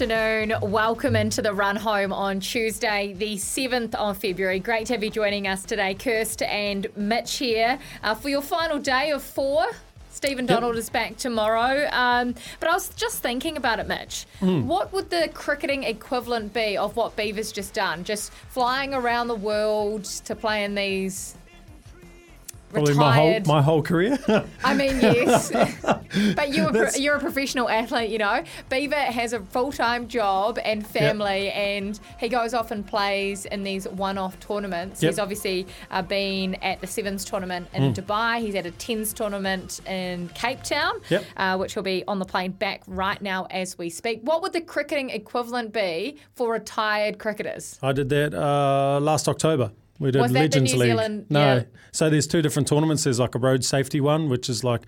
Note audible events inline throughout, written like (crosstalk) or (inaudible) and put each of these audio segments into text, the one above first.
Afternoon. Welcome into the run home on Tuesday, the 7th of February. Great to have you joining us today, Kirst and Mitch here uh, for your final day of four. Stephen Donald is back tomorrow. Um, but I was just thinking about it, Mitch. Hmm. What would the cricketing equivalent be of what Beaver's just done? Just flying around the world to play in these Probably my whole my whole career. (laughs) I mean, yes, (laughs) but you're a, pro- you're a professional athlete, you know. Beaver has a full time job and family, and he goes off and plays in these one off tournaments. Yep. He's obviously uh, been at the Sevens tournament in Dubai. He's at a Tens tournament in Cape Town, Yep. uh, which will be on the plane back right now as we speak. What would the cricketing equivalent be for retired cricketers? I did that uh, last October. We did Was that the Legends New League. Zealand- no, yeah. so there's two different tournaments. There's like a road safety one, which is like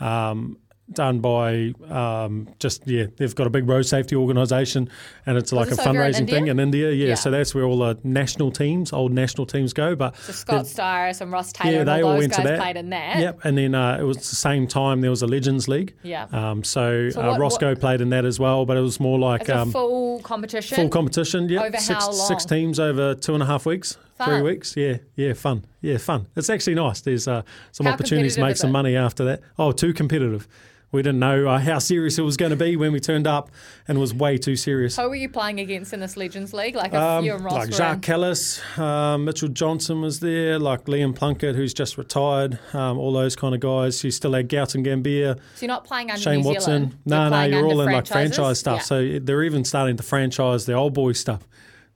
um, done by um, just yeah, they've got a big road safety organisation, and it's like a over in fundraising thing in India. Yeah, Yeah. so that's where all the national teams, old national teams, go. But So Scott and Ross Taylor yeah, they all all went to that. played in that. Yep, and then uh, it was the same time there was a Legends League. Yeah. Um, so So uh, what- Roscoe what- played in that as well, but it was more like um, full competition. Full competition, yeah. Over six, how long? six teams over two and a half weeks, three weeks. Yeah, yeah, fun. Yeah, fun. It's actually nice. There's uh, some How opportunities to make some money after that. Oh, too competitive. We didn't know uh, how serious it was going to be when we turned up, and it was way too serious. Who were you playing against in this Legends League? Like Um, you and Ross like Jacques Kallis, uh, Mitchell Johnson was there, like Liam Plunkett, who's just retired, um, all those kind of guys. You still had Gautam Gambhir, So you're not playing under Shane New Watson. Zealand. No, no, you're all in like franchise stuff. Yeah. So they're even starting to franchise the old boy stuff.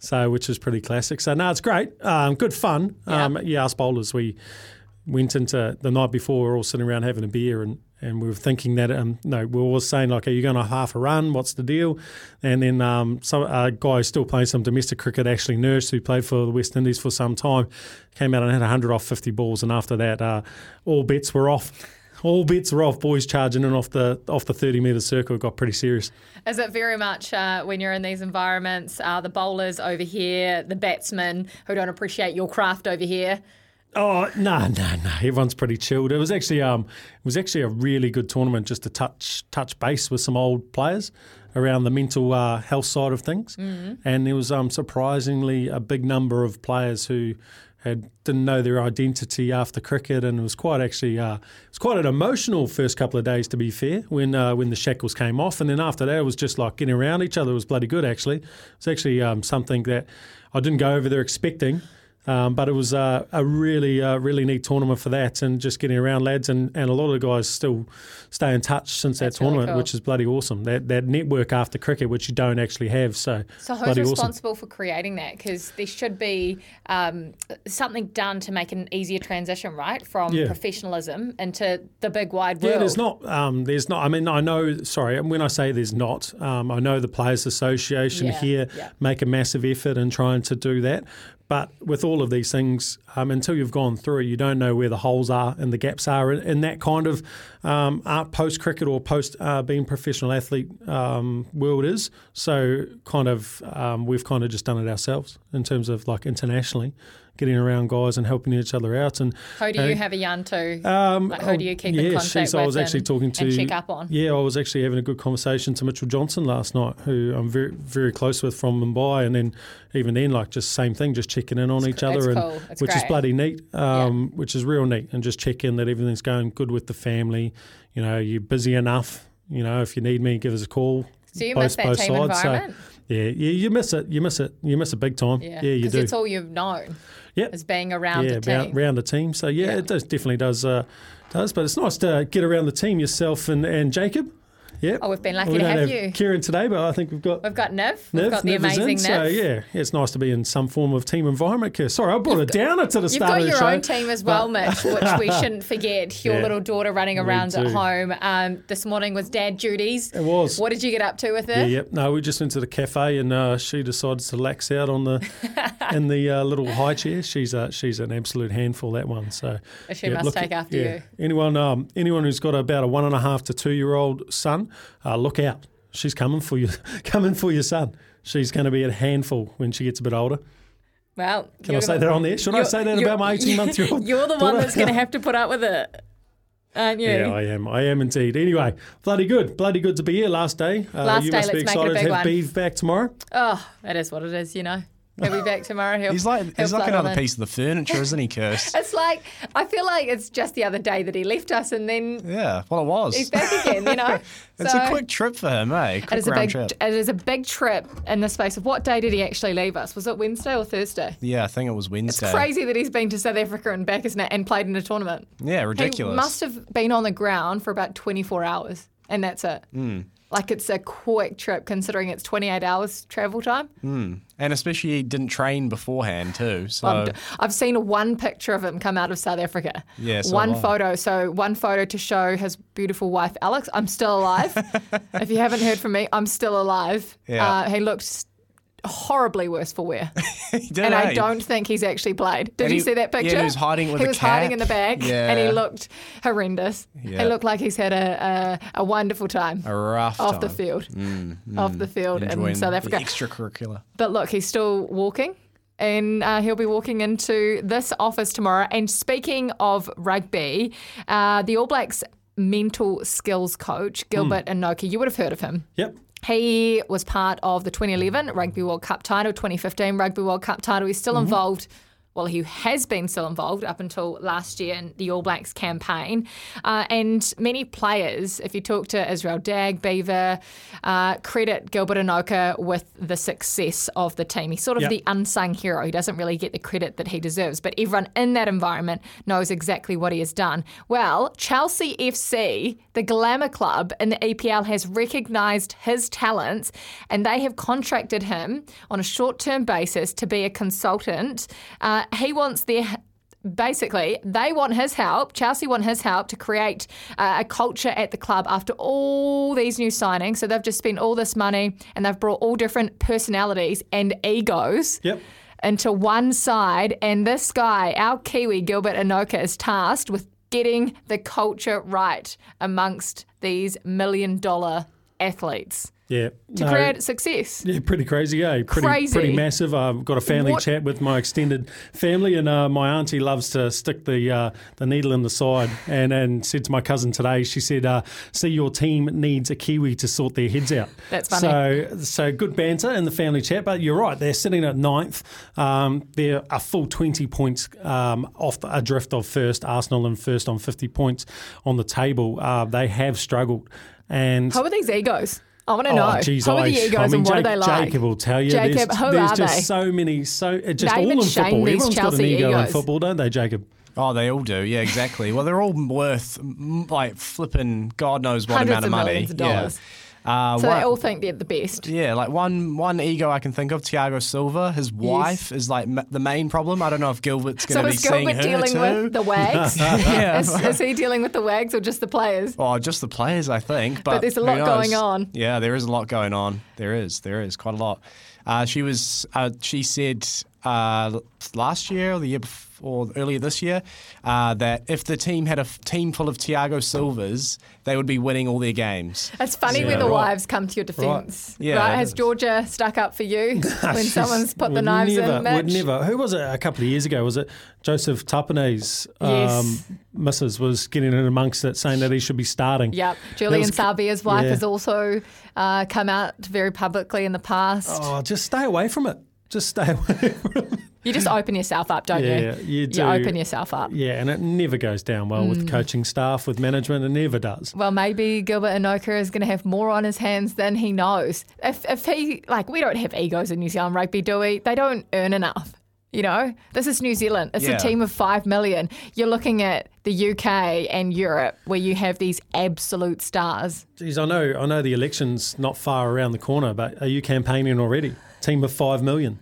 So which is pretty classic. So no, it's great. Um, good fun. Yeah. Um, yeah, us bowlers we went into the night before. We were all sitting around having a beer and. And we were thinking that, um, no, we were all saying, like, are you going to half a run? What's the deal? And then um, some a guy who's still playing some domestic cricket, Ashley Nurse, who played for the West Indies for some time, came out and had 100 off 50 balls. And after that, uh, all bets were off. All bets were off. Boys charging in off the off the 30 metre circle. It got pretty serious. Is it very much uh, when you're in these environments, uh, the bowlers over here, the batsmen who don't appreciate your craft over here? Oh no, no, no! Everyone's pretty chilled. It was actually um, it was actually a really good tournament just to touch touch base with some old players around the mental uh, health side of things, and there was um, surprisingly a big number of players who had didn't know their identity after cricket, and it was quite actually uh, it was quite an emotional first couple of days to be fair when uh, when the shackles came off, and then after that it was just like getting around each other it was bloody good actually. It's actually um, something that I didn't go over there expecting. Um, but it was uh, a really, uh, really neat tournament for that, and just getting around lads, and, and a lot of the guys still stay in touch since That's that really tournament, cool. which is bloody awesome. That that network after cricket, which you don't actually have, so, So who's bloody awesome. responsible for creating that? Because there should be um, something done to make an easier transition, right, from Yeah. professionalism into the big wide world. Yeah, there's not. Um, there's not. I mean, I know. Sorry, when I say there's not, um, I know the Players Association Yeah, here yeah. make a massive effort in trying to do that. But with all of these things, um, until you've gone through you don't know where the holes are and the gaps are in, in that kind of um, post cricket or post uh, being professional athlete um, world is. So kind of um, we've kind of just done it ourselves in terms of like internationally, getting around guys and helping each other out. And Who do you have a yarn to? um, like, who do you keep in yeah, contact she's- with? I was actually and, talking to check up on. Yeah, I was actually having a good conversation to Mitchell Johnson last night, who I'm very very close with from Mumbai, and then even then, like just same thing, just checking in on each cool- other, it's and cool. It's which is bloody neat, um, which is real neat, and just check in that everything's going good with the family. You know, you're busy enough. You know, if you need me, give us a call. Do you both- miss that both team sides. So, environment? yeah, yeah, you miss it. You miss it. You miss it big time. Yeah, you 'cause do. it's all you've known Yep. is being around yeah, a team. around, around the team. So yeah, Yeah. it does definitely does uh, does. But it's nice to get around the team yourself and, and Jacob. Yeah. Oh, we've been lucky we to have have you. Kieran today, but I think we've got. We've got Niv. We've Niv, got the Niv is in, amazing So yeah, yeah, it's nice to be in some form of team environment. Keir. Sorry, I brought it down to the start. You've got your own team as well, Mitch, which we (laughs) shouldn't forget. Your Yeah, little daughter running around at home. Um, this morning was dad duties. It was. What did you get up to with her? Yeah, yep. No, we just went to the cafe and uh, she decided to lax out on the (laughs) in the uh, little high chair. She's uh, she's an absolute handful that one. So She must take after you. Anyone um, anyone who's got about a one and a half to two year old son, uh, look out. She's coming for you. (laughs) coming for your son. She's going to be a handful when she gets a bit older. Well, Can I say that on there? Should I say that about my 18 month old? (laughs) You're the one that's going (laughs) to have to put up with it, aren't you? Yeah, I am. I am indeed. Anyway, bloody good. Bloody good to be here. Last day. Uh, Last you day, must be let's make it a big to have one. Beeve back tomorrow. Oh, that is what it is, you know. He'll be back tomorrow. He'll, He's like he's like another piece of the furniture, isn't he, Kirst? (laughs) It's like I feel like it's just the other day that he left us, and then yeah, well, it was. he's back again. You know, (laughs) it's So- a quick trip for him, eh? It Quick is a big. trip. It is a big trip in the space of what day did he actually leave us? Was it Wednesday or Thursday? Yeah, I think it was Wednesday. It's crazy that he's been to South Africa and back isn't it, and played in a tournament. Yeah, ridiculous. He must have been on the ground for about 24 hours, and that's it. Hmm. Like it's a quick trip considering it's 28 hours travel time. And especially he didn't train beforehand too. So I've seen one picture of him come out of South Africa. Yeah, so one photo. So one photo to show his beautiful wife Alex. I'm still alive. (laughs) if you haven't heard from me, I'm still alive. Yeah. Uh, he looked horribly worse for wear, he (laughs) did, and I don't think he's actually played. Did And you see that picture? yeah, picture? he was hiding with He a was hiding in the back, and he looked horrendous. Yeah. He looked like he's had a a, a wonderful time. a rough off the time. field, off the field in Enjoying South the Africa. extracurricular. But look, he's still walking. And uh, he'll be walking into this office tomorrow. And speaking of rugby, uh, the All Blacks mental skills coach, Gilbert Enoka, you would have heard of him. Yep. He was part of the 2011 Rugby World Cup title, 2015 Rugby World Cup title. He's still mm-hmm. involved. Well, he has been still involved up until last year in the All Blacks campaign. Uh, and many players, if you talk to Israel Dagg, Beaver, uh, credit Gilbert Enoka with the success of the team. He's sort of Yep. the unsung hero. He doesn't really get the credit that he deserves, but everyone in that environment knows exactly what he has done. Well, Chelsea FC, the glamour club in the EPL, has recognised his talents and they have contracted him on a short term basis to be a consultant. Uh, he wants their basically they want his help chelsea want his help to create uh, a culture at the club after all these new signings. So they've just spent all this money and they've brought all different personalities and egos Yep. into one side. And this guy our kiwi gilbert enoka is tasked with getting the culture right amongst these million dollar athletes Yeah. to No, create success Yeah, pretty crazy, eh? Pretty, Crazy. pretty massive. I've got a family What- chat with my extended family, and uh, my auntie loves to stick the uh, the needle in the side. And and said to my cousin today, she said, uh, "See, your team needs a Kiwi to sort their heads out." (laughs) That's funny. So so good banter in the family chat. But you're right, they're sitting at ninth. Um, they're a full twenty points um, off the, adrift of first. Arsenal in first on fifty points on the table. Uh, they have struggled, and who are these egos I want to oh, know. Oh, geez, who are the egos I mean, and what Jake- are they like? Jacob will tell you. Jacob, there's, who there's are just they? so many, so just Name all and in shame football. these Everyone's got an Chelsea ego in football, don't they, Jacob? Oh, they all do. Yeah, exactly. Well, they're all worth like flipping God knows what Hundreds amount of of money. millions of dollars. Yeah. Uh, So one- they all think they're the best. yeah, like one one ego I can think of, Thiago Silva. His wife is like m- the main problem. I don't know if Gilbert's going to be is Gilbert dealing too. with the wags? (laughs) Yeah. is, is he dealing with the wags or just the players? Oh, just the players, I think. But, there's a lot going on. Yeah, there is a lot going on. There is. There is quite a lot. Uh, she was. Uh, she said uh, last year or the year before, earlier this year, uh, that if the team had a f- team full of Thiago Silvas, they would be winning all their games. It's funny Yeah, when the right. wives come to your defence. Yeah, right? Has is. Georgia stuck up for you (laughs) when someone's put the would knives never, in? Mitch? Would never. Who was it a couple of years ago? Was it Joseph Tapane's um, Yes. missus was getting in amongst it, saying that he should be starting. Yep. Julian was- Savea's wife yeah. has also uh, come out very publicly in the past. Oh, just stay away from it. Just stay (laughs) away from it. You just (laughs) open yourself up, don't you? Yeah, you? you do. open yourself up. Yeah, and it never goes down well Mm. with coaching staff, with management. It never does. Well, maybe Gilbert Enoka is going to have more on his hands than he knows. If, if he, like, we don't have egos in New Zealand rugby, do we? They don't earn enough. You know, this is New Zealand. It's Yeah. a team of five million. You're looking at the UK and Europe where you have these absolute stars. Geez, I know, I know the election's not far around the corner, but are you campaigning already? Team of five million.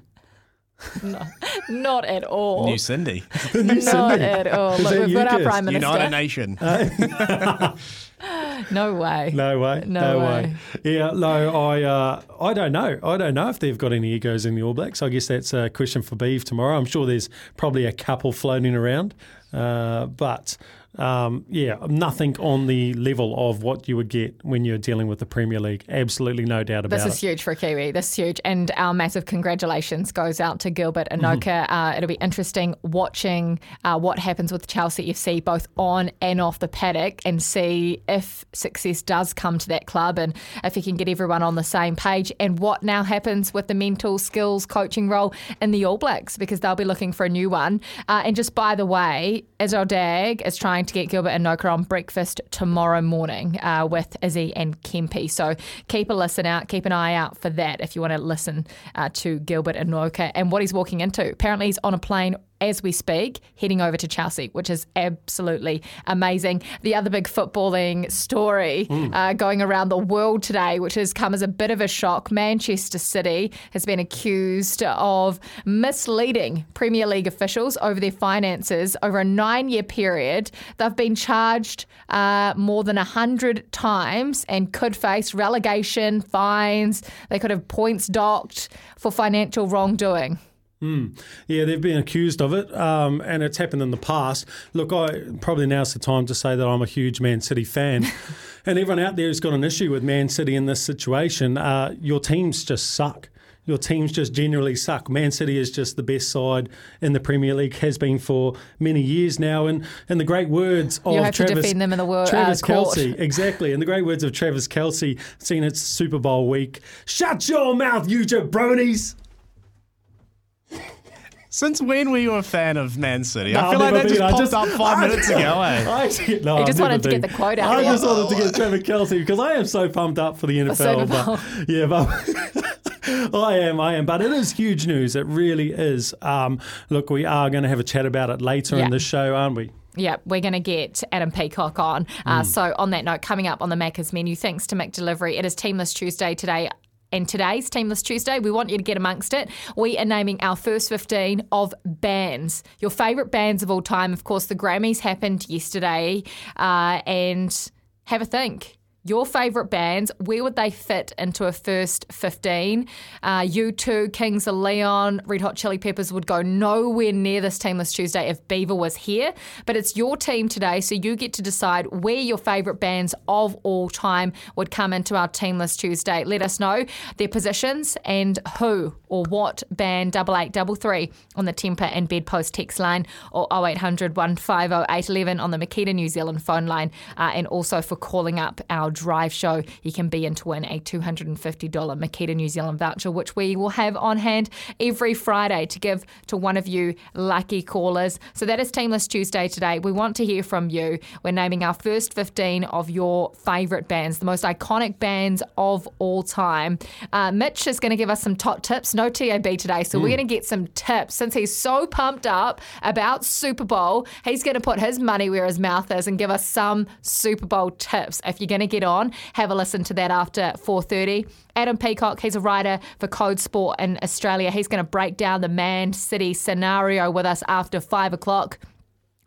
Not at all. New Cindy, Not at all. Look, we've got our Prime Minister. United Nation. (laughs) (laughs) No way. No way. No way. Yeah, no, I uh, I don't know. I don't know if they've got any egos in the All Blacks. I guess that's a question for Beeve tomorrow. I'm sure there's probably a couple floating around. Uh, but um, yeah, nothing on the level of what you would get when you're dealing with the Premier League. Absolutely no doubt about it. This is it. huge for Kiwi. This is huge. And our massive congratulations goes out to Gilbert Enoka. Uh, it'll be interesting watching uh, what happens with Chelsea FC both on and off the paddock and see if success does come to that club and if he can get everyone on the same page and what now happens with the mental skills coaching role in the All Blacks because they'll be looking for a new one. Uh, and just by the way, Israel Dagg is trying to get Gilbert Enoka on breakfast tomorrow morning uh, with Izzy and Kempe. So keep a listen out, keep an eye out for that if you want to listen uh, to Gilbert Enoka and what he's walking into. Apparently, he's on a plane as we speak, heading over to Chelsea, which is absolutely amazing. The other big footballing story uh, going around the world today, which has come as a bit of a shock Manchester City has been accused of misleading Premier League officials over their finances over a nine year period. They've been charged uh, more than 100 times and could face relegation, fines. They could have points docked for financial wrongdoing. Yeah, they've been accused of it, um, and it's happened in the past. Look, I probably now's the time to say that I'm a huge Man City fan, (laughs) and everyone out there who's got an issue with Man City in this situation, uh, your teams just suck. Your teams just generally suck. Man City is just the best side in the Premier League, has been for many years now. And in the great words of have to Travis, defend them in the wor- uh, Travis court. Kelce, (laughs) exactly. In the great words of Travis Kelce, seen its Super Bowl week. Shut your mouth, you jabronis. Since when were you a fan of Man City? No, I feel like that just been. I popped just- up five I- minutes ago. Eh? (laughs) I, no, He just never wanted to get the quote out I there. just wanted to get (laughs) Trevor Kelce because I am so pumped up for the NFL. Super but (laughs) yeah, but I am, I am. But it is huge news. It really is. Um, look, we are going to have a chat about it later Yeah. in the show, aren't we? Yeah, we're going to get Adam Peacock on. Uh, So, on that note, coming up on the Macca's menu, thanks to McDelivery, it is Teamless Tuesday today. And today's Teamless Tuesday, we want you to get amongst it. We are naming our first 15 of bands. Your favourite bands of all time. Of course, the Grammys happened yesterday. Uh, and have a think. Your favourite bands, where would they fit into a first 15? Uh, U2, Kings of Leon, Red Hot Chili Peppers would go nowhere near this Teamless Tuesday if Beaver was here. But it's your team today, so you get to decide where your favourite bands of all time would come into our Teamless Tuesday. Let us know their positions and who or what band 8833 on the Tempur and Bedpost text line or 0800 150 811 on the Makita New Zealand phone line. Uh, and also for calling up our drive show, you can be in to win a $250 Makita New Zealand voucher, which we will have on hand every Friday to give to one of you lucky callers. So that is Teamless Tuesday today. We want to hear from you. We're naming our first 15 of your favourite bands, the most iconic bands of all time. Uh, Mitch is going to give us some top tips. No TAB today, so we're going to get some tips. Since he's so pumped up about Super Bowl, he's going to put his money where his mouth is and give us some Super Bowl tips. If you're going to get on, have a listen to that after 4:30. Adam Peacock, he's a writer for Code Sport in Australia. He's going to break down the Man City scenario with us after five o'clock.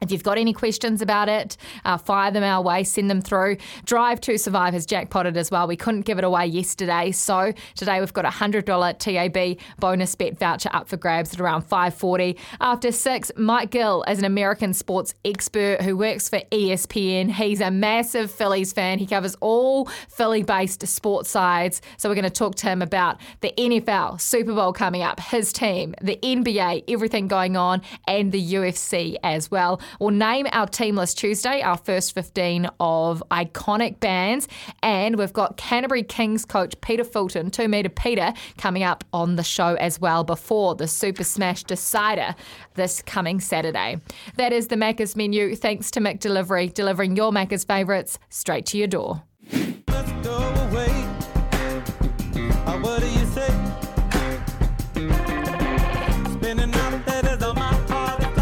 If you've got any questions about it, uh, fire them our way, send them through. Drive to Survive has jackpotted as well. We couldn't give it away yesterday, so today we've got a hundred dollar TAB bonus bet voucher up for grabs at around five forty. After six, Mike Gill is an American sports expert who works for ESPN. He's a massive Phillies fan. He covers all Philly-based sports sides. So we're going to talk to him about the NFL, Super Bowl coming up, his team, the NBA, everything going on, and the UFC as well. We'll name our team list Tuesday, our first 15 of iconic bands. And we've got Canterbury Kings coach Peter Fulton, 2 metre Peter, coming up on the show as well before the Super Smash Decider this coming Saturday. That is the Macca's menu. Thanks to McDelivery, delivering your Macca's favourites straight to your door.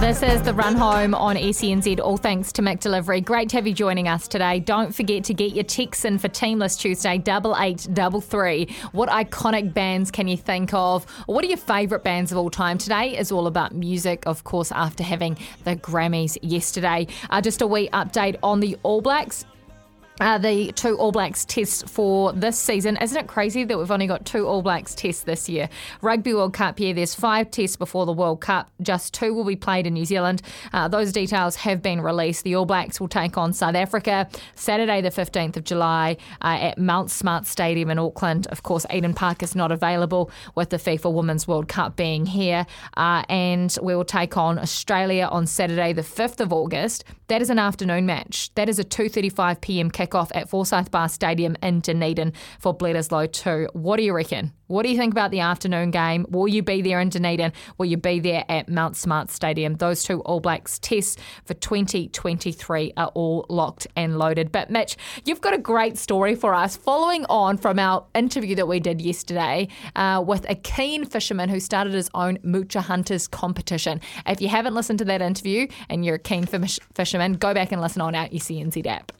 This is the run home on E SENZ, all thanks to McDelivery. Great to have you joining us today. Don't forget to get your texts in for Teamless Tuesday, double eight double three. What iconic bands can you think of? What are your favourite bands of all time? Today is all about music, of course, after having the Grammys yesterday. Uh, just a wee update on the All Blacks. Uh, the two All Blacks tests for this season. Isn't it crazy that we've only got two All Blacks tests this year? Rugby World Cup, yeah, there's five tests before the World Cup. Just two will be played in New Zealand. Uh, those details have been released. The All Blacks will take on South Africa Saturday, the 15th of July, uh, at Mount Smart Stadium in Auckland. Of course, Eden Park is not available with the FIFA Women's World Cup being here. Uh, and we will take on Australia on Saturday, the 5th of August. That is an afternoon match. That is a 2:35 p.m. kickoff at Forsyth Barr Stadium in Dunedin for Bledisloe 2. What do you reckon? What do you think about the afternoon game? Will you be there in Dunedin? Will you be there at Mount Smart Stadium? Those two All Blacks tests for 2023 are all locked and loaded. But Mitch, you've got a great story for us following on from our interview that we did yesterday uh, with a keen fisherman who started his own Moocher Hunters competition. If you haven't listened to that interview and you're a keen fish- fisherman, go back and listen on our ECNZ app.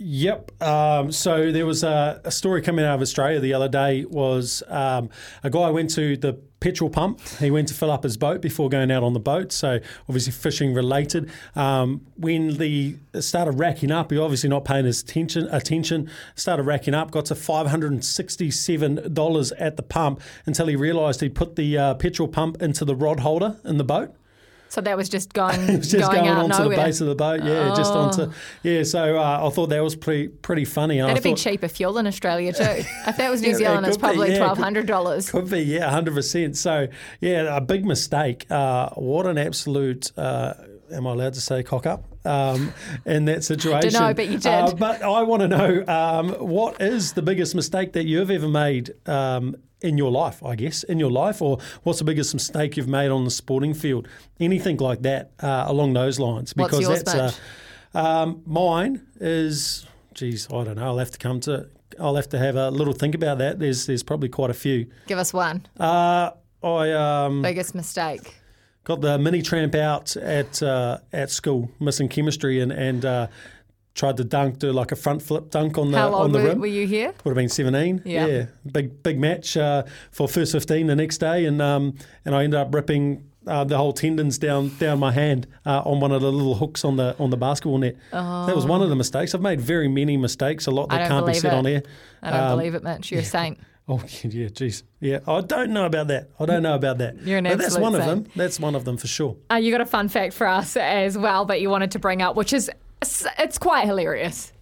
Yep. Um, so there was a, a story coming out of Australia the other day. Was um, a guy went to the petrol pump. He went to fill up his boat before going out on the boat. So obviously fishing related. Um, when the started racking up, he obviously not paying his attention. Attention started racking up. Got to five hundred and sixty-seven dollars at the pump until he realised he put the uh, petrol pump into the rod holder in the boat. So that was just going, (laughs) It was just going, going, out onto nowhere. the base of the boat, yeah, just onto, yeah. So uh, I thought that was pretty pretty funny. And I That'd be thought, cheaper fuel in Australia too. (laughs) if that was New Yeah, it Zealand, it's could be, probably yeah, twelve hundred dollars. Could be, yeah, hundred percent. So yeah, a big mistake. Uh, what an absolute. Uh, Am I allowed to say cock up um, in that (laughs) situation? Dunno, but you did. Uh, but I want to know um, what is the biggest mistake that you've ever made um, in your life, I guess, in your life, or what's the biggest mistake you've made on the sporting field? Anything like that uh, along those lines? What's Because yours, that's uh, um, mine is. Geez, I don't know. I'll have to come to. I'll have to have a little think about that. There's there's probably quite a few. Give us one. Uh, I um, Biggest mistake. got the mini tramp out at uh, at school, missing chemistry, and and uh, tried to dunk, do like a front flip dunk on the How on old the were, rim. were you here? Would have been seventeen. Yeah. big big match uh, for first fifteen the next day, and um, and I ended up ripping. Uh, the whole tendons down down my hand uh, on one of the little hooks on the on the basketball net. That was one of the mistakes. I've made very many mistakes, a lot that can't be said it. on air. I don't Um, believe it, Mitch. You're a saint. (laughs) Oh (laughs) yeah, geez, yeah. I don't know about that. I don't know about that. (laughs) You're an but that's one of them. That's one of them for sure. Uh, you got a fun fact for us as well that you wanted to bring up, which is it's quite hilarious.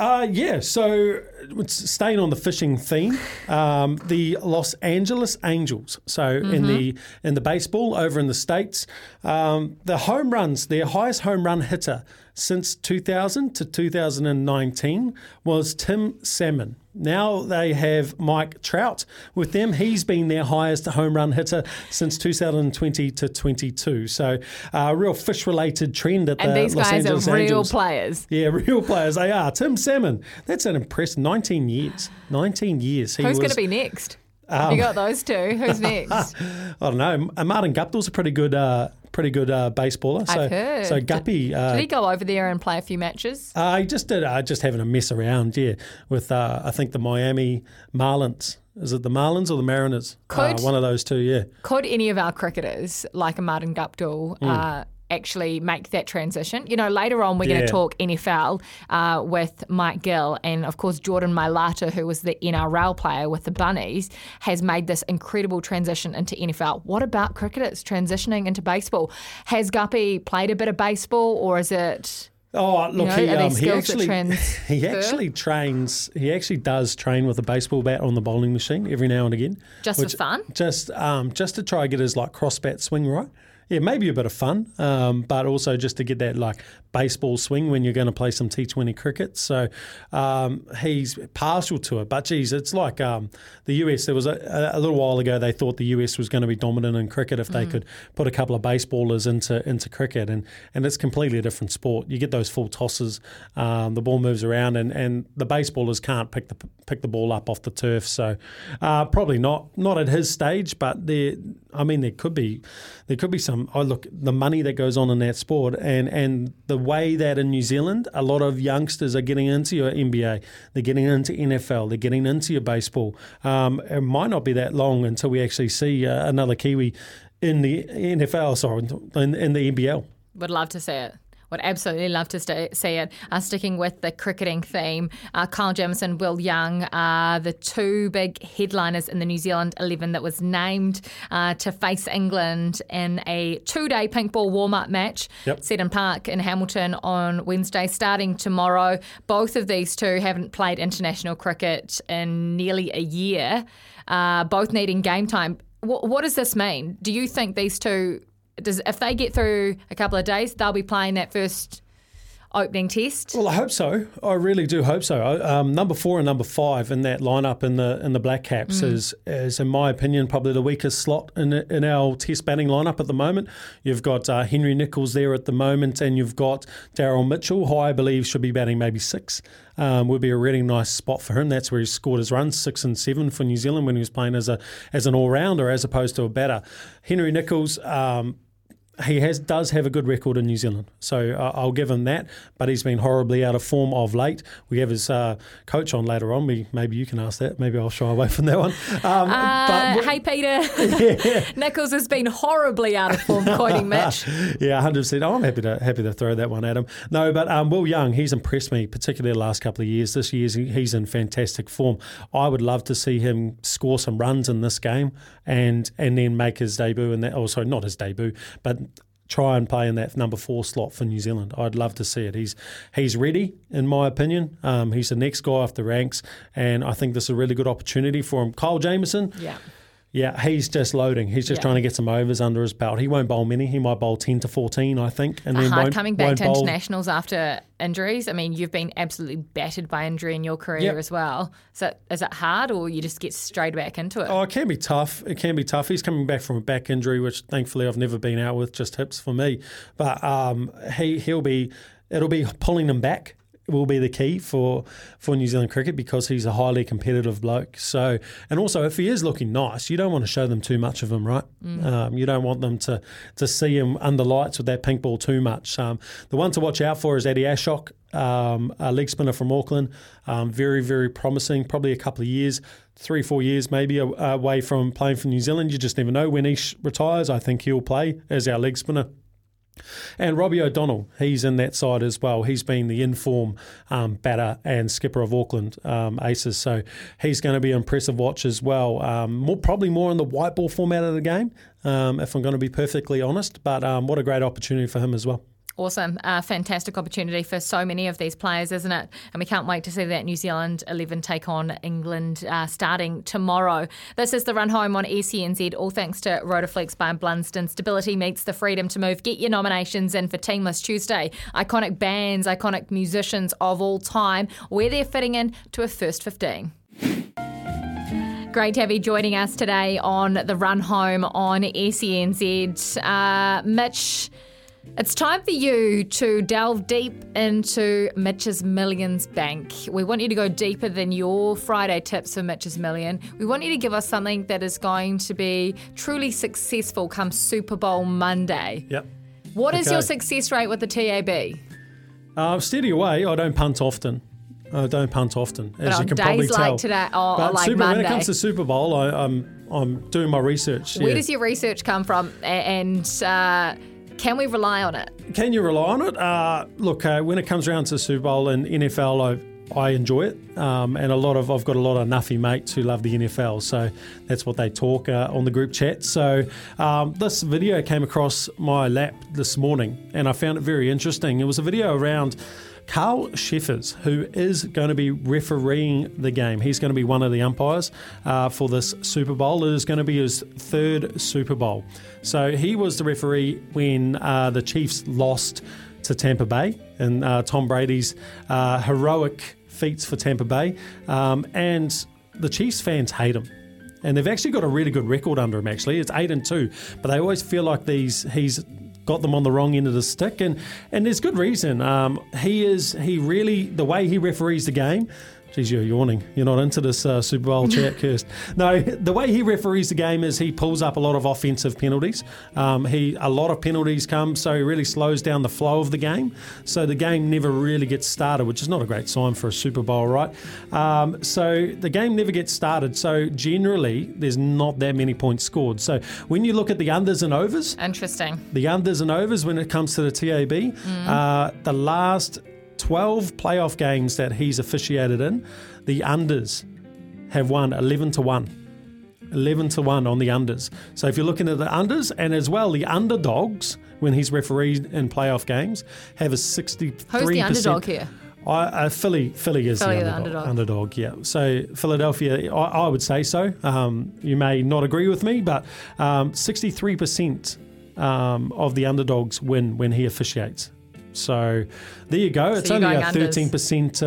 Uh, yeah, so staying on the fishing theme, um, the Los Angeles Angels. So in the in the baseball over in the states, um, the home runs, their highest home run hitter since 2000 to 2019 was Tim Salmon. Now they have Mike Trout with them. He's been their highest home run hitter since 2020 to 22. So uh, a real fish related trend at And the these Los guys Angeles are real Angels. players. Yeah, (laughs) real players they are. Tim Salmon, that's an impressive 19 years. 19 years. He Who's going to be next? Um, you got those two. Who's (laughs) next? I don't know. Uh, Martin Guptill's a pretty good, uh, pretty good uh, baseballer. So, I've heard. So Guppy, uh, Did he go over there and play a few matches? uh, he just did, uh, just having a mess around. Yeah, with uh, I think the Miami Marlins. Is it the Marlins or the Mariners? Could- one of those two. Yeah. Could any of our cricketers, like a Martin Guptill, Hmm. Actually make that transition. You know, later on we're going to talk NFL uh, with Mike Gill, and of course Jordan Mailata, who was the NRL player with the Bunnies, has made this incredible transition into NFL. What about cricketers transitioning into baseball? Has Guppy played a bit of baseball, or is it? Oh, look, know, he, um, he actually (laughs) he actually trains. He actually does train with a baseball bat on the bowling machine every now and again, Just for fun? Just um, just to try and get his like cross bat swing right. Yeah, maybe a bit of fun, um, but also just to get that like baseball swing when you're going to play some T20 cricket. So um, he's partial to it. But geez, it's like um, the US. There was a, a little while ago they thought the US was going to be dominant in cricket if they Mm. could put a couple of baseballers into into cricket, and and it's completely a different sport. You get those full tosses, um, the ball moves around, and, and the baseballers can't pick the pick the ball up off the turf. So uh, probably not not at his stage, but there. I mean, there could be there could be some. I look the money that goes on in that sport, and and the way that in New Zealand a lot of youngsters are getting into your NBA, they're getting into NFL, they're getting into your baseball. Um, it might not be that long until we actually see uh, another Kiwi in the NFL, sorry, in, in the NBL. Would love to see it. Would absolutely love to see it. Uh, sticking with the cricketing theme, uh, Kyle Jamieson, Will Young are the two big headliners in the New Zealand 11 that was named uh, to face England in a two day pink ball warm up match. Yep. Seddon Park in Hamilton on Wednesday, starting tomorrow. Both of these two haven't played international cricket in nearly a year, uh, both needing game time. Wh- what does this mean? Do you think these two, does if they get through a couple of days, they'll be playing that first opening test? Well, I hope so. I really do hope so. Um, number four and number five in that lineup in the in the Black Caps is, is, in my opinion, probably the weakest slot in in our Test batting lineup at the moment. You've got uh, Henry Nicholls there at the moment, and you've got Daryl Mitchell, who I believe should be batting maybe six. Um, would be a really nice spot for him. That's where he scored his runs, six and seven for New Zealand when he was playing as a as an all rounder as opposed to a batter. Henry Nicholls. Um, he has does have a good record in New Zealand, so uh, I'll give him that. But he's been horribly out of form of late. We have his uh, coach on later on. We, maybe you can ask that. Maybe I'll shy away from that one. Um, Uh, but hey, Peter. (laughs) Nicholls has been horribly out of form, quoting Mitch. (laughs) yeah, hundred percent. I'm happy to happy to throw that one at him. No, but um, Will Young, he's impressed me, particularly the last couple of years. This year, he's in fantastic form. I would love to see him score some runs in this game and and then make his debut And that. Oh, sorry, not his debut, but try and play in that number four slot for New Zealand. I'd love to see it. He's he's ready, in my opinion. Um, he's the next guy off the ranks, and I think this is a really good opportunity for him. Kyle Jamieson. Yeah. Yeah, he's just loading. He's just Yeah. trying to get some overs under his belt. He won't bowl many. He might bowl 10 to 14, I think. And then Hard won't, coming back won't to bowl. internationals after injuries. I mean, you've been absolutely battered by injury in your career Yep. as well. So is it hard, or you just get straight back into it? Oh, it can be tough. It can be tough. He's coming back from a back injury, which thankfully I've never been out with, just hips for me. But um, he he'll be. It'll be pulling him back. Will be the key for for New Zealand cricket because he's a highly competitive bloke. So, and also if he is looking nice, you don't want to show them too much of him, right? Um, you don't want them to to see him under lights with that pink ball too much. Um, the one to watch out for is Eddie Ashok, um, a leg spinner from Auckland. Um, very very promising. Probably a couple of years three, four years maybe away from playing for New Zealand. You just never know when he sh- retires. I think he'll play as our leg spinner. And Robbie O'Donnell, he's in that side as well. He's been the inform um, batter and skipper of Auckland um, Aces, so he's going to be an impressive watch as well. Um, more, probably more in the white ball format of the game, um, if I'm going to be perfectly honest. But um, what a great opportunity for him as well. Awesome. Uh, fantastic opportunity for so many of these players, isn't it? And we can't wait to see that New Zealand 11 take on England uh, starting tomorrow. This is the run home on E SENZ, all thanks to Rotaflex by Blundstone. Stability meets the freedom to move. Get your nominations in for Teamless Tuesday. Iconic bands, iconic musicians of all time, where they're fitting in to a first 15. Great to have you joining us today on the run home on SENZ. Uh, Mitch, it's time for you to delve deep into Mitch's Millions Bank. We want you to go deeper than your Friday tips for Mitch's Million. We want you to give us something that is going to be truly successful come Super Bowl Monday. Yep. What is your success rate with the TAB? Uh, steady away. I don't punt often. I don't punt often, as you can probably like tell. today- or but like Super, when it comes to Super Bowl, I, I'm I'm doing my research. Where yeah. does your research come from? And uh, Can we rely on it? Can you rely on it? Uh, look, uh, when it comes around to Super Bowl and NFL, I, I enjoy it, um, and a lot of I've got a lot of nuffy mates who love the NFL, so that's what they talk uh, on the group chat. So um, this video came across my lap this morning, and I found it very interesting. It was a video around. Carl Cheffers, who is going to be refereeing the game. He's going to be one of the umpires uh, for this Super Bowl. It is going to be his third Super Bowl. So he was the referee when uh, the Chiefs lost to Tampa Bay and uh, Tom Brady's uh, heroic feats for Tampa Bay. Um, and the Chiefs fans hate him. And they've actually got a really good record under him. Actually, it's eight and two, but they always feel like these he's got them on the wrong end of the stick, and and there's good reason. Um, he is he really the way he referees the game. Geez, you're yawning. You're not into this uh, Super Bowl chat, (laughs) Kirst. No, the way he referees the game is he pulls up a lot of offensive penalties. Um, he a lot of penalties come, so he really slows down the flow of the game. So the game never really gets started, which is not a great sign for a Super Bowl, right? Um, so the game never gets started. So generally, there's not that many points scored. So when you look at the unders and overs, Interesting. the unders and overs when it comes to the TAB. Uh, the last 12 playoff games that he's officiated in, the unders have won 11 to 1. 11 to 1 on the unders. So if you're looking at the unders and as well the underdogs when he's refereed in playoff games have a 63%. Who's the underdog here? I, uh, Philly, Philly is Philly the the underdog, underdog. Yeah. So Philadelphia, I, I would say so. Um, you may not agree with me, but um, 63% um, of the underdogs win when he officiates. So there you go. it's only a unders. 13%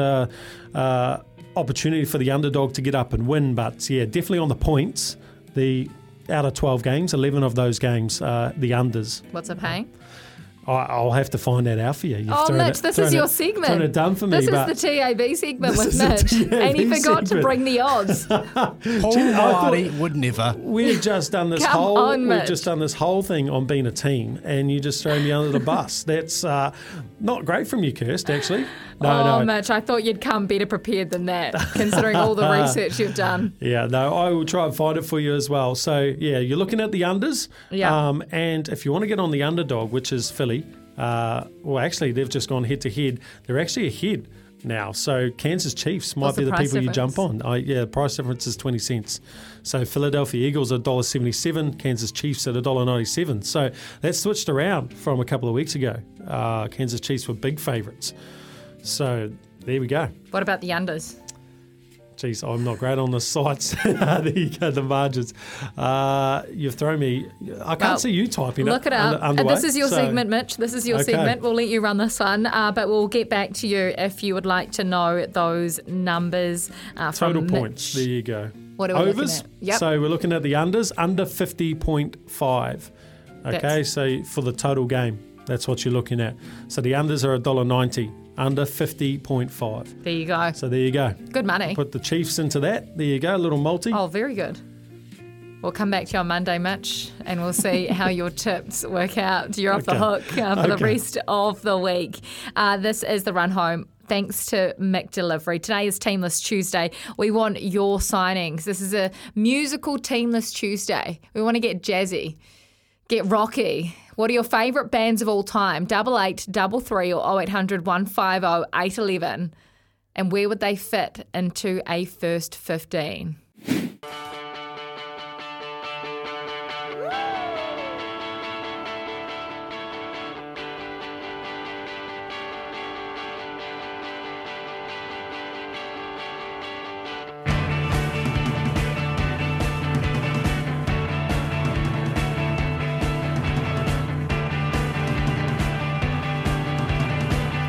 uh, uh, opportunity for the underdog to get up and win, but yeah, definitely on the points. The out of 12 games, 11 of those games, uh, the unders. What's it paying? I, I'll have to find that out for you. You've Oh, Mitch, it- this is your it- segment. Thrown it done for me, This is the TAB segment with is Mitch, and he TAB forgot to bring the odds. (laughs) Paul thought- Marty would never. We've just done this Come whole on, we've just done this whole thing on being a team, and you just throw me under the bus. (laughs) That's uh, not great from you, Kirst. Actually, no, oh, no, Mitch, I thought you'd come better prepared than that, considering all the (laughs) research you've done. yeah, no. I will try and find it for you as well. So yeah, you're looking at the unders, Yeah. Um, and if you want to get on the underdog, which is Philly, uh, well, actually they've just gone head to head. They're actually ahead. Now, so Kansas Chiefs might What's be the the people you jump on. I, yeah, the price difference is twenty cents. So Philadelphia Eagles are $1.77, Kansas Chiefs at $1.97. So that switched around from a couple of weeks ago. Uh, Kansas Chiefs were big favourites. So there we go. What about the unders? Jeez, I'm not great on the sites. (laughs) there you go, the margins. Uh, you've thrown me. I can't Well, see you typing Look it under- up. underway, this is your so- segment, Mitch. This is your Okay. segment. We'll let you run this one, uh, but we'll get back to you if you would like to know those numbers uh, Total Mitch. points. There you go. What are we looking Overs. at? Yep. So we're looking at the unders under 50.5. Okay, That's- so for the total game, that's what you're looking at. So the unders are $1.90, under 50.5. There you go. So there you go. Good money. Put the Chiefs into that. There you go, a little multi. Oh, very good. We'll come back to you on Monday, Mitch, and we'll see (laughs) how your tips work out. You're off the hook uh, for the rest of the week. Uh, this is the run home. Thanks to McDelivery. Today is Teamless Tuesday. We want your signings. This is a musical Teamless Tuesday. We want to get jazzy, get rocky. What are your favourite bands of all time? Double eight, double three, or 0800 150 811. And where would they fit into a first 15?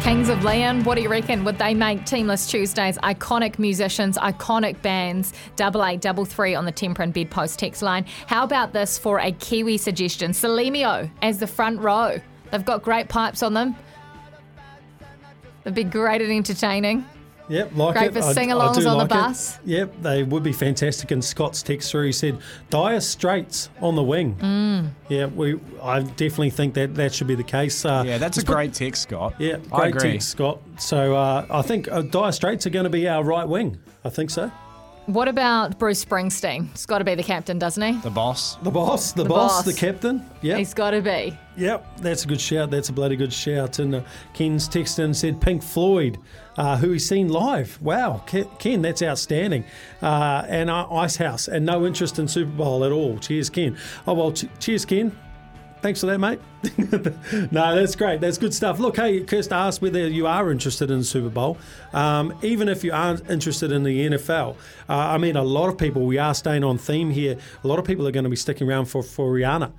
Kings of Leon, what do you reckon? Would they make Teamless Tuesdays iconic musicians, iconic bands? Double eight, double three on the Tempur and Bedpost text line. How about this for a Kiwi suggestion? Sol3 Mio as the front row. They've got great pipes on them. They'd be great at entertaining. Yep, like Great it. for I- I sing-alongs do on the like it. bus. Yep, they would be fantastic. And Scott's text through, he said, Dire Straits on the wing. Mm. Yeah, we. I definitely think that that should be the case. Uh, Yeah, that's a put- great text, Scott. Yeah, I great agree. text, Scott. So uh, I think uh, Dire Straits are going to be our right wing. I think so. What about Bruce Springsteen? He's got to be the captain, doesn't he? The boss. The boss, the, The boss, boss. the captain. Yeah, He's got to be. Yep, that's a good shout. That's a bloody good shout. And uh, Ken's texted and said Pink Floyd, uh, who he's seen live. Wow, Ken, Ken that's outstanding. Uh, and uh, Icehouse, and no interest in Super Bowl at all. Cheers, Ken. Oh, well, ch- cheers, Ken. Thanks for that, mate. (laughs) no, that's great. That's good stuff. Look, hey, Kirst asked whether you are interested in the Super Bowl. Um, even if you aren't interested in the NFL, uh, I mean, a lot of people, we are staying on theme here. A lot of people are going to be sticking around for, for Rihanna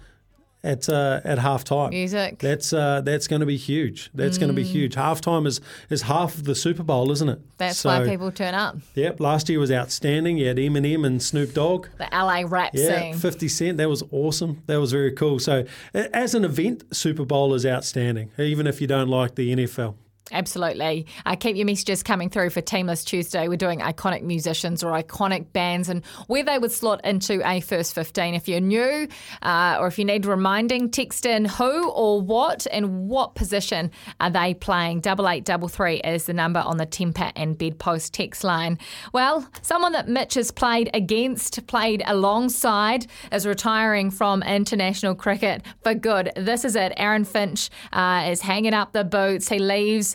at uh, at halftime. Music. That's uh, that's going to be huge. That's going to be huge. Halftime is is half of the Super Bowl, isn't it? That's So, why people turn up. Yep. Last year was outstanding. You had Eminem and Snoop Dogg. The LA rap Yeah, scene. 50 Cent. That was awesome. That was very cool. So, as an event, Super Bowl is outstanding, even if you don't like the NFL. Absolutely. Uh, keep your messages coming through for Team List Tuesday. We're doing iconic musicians or iconic bands and where they would slot into a first 15. If you're new uh, or if you need reminding, text in who or what and what position are they playing. 8833 is the number on the Tempur and Bedpost text line. Well, someone that Mitch has played against, played alongside, is retiring from international cricket for good. This is it. Aaron Finch uh, is hanging up the boots. He leaves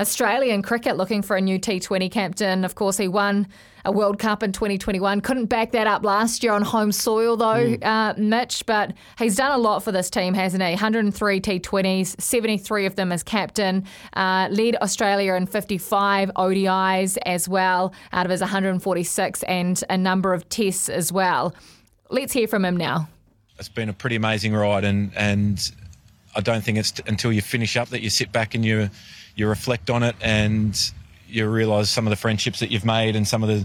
Australian cricket looking for a new T20 captain. Of course, he won a World Cup in 2021. Couldn't back that up last year on home soil, though, uh, Mitch. But he's done a lot for this team, hasn't he? 103 T20s, 73 of them as captain. Uh, led Australia in 55 ODIs as well, out of his 146, and a number of tests as well. Let's hear from him now. it's been a pretty amazing ride, and and I don't think it's t- until you finish up that you sit back and you you reflect on it and you realise some of the friendships that you've made and some of the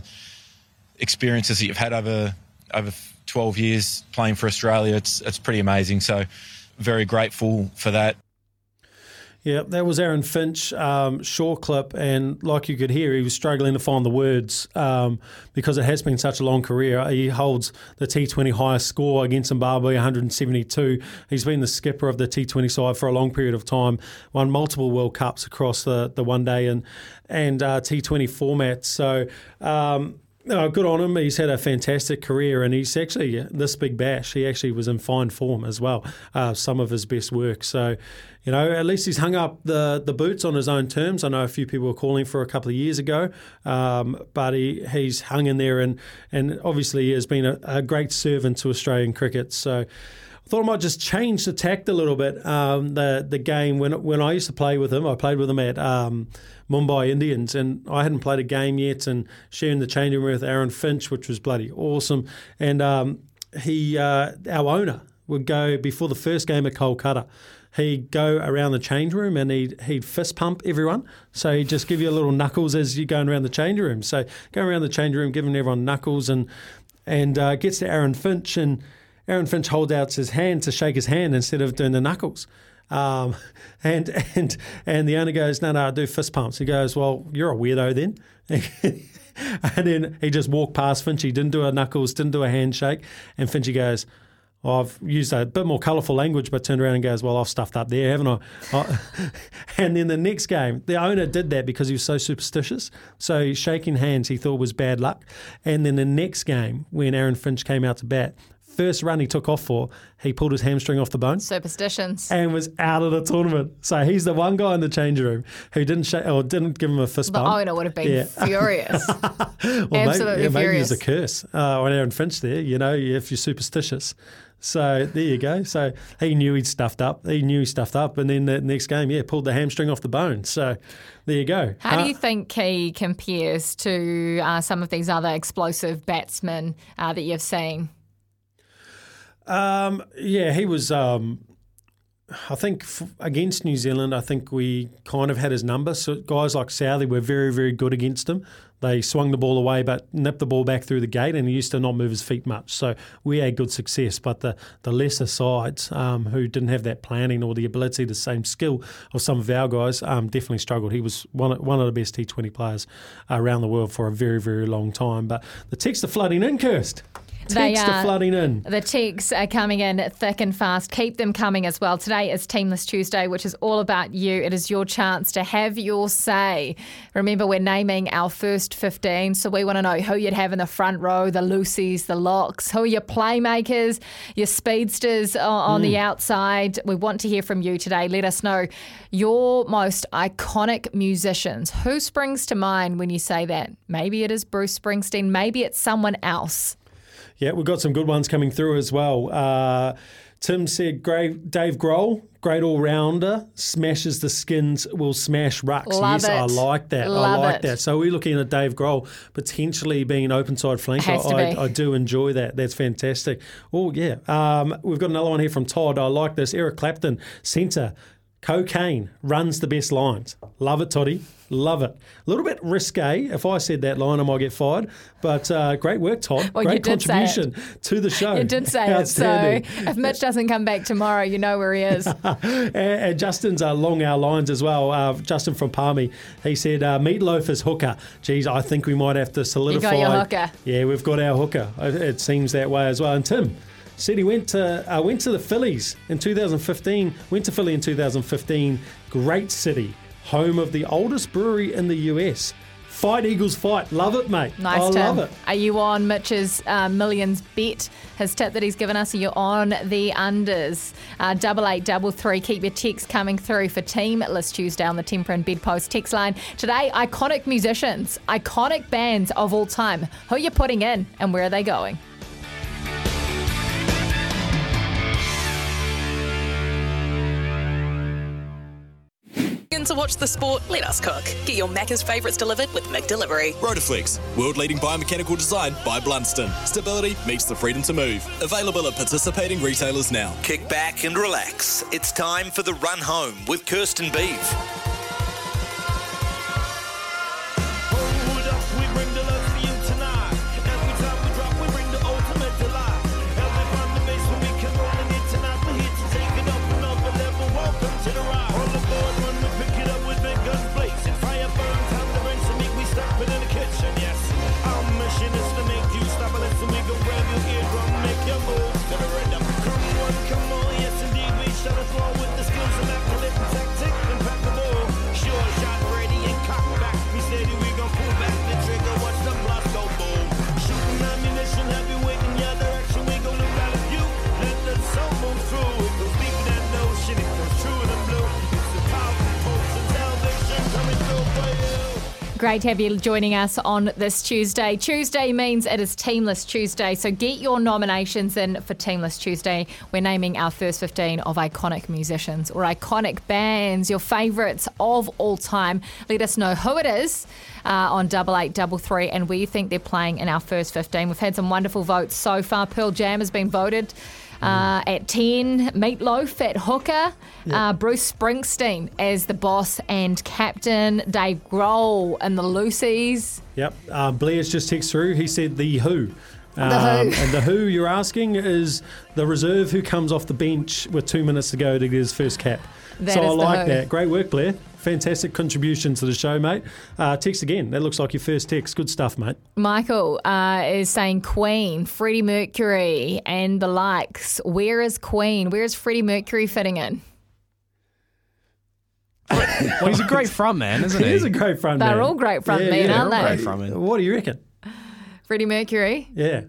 experiences that you've had over over 12 years playing for Australia. It's it's pretty amazing. So very grateful for that. Yeah, that was Aaron Finch, um, short clip, and like you could hear, he was struggling to find the words um, because it has been such a long career. He holds the T20 highest score against Zimbabwe, 172. He's been the skipper of the T20 side for a long period of time, won multiple World Cups across the, the one day and and uh, T20 formats. So. Um, no, good on him. He's had a fantastic career, and he's actually this big bash. He actually was in fine form as well. Uh, some of his best work. So, you know, at least he's hung up the the boots on his own terms. I know a few people were calling for a couple of years ago, um, but he he's hung in there, and and obviously has been a, a great servant to Australian cricket. So. I thought I might just change the tact a little bit. Um, the the game when when I used to play with him, I played with him at um, Mumbai Indians, and I hadn't played a game yet, and sharing the changing room with Aaron Finch, which was bloody awesome. And um, he, uh, our owner, would go before the first game at Kolkata. He'd go around the change room and he'd, he'd fist pump everyone. So he'd just give you a little knuckles as you're going around the change room. So going around the change room, giving everyone knuckles, and and uh, gets to Aaron Finch and Aaron Finch holds out his hand to shake his hand instead of doing the knuckles. Um, (laughs) and and and the owner goes, no, no, I do fist pumps. He goes, well, you're a weirdo then. (laughs) and then he just walked past Finchy, didn't do a knuckles, didn't do a handshake. And Finchy goes, I've used a bit more colourful language, but turned around and goes, Well, I've stuffed up there, haven't I? I- (laughs) and then the next game, the owner did that because he was so superstitious. So shaking hands he thought was bad luck. And then the next game, when Aaron Finch came out to bat, first run he took off for, he pulled his hamstring off the bone Superstitions. and was out of the tournament. So he's the one guy in the changing room who didn't shake or didn't give him a fist The bump. The owner would have been Yeah. (laughs) furious. Well, Absolutely maybe, yeah, maybe furious. there's a curse uh, on Aaron Finch there, you know, if you're superstitious. So there you go. So he knew he'd stuffed up. He knew he stuffed up. And then the next game, yeah, pulled the hamstring off the bone. So there you go. How Uh, do you think he compares to uh, some of these other explosive batsmen uh, that you've seen? Um, yeah, he was. Um, I think f- against New Zealand, I think we kind of had his number. So guys like Southey were very, very good against him. They swung the ball away, but nipped the ball back through the gate, and he used to not move his feet much. So we had good success. But the the lesser sides um, who didn't have that planning or the ability, the same skill of some of our guys, um, definitely struggled. He was one of, one of the best T20 players around the world for a very, very long time. But the texts are flooding in, Kirst. They are flooding in. The texts are coming in thick and fast. Keep them coming as well. Today is Team List Tuesday, which is all about you. It is your chance to have your say. Remember, we're naming our first 15, so we want to know who you'd have in the front row, the loosies, the Locks, who are your playmakers, your speedsters on the mm. outside. We want to hear from you today. Let us know your most iconic musicians. Who springs to mind when you say that? Maybe it is Bruce Springsteen, maybe it's someone else. Yeah, we've got some good ones coming through as well. Uh, Tim said great, Dave Grohl, great all rounder, smashes the skins, will smash rucks. Love yes, I like that. Love I like it. that. So we're looking at Dave Grohl potentially being an open side flanker. Has to I, be. I do enjoy that. That's fantastic. Oh, yeah. Um, we've got another one here from Todd. I like this. Eric Clapton, centre. Cocaine runs the best lines. Love it, Toddy. Love it. A little bit risque. If I said that line, I might get fired. But uh, great work, Todd. Well, you great contribution to the show. You did say it. So if Mitch doesn't come back tomorrow, you know where he is. (laughs) and, and Justin's uh, along our lines as well. Uh, Justin from Palmy, he said, uh, "Meatloaf is hooker." Geez, I think we might have to solidify. Got your hooker. Yeah, we've got our hooker. It seems that way as well. And Tim said he went to uh, went to the Phillies in 2015. Went to Philly in 2015. Great city, home of the oldest brewery in the US. Fight Eagles, fight! Love it, mate. Nice, I Tim. love it. Are you on Mitch's uh, millions bet? His tip that he's given us. Are you on the unders? Uh, double eight, double three. Keep your texts coming through for Team List Tuesday on the Tempur and Bedpost text line. Today, iconic musicians, iconic bands of all time. Who are you putting in and where are they going? To watch the sport, let us cook. Get your Macca's favourites delivered with McDelivery. Rotoflex, world leading biomechanical design by Blundstone. Stability meets the freedom to move. Available at participating retailers now. Kick back and relax. It's time for the run home with Kirsten Beeve. Great to have you joining us on this Tuesday. Tuesday means it is Team List Tuesday, so get your nominations in for Team List Tuesday. We're naming our first 15 of iconic musicians or iconic bands, your favourites of all time. Let us know who it is uh, on double eight double three and where you think they're playing in our first 15. We've had some wonderful votes so far. Pearl Jam has been voted. Uh, at 10, Meatloaf at hooker, uh, Bruce Springsteen as the boss and captain, Dave Grohl and the loosies. Yep. Uh, Blair's just text through. He said the Who. Um, and the Who you're asking is the reserve who comes off the bench with two minutes to go to get his first cap. That so I like Who. that. Great work, Blair. Fantastic contribution to the show, mate. Uh, text again. That looks like your first text. Good stuff, mate. Michael uh, is saying Queen, Freddie Mercury, and the likes. Where is Queen? Where is Freddie Mercury fitting in? Well, he's a great front man, isn't (laughs) he? He is a great front man. They're all great front Yeah, men, yeah. aren't they? Great front man. What do you reckon? Freddie Mercury. Yeah.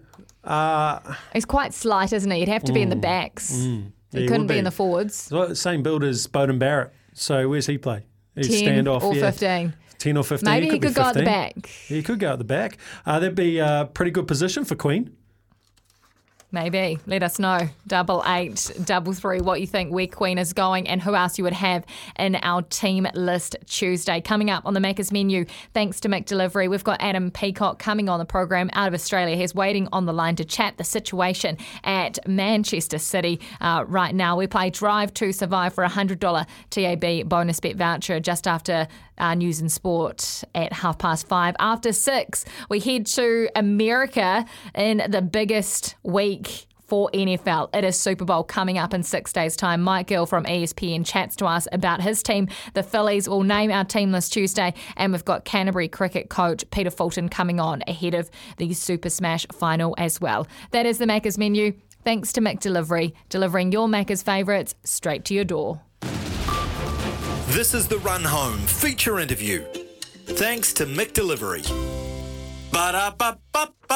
Uh, He's quite slight, isn't he? He'd have to be in the backs. Yeah, he he couldn't be. be. in the forwards. so same build as Beauden Barrett. So where's he play? He's 10 standoff. or yeah. 15. 10 or 15. Maybe he be could go at the back. He could go at the back. Uh, that'd be a pretty good position for Queen. Maybe. Let us know. Double eight, double three, what you think where Queen is going and who else you would have in our team list Tuesday. Coming up on the Macca's menu, thanks to McDelivery, we've got Adam Peacock coming on the program out of Australia. He's waiting on the line to chat the situation at Manchester City uh, right now. We play Drive to Survive for a $100 TAB bonus bet voucher just after uh, news and sport at half past five. After six, we head to America in the biggest week for NFL. It is Super Bowl coming up in six days' time. Mike Gill from ESPN chats to us about his team. The Phillies will name our team this Tuesday, and we've got Canterbury cricket coach Peter Fulton coming on ahead of the Super Smash final as well. That is the Macca's menu. Thanks to McDelivery, delivering your Macca's favourites straight to your door. This is the Run Home feature interview. Thanks to McDelivery. Ba-da-ba-ba-ba.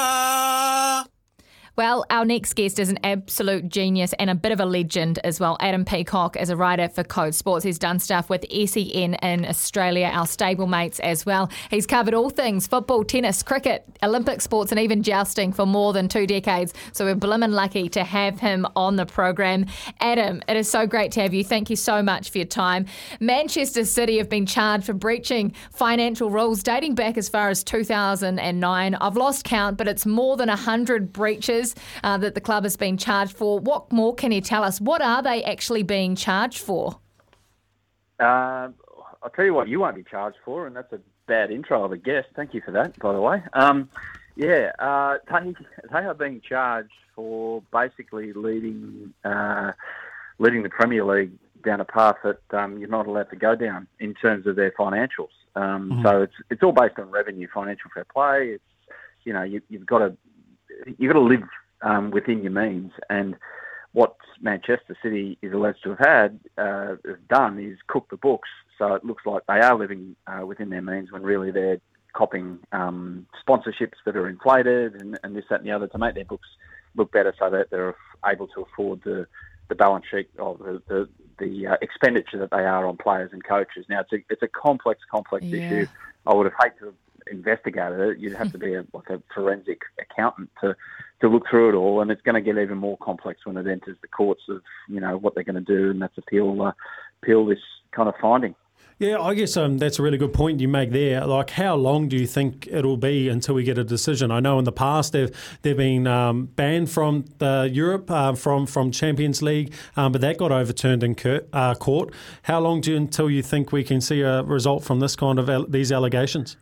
Well, our next guest is an absolute genius and a bit of a legend as well. Adam Peacock is a writer for Code Sports. He's done stuff with SEN in Australia, our stablemates as well. He's covered all things football, tennis, cricket, Olympic sports, and even jousting for more than two decades. So we're blimmin' lucky to have him on the program. Adam, it is so great to have you. Thank you so much for your time. Manchester City have been charged for breaching financial rules dating back as far as 2009. I've lost count, but it's more than 100 breaches uh, that the club has been charged for. What more can you tell us? What are they actually being charged for? Uh, I'll tell you what you won't be charged for, and that's a bad intro of a guest. Thank you for that, by the way. Um, yeah, uh, they, they are being charged for basically leading uh, leading the Premier League down a path that um, you're not allowed to go down in terms of their financials. Um, So it's it's all based on revenue, financial fair play. It's you know you, you've got to you've got to live um, within your means and what Manchester City is alleged to have had uh, done is cook the books. So it looks like they are living uh, within their means when really they're copying um, sponsorships that are inflated and, and this, that, and the other to make their books look better, so that they're able to afford the, the balance sheet of the the, the uh, expenditure that they are on players and coaches. Now it's a it's a complex, complex Yeah. issue. I would have hated to have investigated it. You'd have to be a, (laughs) like a forensic accountant to to look through it all, and it's going to get even more complex when it enters the courts of you know what they're going to do, and that's appeal uh, appeal this kind of finding. Yeah, I guess um, that's a really good point you make there. Like, how long do you think it'll be until we get a decision? I know in the past they've they've been um, banned from the Europe uh, from from Champions League, um, but that got overturned in cur- uh, court. How long do you, until you think we can see a result from this kind of al- these allegations?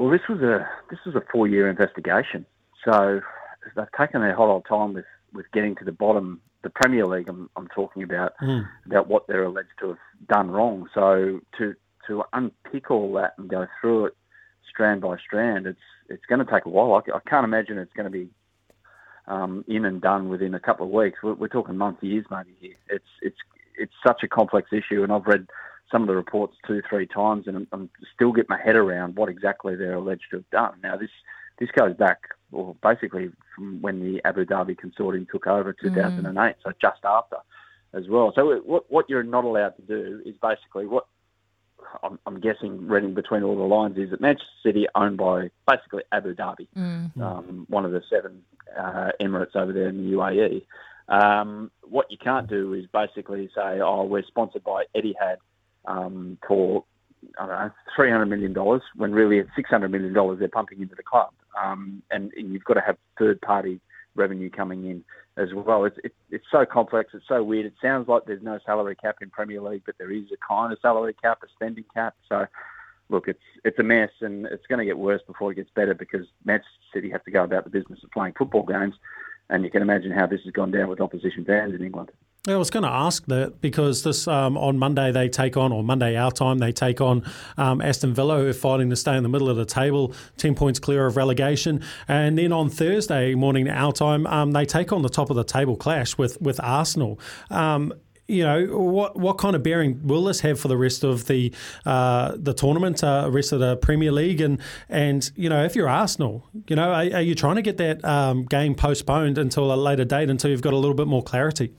Well, this was a this was a four year investigation, so they've taken their whole old time with, with getting to the bottom. The Premier League, I'm, I'm talking about about what they're alleged to have done wrong. So to to unpick all that and go through it strand by strand, it's it's going to take a while. I, I can't imagine it's going to be um, in and done within a couple of weeks. We're, we're talking months, years, maybe. Here, it's it's it's such a complex issue, and I've read some of the reports two, three times, and I'm, I'm still get my head around what exactly they're alleged to have done. Now, this this goes back, well, basically from when the Abu Dhabi consortium took over, 2008, so just after, as well. So what what you're not allowed to do is basically what I'm, I'm guessing, reading between all the lines, is that Manchester City owned by basically Abu Dhabi, um, one of the seven uh, Emirates over there in the UAE. Um, what you can't do is basically say, "Oh, we're sponsored by Etihad um, for I don't know three hundred million dollars," when really it's six hundred million dollars they're pumping into the club, um, and, and you've got to have third-party revenue coming in as well. It's it, it's so complex, it's so weird. It sounds like there's no salary cap in Premier League, but there is a kind of salary cap, a spending cap. So. Look, it's it's a mess, and it's going to get worse before it gets better because Manchester City have to go about the business of playing football games, and you can imagine how this has gone down with opposition fans in England. I was going to ask that because this um, on Monday they take on, or Monday our time, they take on um, Aston Villa, who are fighting to stay in the middle of the table, 10 points clear of relegation. And then on Thursday morning our time, um, they take on the top of the table clash with, with Arsenal. Um, you know what? What kind of bearing will this have for the rest of the uh, the tournament, uh, rest of the Premier League, and and you know if you're Arsenal, you know are, are you trying to get that um, game postponed until a later date until you've got a little bit more clarity?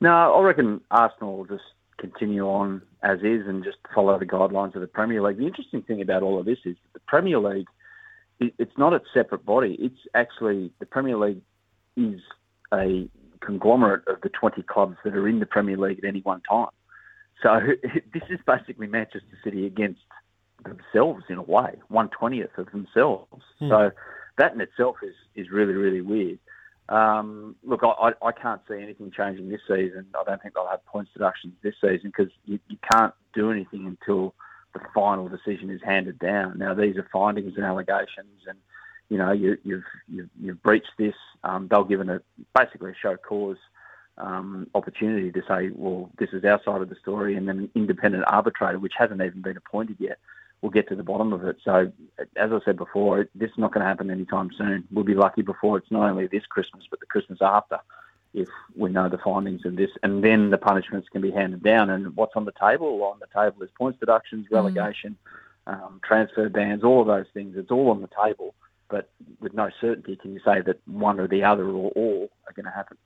No, I reckon Arsenal will just continue on as is and just follow the guidelines of the Premier League. The interesting thing about all of this is the Premier League, it's not a separate body. It's actually, the Premier League is a conglomerate of the 20 clubs that are in the Premier League at any one time. So (laughs) this is basically Manchester City against themselves in a way, one twentieth of themselves. Hmm. So that in itself is, is really, really weird. Um, look, I, I can't see anything changing this season. I don't think they'll have points deductions this season because you, you can't do anything until the final decision is handed down. Now, these are findings and allegations, and you know, you, you've, you've you've breached this. Um, they'll give it a basically a show cause um, opportunity to say, well, this is our side of the story, and then an independent arbitrator, which hasn't even been appointed yet, will get to the bottom of it. So, as I said before, this is not going to happen anytime soon. We'll be lucky before it's not only this Christmas, but the Christmas after, if we know the findings of this. And then the punishments can be handed down. And what's on the table? Well, on the table is points deductions, relegation, um, transfer bans, all of those things. It's all on the table. But with no certainty, can you say that one or the other or all are going to happen?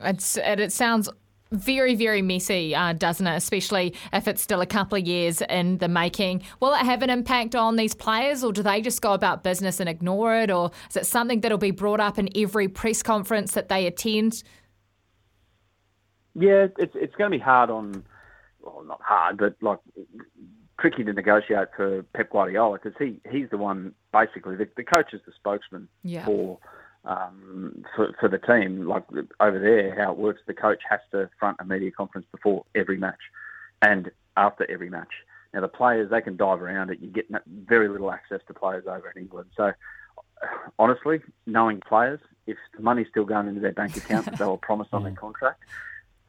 It's, and it sounds very, very messy, uh, doesn't it? Especially if it's still a couple of years in the making. Will it have an impact on these players, or do they just go about business and ignore it, or is it something that'll be brought up in every press conference that they attend? Yeah, it's it's going to be hard on, well, not hard, but like tricky to negotiate for Pep Guardiola because he he's the one basically the, the coach is the spokesman Yeah. for um for for the team. Like over there, how it works, the coach has to front a media conference before every match and after every match. Now the players they can dive around it. You get very little access to players over in England, so honestly, knowing players, if the money's still going into their bank (laughs) account that they were promised on their contract,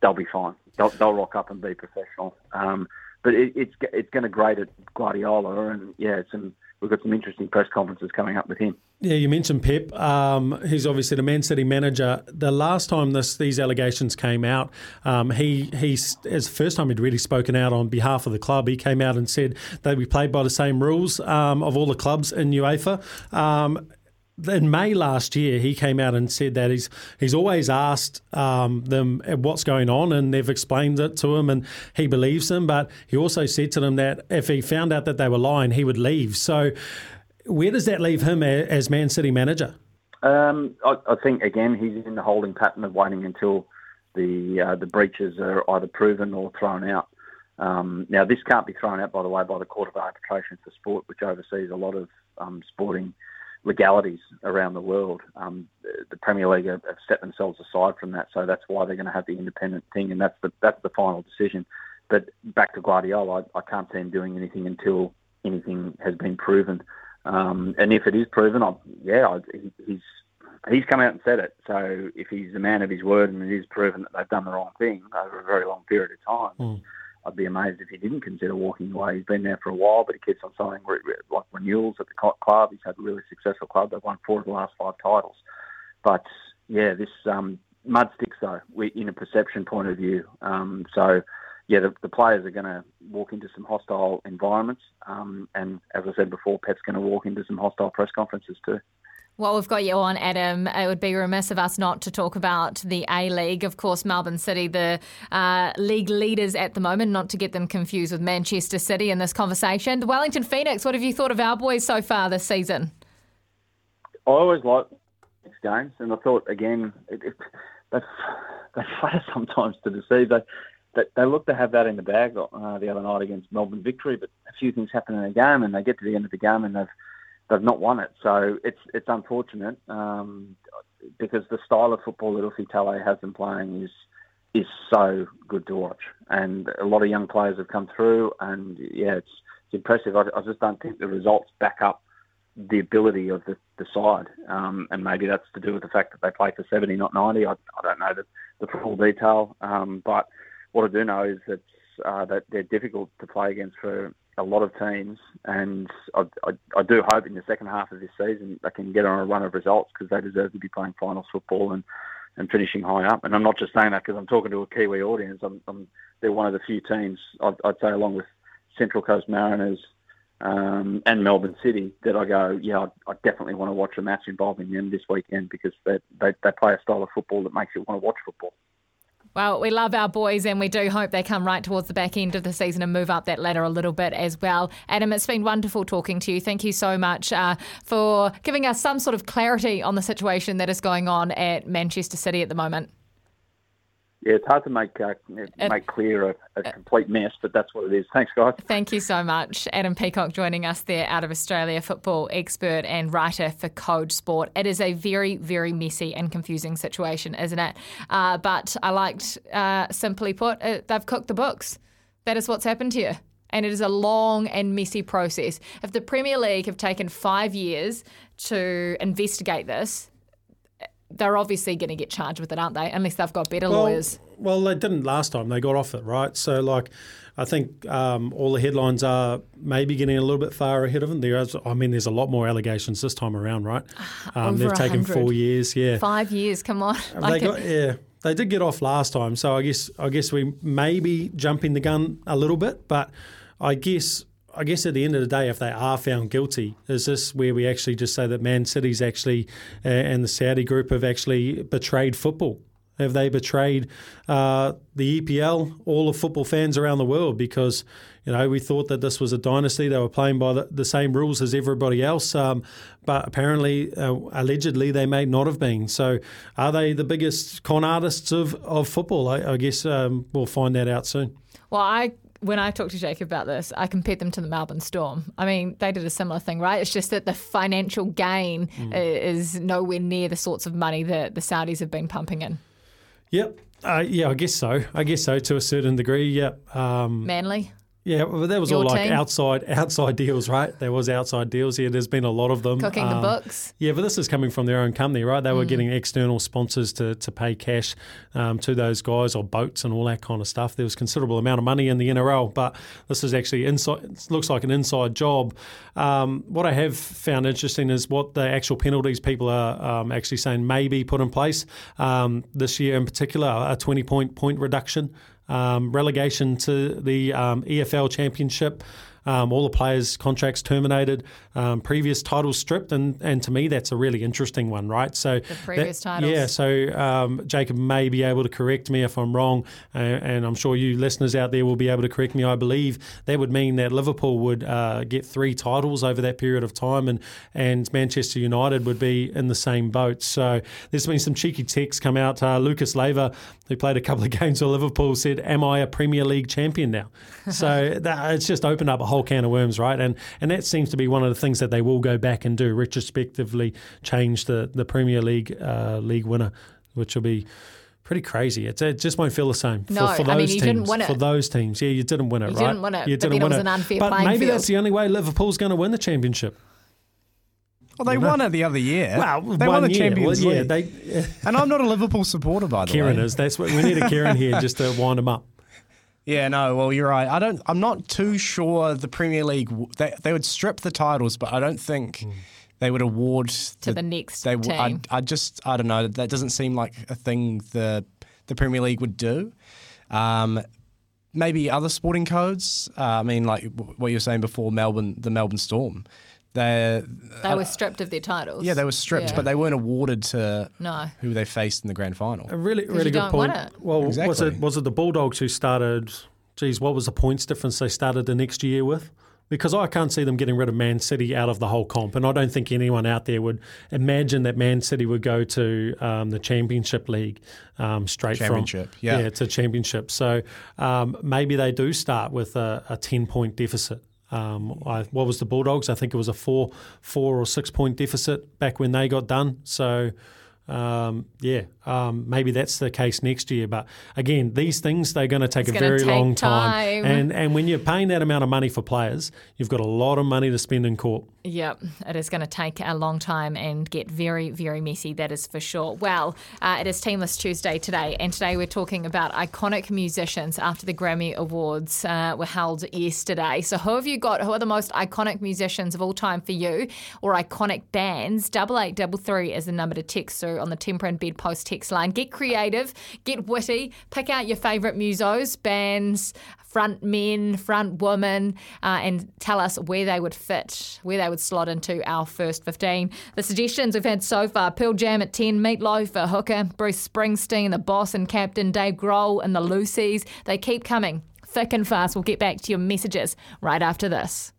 they'll be fine. They'll, they'll rock up and be professional. Um, but it, it's it's going to grate at Guardiola, and yeah, some we've got some interesting press conferences coming up with him. Yeah, you mentioned Pep. Um, he's obviously the Man City manager. The last time this these allegations came out, um, he he's as the first time he'd really spoken out on behalf of the club. He came out and said they be played by the same rules um, of all the clubs in UEFA. In May last year, he came out and said that he's he's always asked um, them what's going on, and they've explained it to him, and he believes them. But he also said to them that if he found out that they were lying, he would leave. So, where does that leave him as Man City manager? Um, I, I think again he's in the holding pattern of waiting until the uh, the breaches are either proven or thrown out. Um, now this can't be thrown out, by the way, by the Court of Arbitration for Sport, which oversees a lot of um, sporting legalities around the world. Um, the, Premier League have, set themselves aside from that, so that's why they're going to have the independent thing, and that's the that's the final decision. But back to Guardiola, I, I can't see him doing anything until anything has been proven. Um, and if it is proven, I, yeah, I, he, he's he's come out and said it. So if he's a man of his word and it is proven that they've done the wrong thing over a very long period of time, I'd be amazed if he didn't consider walking away. He's been there for a while, but he keeps on signing re- re- like renewals at the club. He's had a really successful club. They've won four of the last five titles. But yeah, this um, mud sticks though, we, in a perception point of view. Um, so yeah, the, the players are going to walk into some hostile environments, um, and as I said before, Pep's going to walk into some hostile press conferences too. Well, we've got you on, Adam. It would be remiss of us not to talk about the A League. Of course, Melbourne City, the uh, league leaders at the moment, not to get them confused with Manchester City in this conversation. The Wellington Phoenix, what have you thought of our boys so far this season? I always like games, and I thought again, it, it, they they flatter (laughs) sometimes to deceive. They, they they look to have that in the bag uh, the other night against Melbourne Victory, but a few things happen in a game, and they get to the end of the game and they've they've not won it. So it's it's unfortunate um, because the style of football that Ufuk Talay has been playing is is so good to watch, and a lot of young players have come through, and yeah, it's it's impressive. I, I just don't think the results back up the ability of the, the side, um, and maybe that's to do with the fact that they play for 70, not 90. I, I don't know the, the full detail, um, but what I do know is that uh, that they're difficult to play against for a lot of teams, and I, I, I do hope in the second half of this season they can get on a run of results because they deserve to be playing finals football and, and finishing high up. And I'm not just saying that because I'm talking to a Kiwi audience. I'm, I'm, they're one of the few teams I'd, I'd say, along with Central Coast Mariners, um, and Melbourne City that I go, yeah, I, I definitely want to watch a match involving them this weekend because they, they, they play a style of football that makes you want to watch football. Well, we love our boys and we do hope they come right towards the back end of the season and move up that ladder a little bit as well. Adam, it's been wonderful talking to you. Thank you so much uh, for giving us some sort of clarity on the situation that is going on at Manchester City at the moment. Yeah, it's hard to make uh, make clear a, a complete mess, but that's what it is. Thanks, guys. Thank you so much. Adam Peacock joining us there out of Australia, football expert and writer for Code Sport. It is a very, very messy and confusing situation, isn't it? Uh, but I liked, uh, simply put, uh, they've cooked the books. That is what's happened here. And it is a long and messy process. If the Premier League have taken five years to investigate this, they're obviously going to get charged with it, aren't they? Unless they've got better Well, lawyers. Well, they didn't last time. They got off it, right? So, like, I think um, all the headlines are maybe getting a little bit far ahead of them. There is, I mean, there's a lot more allegations this time around, right? Um, over they've taken 100. four years, yeah. Five years, come on. they Like got, yeah, they did get off last time, so I guess I guess we may be jumping the gun a little bit, but I guess I guess at the end of the day, if they are found guilty, is this where we actually just say that Man City's actually uh, and the Saudi group have actually betrayed football? Have they betrayed uh, the EPL, all of football fans around the world? Because you know we thought that this was a dynasty; they were playing by the, the same rules as everybody else. Um, but apparently, uh, allegedly, they may not have been. So, are they the biggest con artists of, of football? I, I guess um, we'll find that out soon. Well, I when I talked to Jacob about this, I compared them to the Melbourne Storm. I mean, they did a similar thing, right? It's just that the financial gain Mm. is nowhere near the sorts of money that the Saudis have been pumping in. Yep. Uh, yeah, I guess so. I guess so to a certain degree. Yep. Um, Manly. Yeah, well, that was Your all like team? outside (laughs) outside deals, right? There was outside deals. Yeah, there's been a lot of them. Cooking the Um, books. Yeah, but this is coming from their own company, right? They were Mm. getting external sponsors to, to pay cash um, to those guys or boats and all that kind of stuff. There was considerable amount of money in the NRL, but this is actually inside. Looks like an inside job. Um, what I have found interesting is what the actual penalties people are um, actually saying may be put in place um, this year in particular. A twenty point point reduction um, relegation to the um, EFL Championship. Um, all the players' contracts terminated, um, previous titles stripped, and, and to me that's a really interesting one, right? So the previous titles. yeah. So um, Jacob may be able to correct me if I'm wrong, uh, and I'm sure you listeners out there will be able to correct me. I believe that would mean that Liverpool would uh, get three titles over that period of time, and and Manchester United would be in the same boat. So there's been some cheeky texts come out. Uh, Lucas Leiva, who played a couple of (laughs) games for Liverpool, said, "Am I a Premier League champion now?" (laughs) so that, it's just opened up a whole can of worms, right? And and that seems to be one of the things that they will go back and do retrospectively, change the the Premier League uh, league winner, which will be. Pretty crazy. It's, it just won't feel the same for, No, for those I mean, teams. you didn't win it. For those teams, yeah, you didn't win it, You right? didn't win it, You but then it was an unfair But maybe field. that's the only way Liverpool's going to win the championship. Well, they won it the other year. Well, they won the year. Champions Well, yeah, League. they- and I'm not a Liverpool supporter, by the Kieran way. is. That's what we need a Kieran here just to wind him up. Yeah, no. Well, you're right. I don't. I'm not too sure the Premier League. They, they would strip the titles, but I don't think they would award To the next They. w- I, team. I just. I don't know. That doesn't seem like a thing the the Premier League would do. Um, maybe other sporting codes. Uh, I mean, like w- what you were saying before, Melbourne, the Melbourne Storm. They. They were stripped of their titles. Yeah, they were stripped, Yeah. but they weren't awarded to No. who they faced in the grand final. A really, 'Cause really you good don't point. want it. Well, was it was it the Bulldogs who started? Geez, what was the points difference they started the next year with? Because I can't see them getting rid of Man City out of the whole comp, and I don't think anyone out there would imagine that Man City would go to um, the Championship League um, straight Championship, from yeah. yeah to Championship. So um, maybe they do start with a, a ten point deficit. Um, I, what was the Bulldogs? I think it was a four, four or six point deficit back when they got done. So, um, yeah, um, maybe that's the case next year. But again, these things they're going to take It's a very take long time. and and when you're paying that amount of money for players, you've got a lot of money to spend in court. Yep, it is going to take a long time and get very, very messy, that is for sure. Well, uh, it is Teamless Tuesday today, and today we're talking about iconic musicians after the Grammy Awards uh, were held yesterday. So, who have you got? Who are the most iconic musicians of all time for you, or iconic bands? Double eight double three is the number to text through on the Tempur and Bed Post text line. Get creative, get witty, pick out your favourite musos, bands, front men, front women, uh, and tell us where they would fit, where they would slot into our first 15. The suggestions we've had so far Pearl Jam at 10, Meatloaf, a hooker, Bruce Springsteen, the boss and captain, Dave Grohl, and the loosies. They keep coming thick and fast. We'll get back to your messages right after this.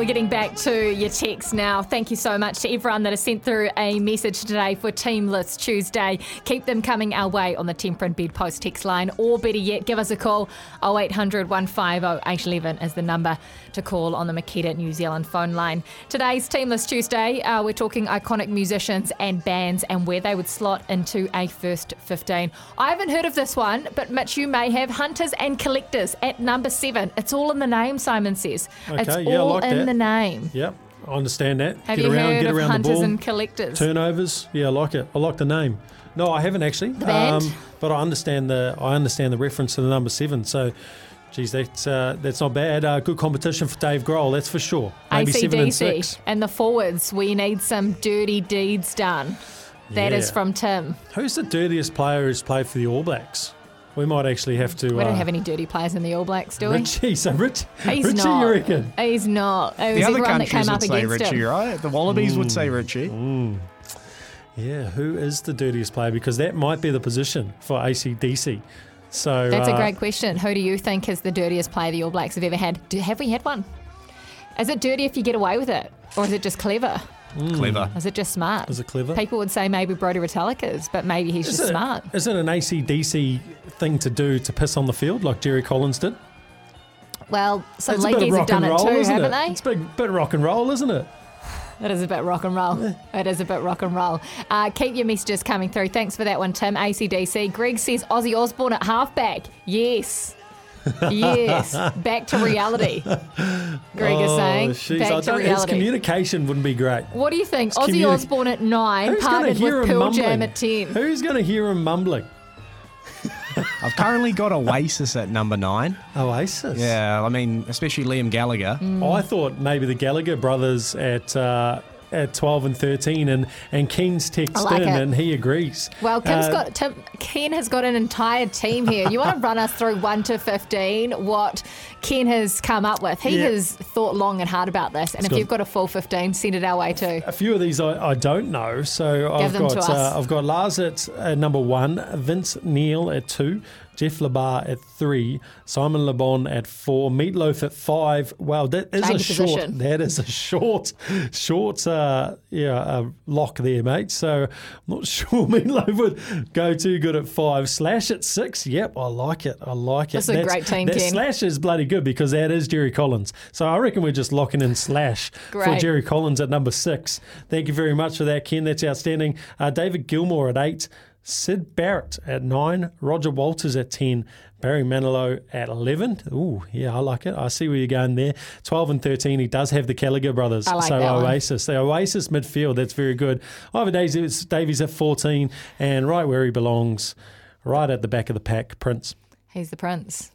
We're getting back to your text now. Thank you so much to everyone that has sent through a message today for Team List Tuesday. Keep them coming our way on the Tempur and Bedpost text line, or better yet, give us a call. 0800 150 811 is the number to call on the Makita New Zealand phone line. Today's Team List Tuesday, uh, we're talking iconic musicians and bands and where they would slot into a first 15. I haven't heard of this one, but Mitch, you may have Hunters and Collectors at number seven. It's all in the name, Simon says. it's Okay, yeah, I all like in that. the name. Yep, I understand that. Have get you around, heard get of around the Hunters ball. and Collectors? Turnovers, yeah, I like it. I like the name. No, I haven't actually. Um, The band? but I understand the I understand the reference to the number seven. So, geez, that's uh, that's not bad. Uh, good competition for Dave Grohl, that's for sure. Maybe seven and six. And the forwards. We need some dirty deeds done. That is Yeah. from Tim. Who's the dirtiest player who's played for the All Blacks? We might actually have to. We uh, don't have any dirty players in the All Blacks, do we? Richie, (laughs) so Rich, He's Richie, not. you reckon? He's not. It was The other everyone that countries came up would say Richie, him. right? The Wallabies would say Richie. Yeah, who is the dirtiest player? Because that might be the position for ACDC. So That's a uh, great question. Who do you think is the dirtiest player the All Blacks have ever had? Do, have we had one? Is it dirty if you get away with it? Or is it just clever? Clever. Is it just smart? Is it clever? People would say maybe Brody is, but maybe he's Is just it, smart. is it an ACDC thing to do to piss on the field like Jerry Collins did? Well, some It's a bit of leagues have done and it roll, too, isn't haven't it? they? It's a bit, bit rock and roll, isn't it? It is a bit rock and roll. It is a bit rock and roll. Uh, keep your messages coming through. Thanks for that one, Tim. ACDC. Greg says Ozzy Osbourne at halfback. Yes. yes. (laughs) Back to reality. Greg is saying. Oh, Back to don't- his communication wouldn't be great. what do you think? His Ozzy communi- Osbourne at nine, Who's partnered with Pearl mumbling? Jam at 10. Who's going to hear him mumbling? (laughs) I've currently got Oasis at number nine. Oasis. Yeah, I mean, especially Liam Gallagher. Mm. I thought maybe the Gallagher brothers at uh, at 12 and 13, and, and Keen's I texted like in it. and he agrees. Well, Kim's Uh, got Tim, Ken has got an entire team here. You want to run us through one to fifteen? What Ken has come up with? He Yeah. has thought long and hard about this, and if got- you've got a full fifteen, send it our way too. A few of these I, I don't know, so I've them to got uh, I've got Lars at uh, number one, Vince Neil at two, Jeff Labar at three, Simon LeBon at four, Meatloaf at five. Wow, that is Change a short. position. That is a short, short, uh, yeah, uh, lock there, mate. So I'm not (laughs) sure Meatloaf would go too good at five. Slash at six. Yep, I like it. I like it. That's a great team, that Ken. Slash is bloody good because that is Jerry Collins. So I reckon we're just locking in Slash for Jerry Collins at number six. Thank you very much for that, Ken. That's outstanding. Uh, David Gilmour at eight. Syd Barrett at nine. Roger Walters at 10. Barry Manilow at 11. Ooh, yeah, I like it. I see where you're going there. 12 and 13, he does have the Gallagher brothers. I like so that one. Oasis. The Oasis midfield, that's very good. Ivor Davies, Davies at 14. And right where he belongs, right at the back of the pack, Prince. He's the prince.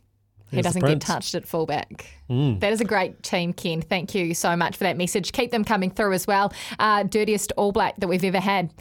He doesn't get. Mm. touched at fullback. That is a great team, Ken. Thank you so much for that message. Keep them coming through as well. Uh, dirtiest All Black that we've ever had.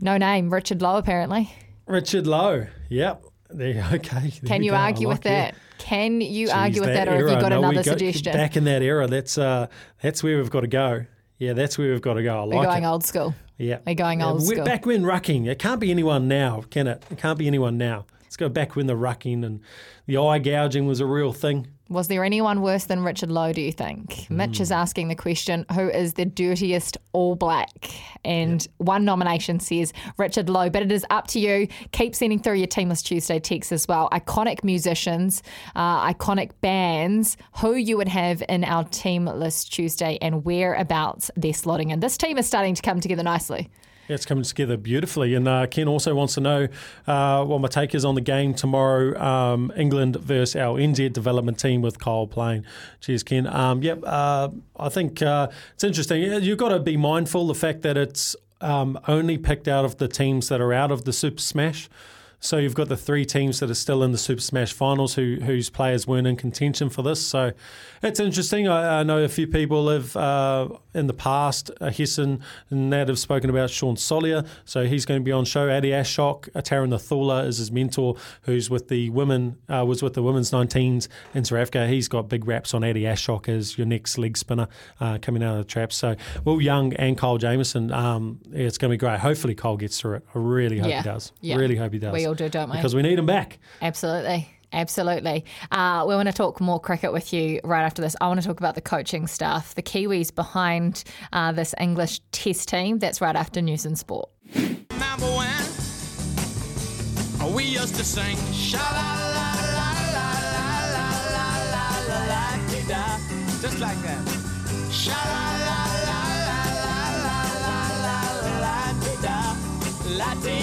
No name, Richard Loe, apparently. Richard Loe. Yep. There, (laughs) okay. there Can you go. Argue with that? it. Can you Jeez, argue with that, or have you got No, another go- suggestion? Back in that era, that's uh, that's where we've got to go. Yeah, that's where we've got to go. I We're like going it. old school. Yeah, We're going Yeah, old we're school. Back when rucking, it can't be anyone now, can it? It can't be anyone now. Let's go back when the rucking and the eye gouging was a real thing. Was there anyone worse than Richard Loe, do you think? Mitch is asking the question who is the dirtiest All Black? And one nomination says Richard Lowe, but it is up to you. Keep sending through your Team List Tuesday texts as well. Iconic musicians, uh, iconic bands, who you would have in our Team List Tuesday and whereabouts they're slotting in. This team is starting to come together nicely. Yeah, it's coming together beautifully. And uh, Ken also wants to know uh, what my take is on the game tomorrow um, England versus our NZ development team with Kyle playing. Cheers, Ken. Um, yep, uh, I think uh, it's interesting. You've got to be mindful the fact that it's um, only picked out of the teams that are out of the Super Smash. So you've got the three teams that are still in the Super Smash finals who whose players weren't in contention for this. So it's interesting. I, I know a few people have uh, in the past, uh, Hesson and that have spoken about Sean Solia. So he's going to be on show. Adi Ashok, uh, Tarun Nethula is his mentor, who's with the women uh, was with the women's 19s in South Africa. He's got big raps on Adi Ashok as your next leg spinner uh, coming out of the traps. So Will Young and Kyle Jamieson, um, it's going to be great. Hopefully Kyle gets through it. I really hope Yeah. he does. Yeah. Really hope he does We all do, don't we? because we need him back. Absolutely. Absolutely. Uh, we want to talk more cricket with you right after this. I want to talk about the coaching stuff, the Kiwis behind uh, this English Test team. That's right after News and Sport. Number one, we used to sing sha la la la la la la la la la di da, just like that. Sha la la la la la la la la la di da, la di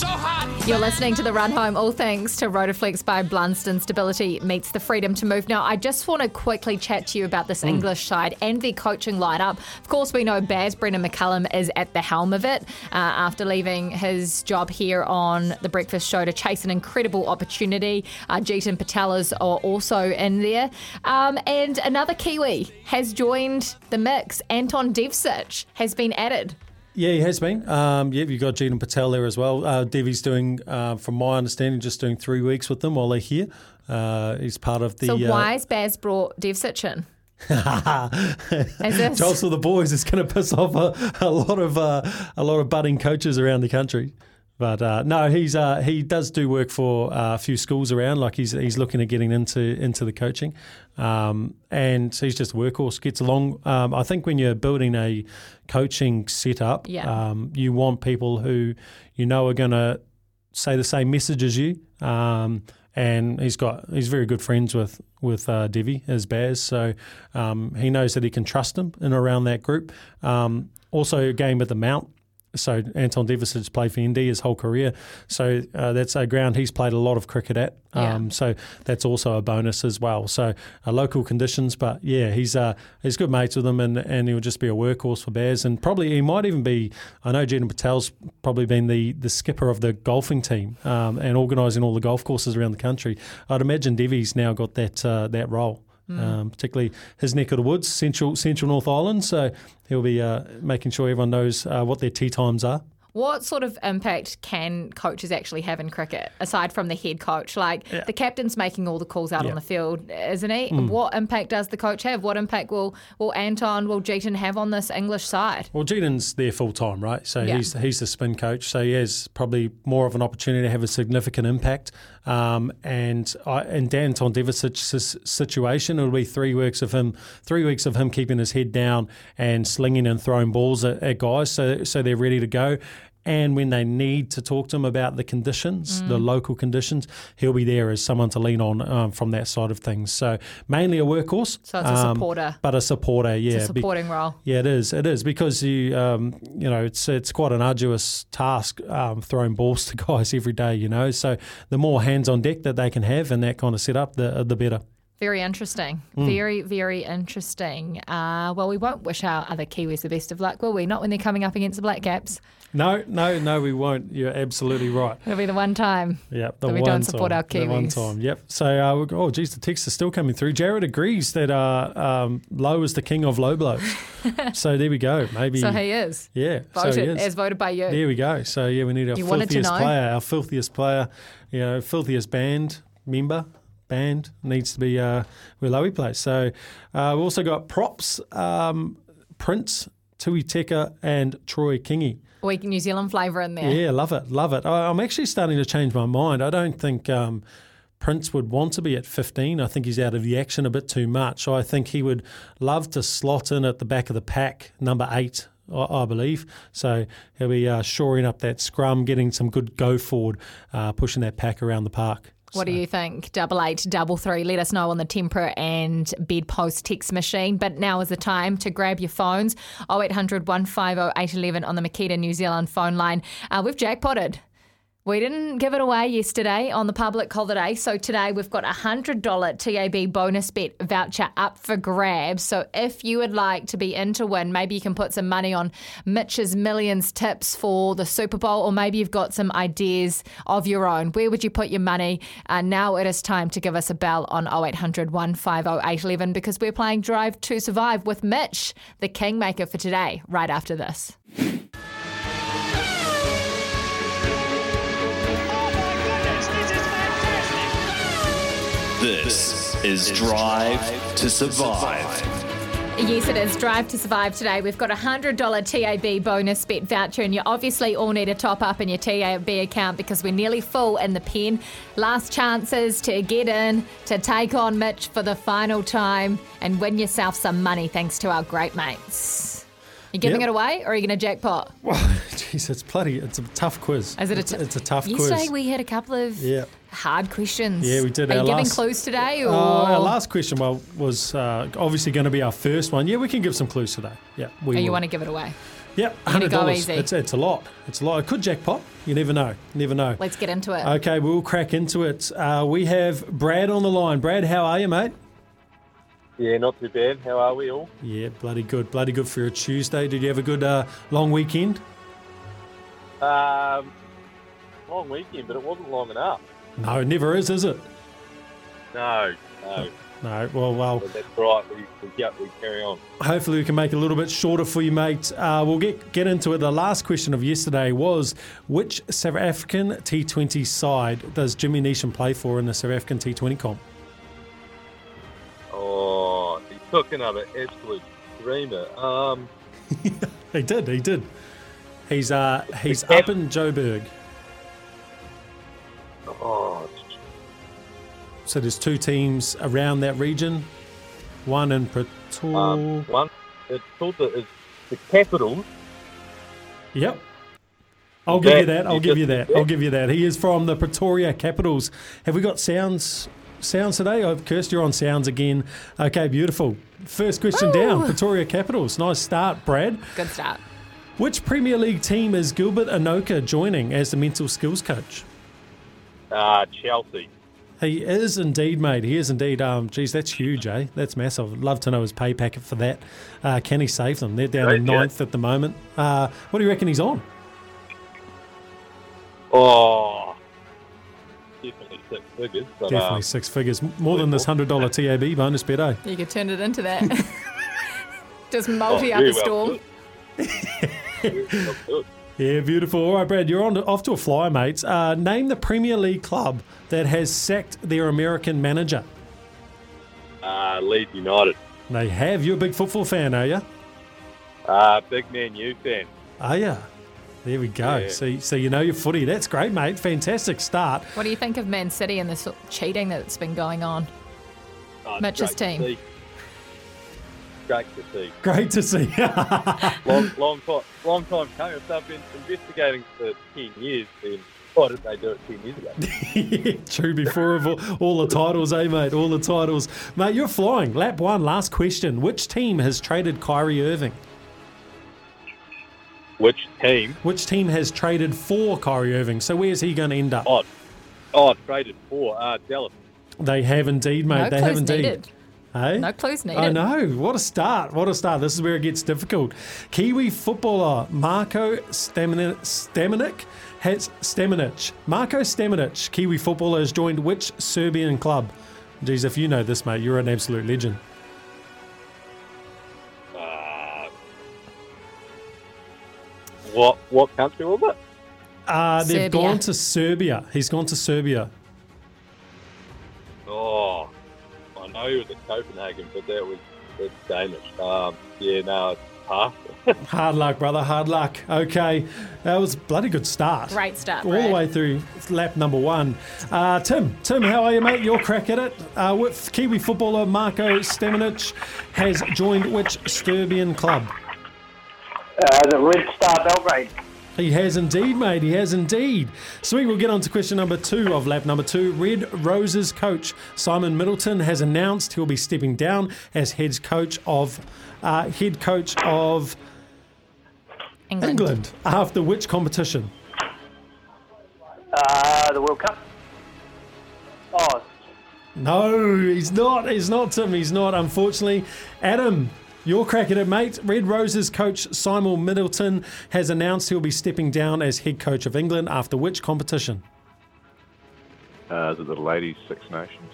So hot. You're listening to the Run Home, all thanks to Rotoflex by Blundstone. Stability meets the freedom to move. Now, I just want to quickly chat to you about this English side and their coaching lineup. Of course, we know Baz Brendon McCullum is at the helm of it uh, after leaving his job here on the Breakfast Show to chase an incredible opportunity. Uh, Jeetan Patel is are also in there, um, and another Kiwi has joined the mix. Anton Devcich has been added. Yeah, he has been. Um, yeah, you've got Jeetan Patel there as well. Uh, Devi's doing, uh, from my understanding, just doing three weeks with them while they're here. Uh, he's part of the. So uh, why has Baz brought Devcich in? (laughs) As if- Jostle the boys is going to piss off a, a lot of uh, a lot of budding coaches around the country. But uh, no, he's uh, he does do work for uh, a few schools around. Like he's he's looking at getting into into the coaching, um, and he's just a workhorse. Gets along. Um, I think when you're building a coaching setup, Yeah. um, you want people who you know are going to say the same message as you. Um, and he's got he's very good friends with with uh, Devi as Baz, so um, he knows that he can trust him in and around that group. Um, also, a game at the Mount. So Anton has played for Indy his whole career, so uh, that's a ground he's played a lot of cricket at. Yeah. Um, so that's also a bonus as well. So uh, local conditions, but yeah, he's uh, he's good mates with him, and, and he'll just be a workhorse for Bears, and probably he might even be. I know Jeetan Patel's probably been the the skipper of the golfing team um, and organising all the golf courses around the country. I'd imagine Devi's now got that uh, that role. Um, particularly his neck of the woods, central central North Island. So he'll be uh, making sure everyone knows uh, what their tea times are. What sort of impact can coaches actually have in cricket, aside from the head coach? Like the captain's making all the calls out Yeah. on the field, isn't he? What impact does the coach have? What impact will will Anton, will Jeetan have on this English side? Well, Jeetan's there full time, right? So Yeah. he's he's the spin coach, so he has probably more of an opportunity to have a significant impact. Um, and I, and Anton Devcich's situation, it'll be three weeks of him, three weeks of him keeping his head down and slinging and throwing balls at, at guys, so so they're ready to go. And when they need to talk to him about the conditions, the local conditions, he'll be there as someone to lean on um, from that side of things. So mainly a workhorse, So it's a um, supporter. but a supporter, yeah. It's a be- supporting role. yeah, it is. It is because you, um, you know, it's it's quite an arduous task um, throwing balls (laughs) to guys every day. You know, so the more hands on deck that they can have in that kind of setup, the the better. Very interesting. Hmm. Very, very interesting. Uh, well, we won't wish our other Kiwis the best of luck, will we? Not when they're coming up against the Black Caps. No, no, no, we won't. You're absolutely right. It'll be the one time. Yeah, the That we one don't support time, our The one time, yep. So, uh, oh, geez, the texts are still coming through. Jared agrees that uh, um, Loe is the king of low blows. (laughs) so there we go. Maybe. So he is. yeah, so Voted, he is. as voted by you. There we go. So yeah, we need our You filthiest player, our filthiest player, you know, filthiest band member. Band needs to be uh, where Lowy plays. So uh, we've also got props, um, Prince, Tui Teka, and Troy Kingi. Weak New Zealand flavour in there. Yeah, love it, love it. I, I'm actually starting to change my mind. I don't think um, Prince would want to be at 15. I think he's out of the action a bit too much. So I think he would love to slot in at the back of the pack, number eight. I I believe so. He'll be uh, shoring up that scrum, getting some good go forward, uh, pushing that pack around the park. What do you think? Double eight, double three. Let us know on the Tempur and bedpost text machine. But now is the time to grab your phones. 0800 150 811 on the Makita New Zealand phone line. Uh, we've jackpotted. We didn't give it away yesterday on the public holiday, so today we've got a $100 TAB bonus bet voucher up for grabs. So if you would like to be in to win, maybe you can put some money on Mitch's Millions tips for the Super Bowl, or maybe you've got some ideas of your own. Where would you put your money? Uh, now it is time to give us a bell on 0800 150 811 because we're playing Drive to Survive with Mitch, the kingmaker for today, right after this. This is Drive to Survive. Yes, it is. Drive to Survive today. We've got a $100 TAB bonus bet voucher, and you obviously all need a top up in your TAB account because we're nearly full in the pen. Last chances to get in, to take on Mitch for the final time, and win yourself some money thanks to our great mates. You giving Yep. it away, or are you going to jackpot? Well, (laughs) Jeez, it's bloody. It's a tough quiz. Is it a it's, it's a tough Yesterday quiz. we had a couple of Yeah. Hard questions. Yeah, we did Are our you giving clues today, or Uh, our last question, well, was uh, obviously going to be our first one. Yeah, we can give some clues today. Yeah, we or you want to give it away? Yep, hundred dollars. It's it's a lot. It's a lot. It could jackpot. You never know. Never know. Let's get into it. Okay, we'll crack into it. Uh, we have Brad on the line. Brad, how are you, mate? Yeah, not too bad. How are we all? Yeah, bloody good. Bloody good for a Tuesday. Did you have a good uh, long weekend? Um, long weekend, but it wasn't long enough. No, it never is, is it? No, no. No. Well, well. That's right. We, we, get, we carry on. Hopefully, we can make it a little bit shorter for you, mate. Uh, we'll get get into it. The last question of yesterday was which South African T20 side does Jimmy Neesham play for in the South African T20 comp? Oh, he took another absolute dreamer. Um, (laughs) He did. He did. He's uh he's up in Joburg. Oh, So there's two teams around that region. One in Pretoria. um, one. It's called the, it's the Capitals. Yep. I'll give you That- that. I'll you give you just- that. I'll give you that. He is from the Pretoria Capitals. Have we got sounds sounds today? Oh, Kirst, you're on sounds again. Okay, beautiful. First question down. Pretoria Capitals. Nice start, Brad. Good start. Which Premier League team is Gilbert Enoka joining as the mental skills coach? Uh, Chelsea. He is indeed, mate. He is indeed. Um, geez, that's huge, eh? That's massive. I'd love to know his pay packet for that. Uh, can he save them? They're down Right, in yeah. ninth at the moment. Uh, what do you reckon he's on? Oh, definitely six figures. But, Definitely um, six figures. More than this hundred dollar TAB bonus bet, eh? You could turn it into that. (laughs) Just multi Oh, up very a well storm. Very. Yeah, beautiful. All right, Brad, you're on to, off to a fly, mates. Uh, name the Premier League club that has sacked their American manager. Uh, Leeds United. They have. You're a big football fan, are you? Uh, big Man U fan. Are you? There we go. Yeah. So, so you know your footy. That's great, mate. Fantastic start. What do you think of Man City and this cheating that's been going on? Oh, Mitch's great to team. See. Great to see. Great to see. (laughs) long, long time, long time coming. If they've been investigating for ten years, then why didn't they do it ten years ago? (laughs) True before of all, all the titles, eh, mate? All the titles. Mate, you're flying. Lap one, last question. Which team has traded Kyrie Irving? Which team? Which team has traded for Kyrie Irving? So where's he going to end up? Oh, oh, traded for uh, Dallas. They have indeed, mate. No they have indeed. needed. Hey? No clues needed. I know. What a start. What a start. This is where it gets difficult. Kiwi footballer Marko Stamenic, Stamenic has Stamenic. Marko Stamenic, Kiwi footballer, has joined which Serbian club? Geez, if you know this, mate, you're an absolute legend. Uh, what what country was it? Uh, they've Serbia. gone to Serbia. He's gone to Serbia. Oh, I know he was at Copenhagen, but that was that's Danish. Um, yeah, no, it's pass. (laughs) Hard luck, brother. Hard luck. Okay. That was a bloody good start. Great start, All Brad. the way through lap number one. Uh, Tim, Tim, how are you, mate? Your crack at it. Uh, with Kiwi footballer Marko Stamenic has joined which Serbian club? Uh, the Red Star Belgrade. He has indeed, mate. He has indeed. Sweet. We'll get on to question number two of lap number two. Red Roses coach Simon Middleton has announced he'll be stepping down as head coach of uh, head coach of England. England after which competition? Uh, the World Cup. Oh, No, he's not. He's not, Tim. He's not, unfortunately. Adam, your crack at it, mate. Red Roses coach Simon Middleton has announced he'll be stepping down as head coach of England after which competition? Uh, is it the Ladies Six Nations?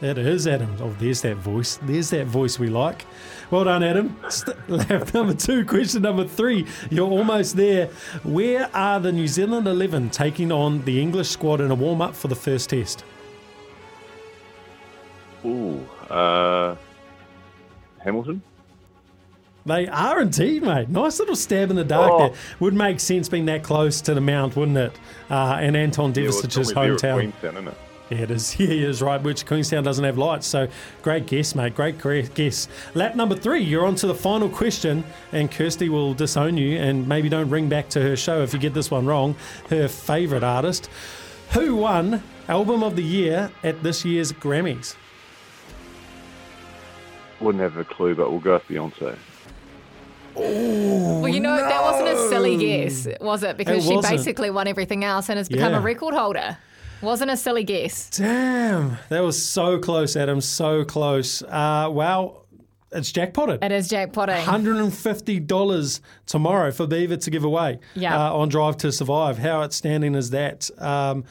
It is, Adam. Oh, there's that voice. There's that voice we like. Well done, Adam. (laughs) Lap number two, question number three. You're almost there. Where are the New Zealand 11 taking on the English squad in a warm up for the first test? Ooh. Uh, Hamilton. They are indeed, mate. Nice little stab in the dark Oh. there. Would make sense being that close to the mount, wouldn't it? Uh, and Anton Yeah, well, it's Devcich's normally there at hometown. Queenstown, isn't it? Yeah, it is. (laughs) Yeah, he is right. Which Queenstown doesn't have lights. So great guess, mate. Great guess. Lap number three. You're on to the final question, and Kirsty will disown you, and maybe don't ring back to her show if you get this one wrong. Her favourite artist, who won Album of the Year at this year's Grammys. Wouldn't have a clue, but we'll go with Beyonce. Well, you know, that wasn't a silly guess, was it? Because It she wasn't. basically won everything else and has become Yeah. a record holder. Wasn't a silly guess. Damn, that was so close, Adam. So close. Uh, wow, it's jackpotted. It is jackpotting. $150 tomorrow for Beaver to give away Yeah. uh, on Drive to Survive. How outstanding is that? Um,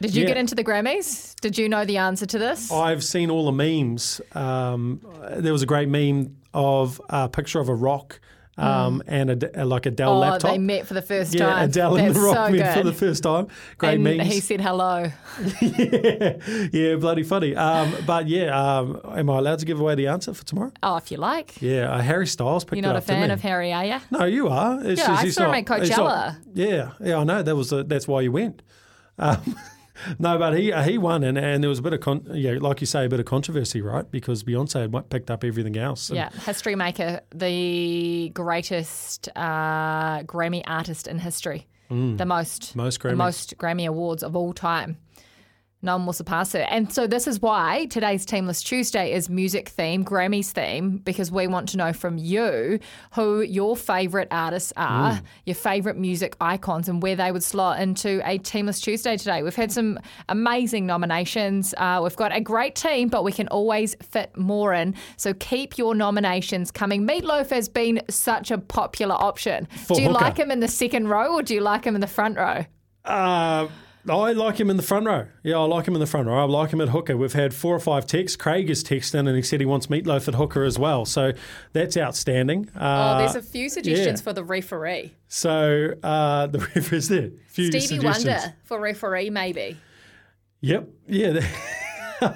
Did you yeah. get into the Grammys? Did you know the answer to this? I've seen all the memes. Um, there was a great meme of a picture of a rock um, and a, like a Dell Mm. oh, laptop. they met for the first yeah, time. Adele and the Rock so met for the first time. Great and memes. he said hello. (laughs) yeah, yeah, bloody funny. Um, but yeah, um, am I allowed to give away the answer for tomorrow? Oh, if you like. Yeah, uh, Harry Styles picked You're not a up, didn't fan of Harry, are you? No, you are. It's Yeah, just, I saw him at he's not- Coachella. yeah, yeah, I know. That was the, that's why you went. Um, (laughs) no, but he he won, and, and there was a bit of con- yeah, like you say, a bit of controversy, right? Because Beyonce had picked up everything else. Yeah, history maker, the greatest uh, Grammy artist in history, Mm. the most, Most the most Grammy awards of all time. No one will surpass her. And so this is why today's Team List Tuesday is music theme, Grammys theme, because we want to know from you who your favourite artists are, Mm. your favourite music icons, and where they would slot into a Team List Tuesday today. We've had some amazing nominations. Uh, we've got a great team, but we can always fit more in. So keep your nominations coming. Meatloaf has been such a popular option. For do you hooker. like him in the second row or do you like him in the front row? Uh, I like him in the front row. Yeah, I like him in the front row. I like him at hooker. We've had four or five texts. Craig has texted in and he said he wants meatloaf at hooker as well. So that's outstanding. Oh, Uh, there's a few suggestions yeah. for the referee. So uh, (laughs) the ref is there. Few Stevie. Wonder for referee, maybe. Yep. Yeah. (laughs)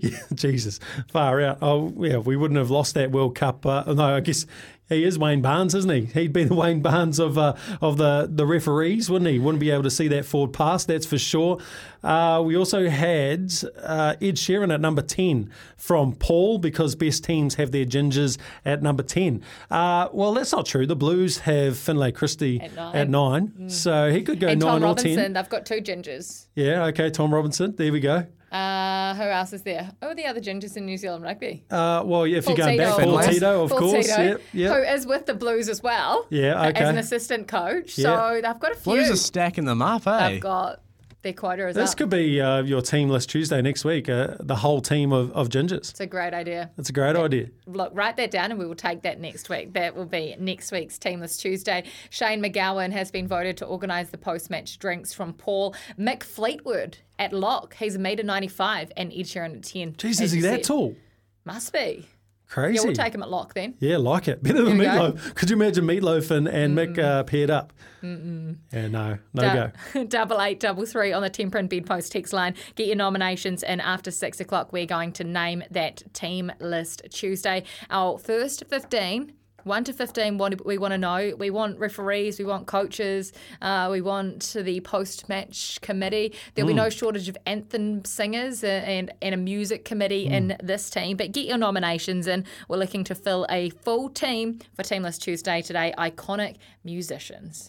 yeah. Jesus. Far out. Oh, yeah. We wouldn't have lost that World Cup. Uh, no, I guess he is Wayne Barnes, isn't he? He'd be the Wayne Barnes of uh, of the, the referees, wouldn't he? Wouldn't be able to see that forward pass, that's for sure. Uh, we also had uh, Ed Sheeran at number 10 from Paul because best teams have their gingers at number 10. Uh, well, that's not true. The Blues have Finlay Christie At nine. at nine. So he could go and 9 Tom or Robinson, 10. they've got two gingers. Yeah, okay. Tom Robinson. There we go. Uh, who else is there? Oh, the other gingers in New Zealand rugby? Uh, well, yeah, if Full you're going back, Tito. Paul Tito, of Full course. Tito, Yep, yep. Who is with the Blues as well. Yeah, As an assistant coach. Yeah. So they've got a few. Blues are stacking them up, eh? They've got their quota is This up. could be uh, your team list Tuesday next week. Uh, the whole team of, of gingers. It's a great idea. It's a great idea. Look, write that down and we will take that next week. That will be next week's Team List Tuesday. Shane MacGowan has been voted to organise the post match drinks from Paul. Mick Fleetwood at lock. He's a metre 95 and Ed Sheeran at 10. Jeez, as is he that tall? Must be. Crazy. Yeah, we'll take him at lock then. Yeah, like it. Better than go. Meatloaf. Could you imagine Meatloaf and, and Mick uh, paired up? Yeah, no, no go. (laughs) Double eight double three on the Tempur and bedpost text line. Get your nominations in after six o'clock. We're going to name that team list Tuesday. Our first fifteen. 1 to 15, what we want to know. We want referees, we want coaches, uh, we want the post match committee. There'll be Mm. no shortage of anthem singers and, and a music committee in Mm. this team. But get your nominations in. We're looking to fill a full team for Team List Tuesday today. Iconic musicians.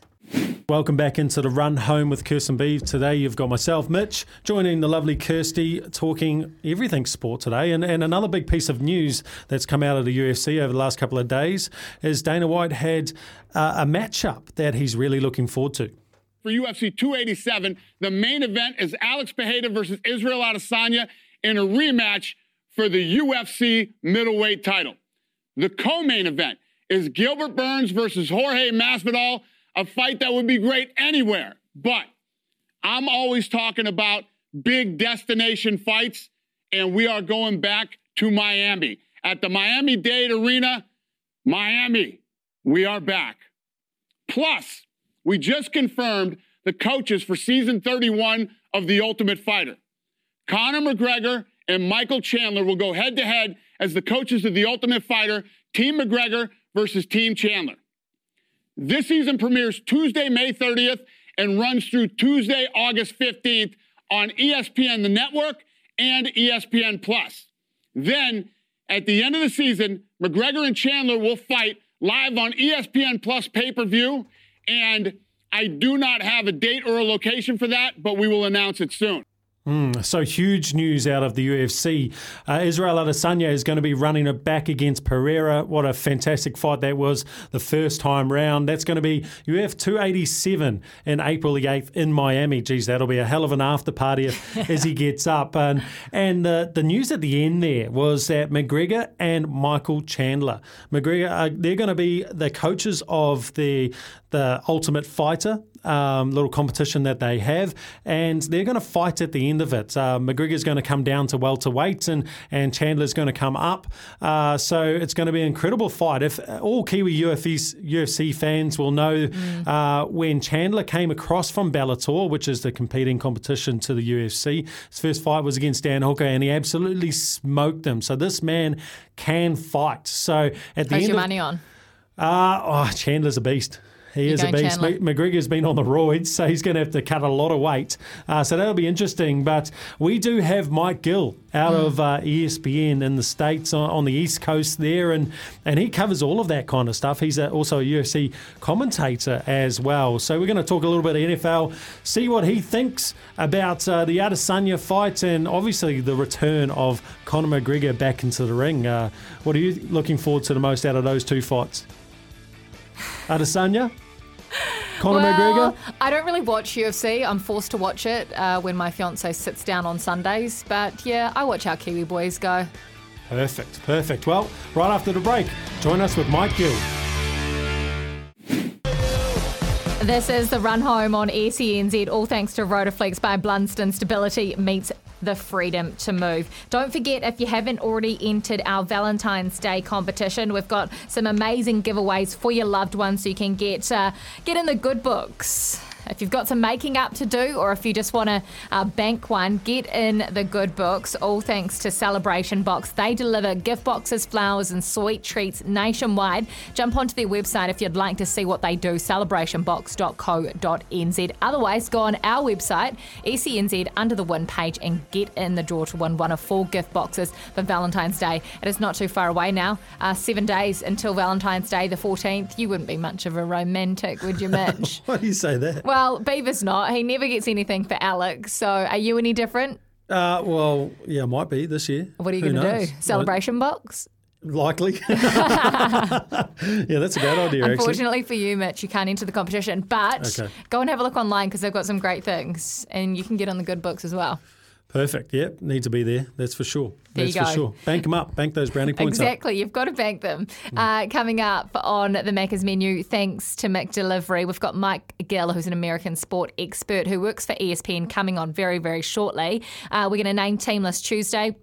Welcome back into the run home with Kirsten Beeve. Today you've got myself, Mitch, joining the lovely Kirsty, talking everything sport today. And, and another big piece of news that's come out of the UFC over the last couple of days is Dana White had uh, a matchup that he's really looking forward to. for UFC 287. The main event is Alex Pereira versus Israel Adesanya in a rematch for the UFC middleweight title. The co-main event is Gilbert Burns versus Jorge Masvidal, a fight that would be great anywhere. But I'm always talking about big destination fights, and we are going back to Miami. At the Miami Dade Arena, Miami, we are back. Plus, we just confirmed the coaches for season 31 of The Ultimate Fighter. Conor McGregor and Michael Chandler will go head to head as the coaches of the Ultimate Fighter, Team McGregor versus Team Chandler. This season premieres Tuesday, May 30th, and runs through Tuesday, August 15th on ESPN, the network, and ESPN Plus. Then, at the end of the season, McGregor and Chandler will fight live on ESPN Plus pay per view. And I do not have a date or a location for that, but we will announce it soon. Mm, so huge news out of the UFC. Uh, Israel Adesanya is going to be running it back against Pereira. What a fantastic fight that was the first time round. That's going to be UF 287 in April the 8th in Miami. Geez, that'll be a hell of an after party if, (laughs) as he gets up. And and the, the news at the end there was that McGregor and Michael Chandler, McGregor, uh, they're going to be the coaches of the the Ultimate Fighter um, little competition that they have, and they're going to fight at the end of it. Uh, McGregor's going to come down to welterweight, and and Chandler's going to come up. Uh, so it's going to be an incredible fight. If all Kiwi UFC, UFC fans will know, uh, when Chandler came across from Bellator, which is the competing competition to the UFC, his first fight was against Dan Hooker, and he absolutely smoked him. So this man can fight. So at the Who's end your of, money on? uh, oh, Chandler's a beast. He You're is a beast. Chandler? McGregor's been on the roids, so he's going to have to cut a lot of weight. Uh, so that'll be interesting. But we do have Mike Gill out Hmm. of uh, ESPN in the States on, on the East Coast there, and, and he covers all of that kind of stuff. He's a, also a UFC commentator as well. So we're going to talk a little bit of NFL, see what he thinks about uh, the Adesanya fight, and obviously the return of Conor McGregor back into the ring. Uh, what are you looking forward to the most out of those two fights? Adesanya? (laughs) Conor well, McGregor? I don't really watch UFC. I'm forced to watch it uh, when my fiance sits down on Sundays. But yeah, I watch our Kiwi boys go. Perfect, perfect. Well, right after the break, join us with Mike Gill. This is the run home on SENZ, all thanks to Rotoflex by Blundstone. Stability meets the freedom to move. Don't forget, if you haven't already entered our Valentine's Day competition, we've got some amazing giveaways for your loved ones so you can get uh, get in the good books. If you've got some making up to do, or if you just want to uh, bank one, get in the good books. All thanks to Celebration Box. They deliver gift boxes, flowers, and sweet treats nationwide. Jump onto their website if you'd like to see what they do, celebrationbox.co.nz. Otherwise, go on our website, ECNZ, under the win page, and get in the draw to win one of four gift boxes for Valentine's Day. It is not too far away now. Uh, seven days until Valentine's Day, the 14th. You wouldn't be much of a romantic, would you, Mitch? (laughs) Why do you say that? Well, Beaver's not. He never gets anything for Alex. So are you any different? Uh, well, yeah, might be this year. What are you going to do? Celebration box? Likely. (laughs) yeah, that's a bad idea, actually. Unfortunately for you, Mitch, you can't enter the competition. But Okay. go and have a look online because they've got some great things. And you can get on the good books as well. Perfect. Yep, need to be there. That's for sure. There That's you for go. sure. Bank them up. Bank those brownie points up. Exactly. You've got to bank them. Uh, coming up on the Macca's menu, thanks to McDelivery, we've got Mike Gill, who's an American sport expert who works for ESPN, coming on very, very shortly. Uh, we're going to name Team List Tuesday.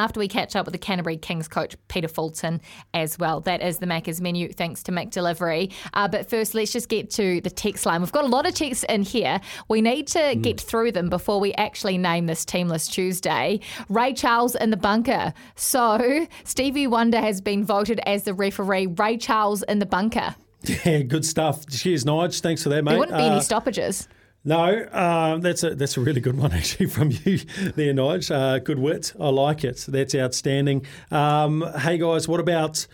After we catch up with the Canterbury Kings coach Peter Fulton as well. That is the Macca's menu, thanks to McDelivery. Uh, but first, let's just get to the text line. We've got a lot of texts in here. We need to get through them before we actually name this Team List Tuesday. Ray Charles in the bunker. So, Stevie Wonder has been voted as the referee. Ray Charles in the bunker. (laughs) Yeah, good stuff. Cheers, Nige. Thanks for that, mate. There wouldn't be Uh, any stoppages. No, um, that's a that's a really good one (laughs) actually from you there, Nige. Uh, good wit, I like it. That's outstanding. Um, hey guys, what about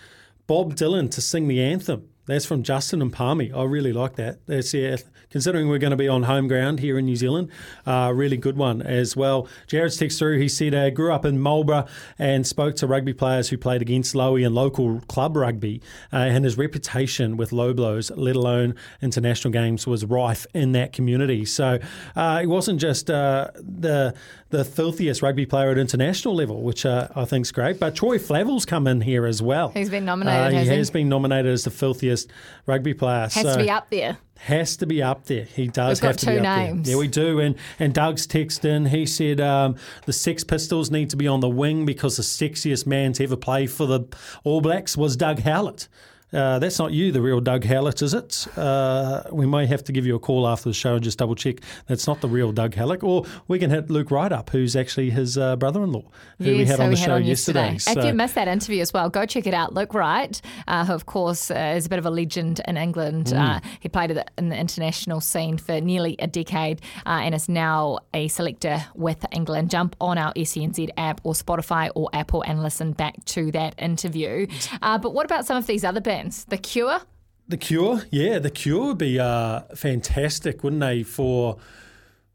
Bob Dylan to sing the anthem? That's from Justin and Palmy. I really like that. That's yeah. Considering we're going to be on home ground here in New Zealand, uh, really good one as well. Jared's text through. He said, uh, grew up in Marlborough and spoke to rugby players who played against Lowy and local club rugby, uh, and his reputation with low blows, let alone international games, was rife in that community. So uh, he wasn't just uh, the the filthiest rugby player at international level, which uh, I is great. But Troy Flavell's come in here as well. He's been nominated, Uh, he has he? been nominated as the filthiest rugby player. Has so to be up there. Has to be up there. He does have got to be two up names. there. Yeah, we do. And and Doug's text in. He said um, the Sex Pistols need to be on the wing because the sexiest man to ever play for the All Blacks was Doug Howlett. Uh, that's not you, the real Doug Howlett, is it? Uh, we may have to give you a call after the show and just double check that's not the real Doug Howlett. Or we can hit Luke Wright up, who's actually his uh, brother in law, who we had on the show on yesterday. If you missed that interview as well, go check it out. Luke Wright, uh, who of course uh, is a bit of a legend in England. Mm. Uh, he played in the international scene for nearly a decade uh, and is now a selector with England. Jump on our SENZ app or Spotify or Apple and listen back to that interview. Uh, but what about some of these other bands? The Cure. The Cure, yeah, the Cure would be uh, fantastic, wouldn't they? For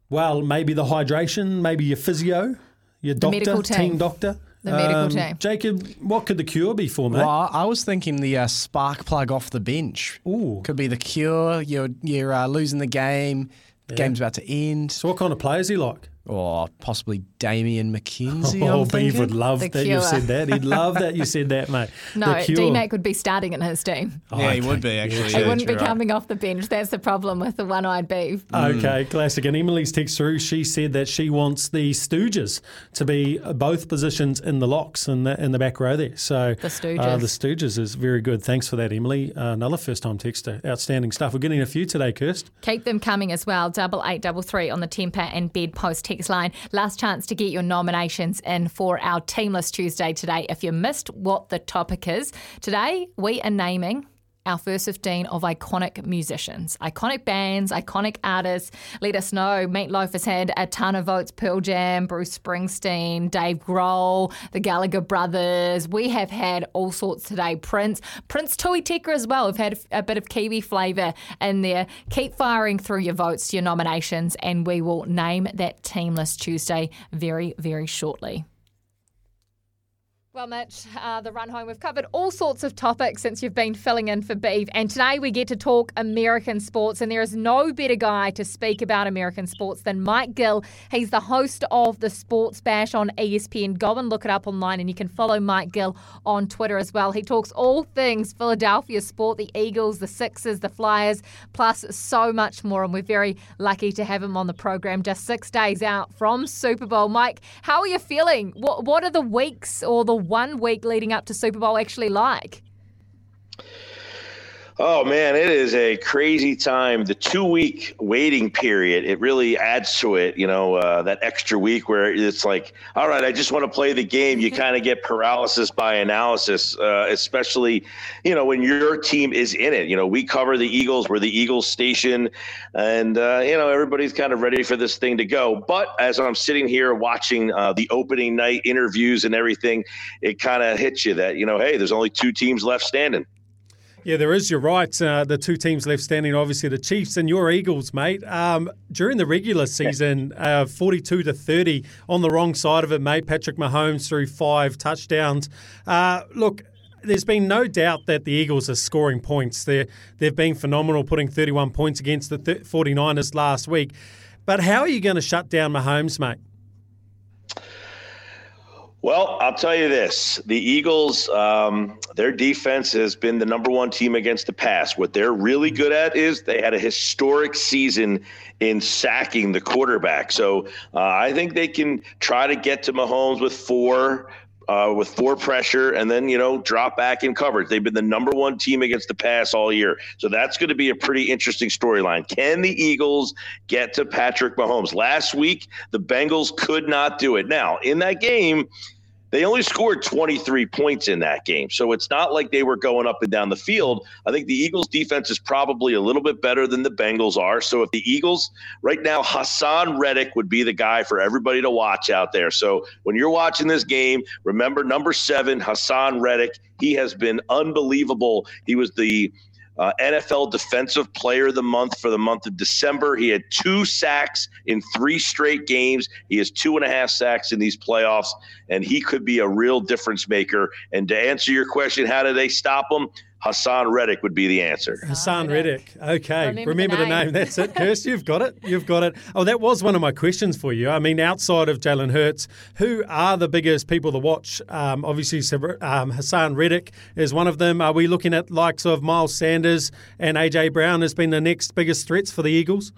well, maybe the hydration, maybe your physio, your doctor, medical team. doctor. Um, The medical team. Jacob, what could the Cure be for, mate? Well, I I was thinking the uh, spark plug off the bench. Ooh. Could be the cure. You're, you're uh, losing the game. The Yeah. game's about to end. So, what kind of players he like? Or possibly Damian McKenzie. (laughs) Oh, I'm Beav would love The that Cure. you said that. He'd love that you said that, mate. (laughs) No, the D-Mac would be starting in his team. Oh, Yeah, he would be actually. he wouldn't be right. coming off the bench. That's the problem with the one-eyed beef. Okay, classic. And Emily's text through, she said that she wants the Stooges to be both positions in the locks in the, in the back row there. So The Stooges. Uh, the Stooges is very good. Thanks for that, Emily. Uh, another first time texter. Outstanding stuff. We're getting a few today, Kirst. Keep them coming as well. Double eight double three on the Tempur and bed post text line. Last chance to get your nominations in for our Team List Tuesday today. If you missed what the topic is, today we are naming our first 15 of iconic musicians, iconic bands, iconic artists. Let us know. Meatloaf has had a ton of votes Pearl Jam, Bruce Springsteen, Dave Grohl, the Gallagher brothers. We have had all sorts today. Prince, Prince Tui Teka as well. We've had a bit of Kiwi flavour in there. Keep firing through your votes, your nominations, and we will name that Team List Tuesday very, very shortly. Well, Mitch, uh, the run home, we've covered all sorts of topics since you've been filling in for Beeve. And today we get to talk American sports. And there is no better guy to speak about American sports than Mike Gill. He's the host of the Sports Bash on ESPN. Go and look it up online. And you can follow Mike Gill on Twitter as well. He talks all things Philadelphia sport, the Eagles, the Sixers, the Flyers, plus so much more. And we're very lucky to have him on the program just six days out from Super Bowl. Mike, how are you feeling? What, what are the weeks or the one week leading up to Super Bowl actually like? Oh man, it is a crazy time. The two week waiting period, it really adds to it. You know, uh, that extra week where it's like, all right, I just want to play the game. You kind of get paralysis by analysis, uh, especially, you know, when your team is in it. You know, we cover the Eagles, we're the Eagles station, and, uh, you know, everybody's kind of ready for this thing to go. But as I'm sitting here watching uh, the opening night interviews and everything, it kind of hits you that, you know, hey, there's only two teams left standing. Yeah, there is. You're right. Uh, the two teams left standing, obviously, the Chiefs and your Eagles, mate. Um, during the regular season, uh, 42 to 30 on the wrong side of it, mate. Patrick Mahomes threw five touchdowns. Uh, look, there's been no doubt that the Eagles are scoring points. They're, they've been phenomenal, putting 31 points against the th- 49ers last week. But how are you going to shut down Mahomes, mate? Well, I'll tell you this: the Eagles, um, their defense has been the number one team against the pass. What they're really good at is they had a historic season in sacking the quarterback. So uh, I think they can try to get to Mahomes with four. Uh, with four pressure and then you know drop back in coverage. They've been the number one team against the pass all year, so that's going to be a pretty interesting storyline. Can the Eagles get to Patrick Mahomes? Last week, the Bengals could not do it. Now in that game, they only scored 23 points in that game. So it's not like they were going up and down the field. I think the Eagles defense is probably a little bit better than the Bengals are. So if the Eagles right now, Haason Reddick would be the guy for everybody to watch out there. So when you're watching this game, remember number seven, Haason Reddick. He has been unbelievable. He was the uh, NFL Defensive Player of the Month for the month of December. He had two sacks in three straight games. He has two and a half sacks in these playoffs, and he could be a real difference maker. And to answer your question, how do they stop him? Haason Reddick would be the answer. Haason Reddick. Okay. Remember Remember, the the name. name. That's it, Kirst. You've got it. You've got it. Oh, that was one of my questions for you. I mean, outside of Jalen Hurts, who are the biggest people to watch? Um, obviously, um, Haason Reddick is one of them. Are we looking at likes of Miles Sanders and AJ Brown as being the next biggest threats for the Eagles?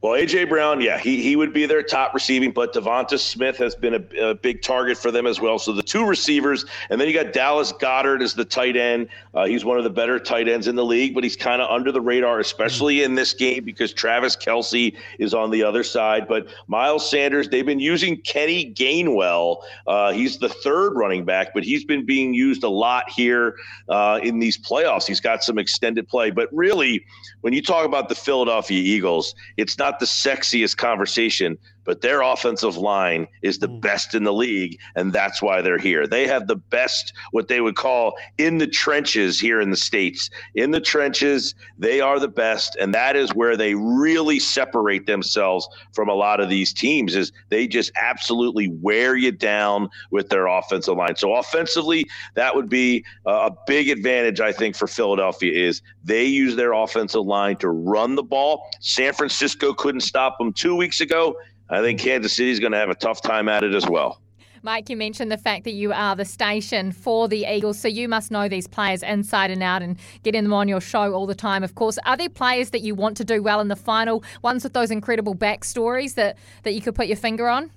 Well, AJ Brown, yeah, he he would be their top receiving, but Devonta Smith has been a, a, big target for them as well. So the two receivers, and then you got Dallas Goedert as the tight end. Uh, he's one of the better tight ends in the league, but he's kind of under the radar, especially in this game because Travis Kelce is on the other side. But Miles Sanders, they've been using Kenny Gainwell. Uh, he's the third running back, but he's been being used a lot here uh, in these playoffs. He's got some extended play, but really, when you talk about the Philadelphia Eagles, it's not the sexiest conversation, but their offensive line is the hmm. best in the league, and that's why they're here. They have the best, what they would call in the trenches here in the States. In the trenches, they are the best, and that is where they really separate themselves from a lot of these teams is they just absolutely wear you down with their offensive line. So offensively, that would be a big advantage, I think, for Philadelphia is they use their offensive line to run the ball. San Francisco couldn't stop them two weeks ago. I think Kansas City's going to have a tough time at it as well. Mike, you mentioned the fact that you are the station for the Eagles, so you must know these players inside and out and getting them on your show all the time, of course. Are there players that you want to do well in the final, ones with those incredible backstories that, that you could put your finger on?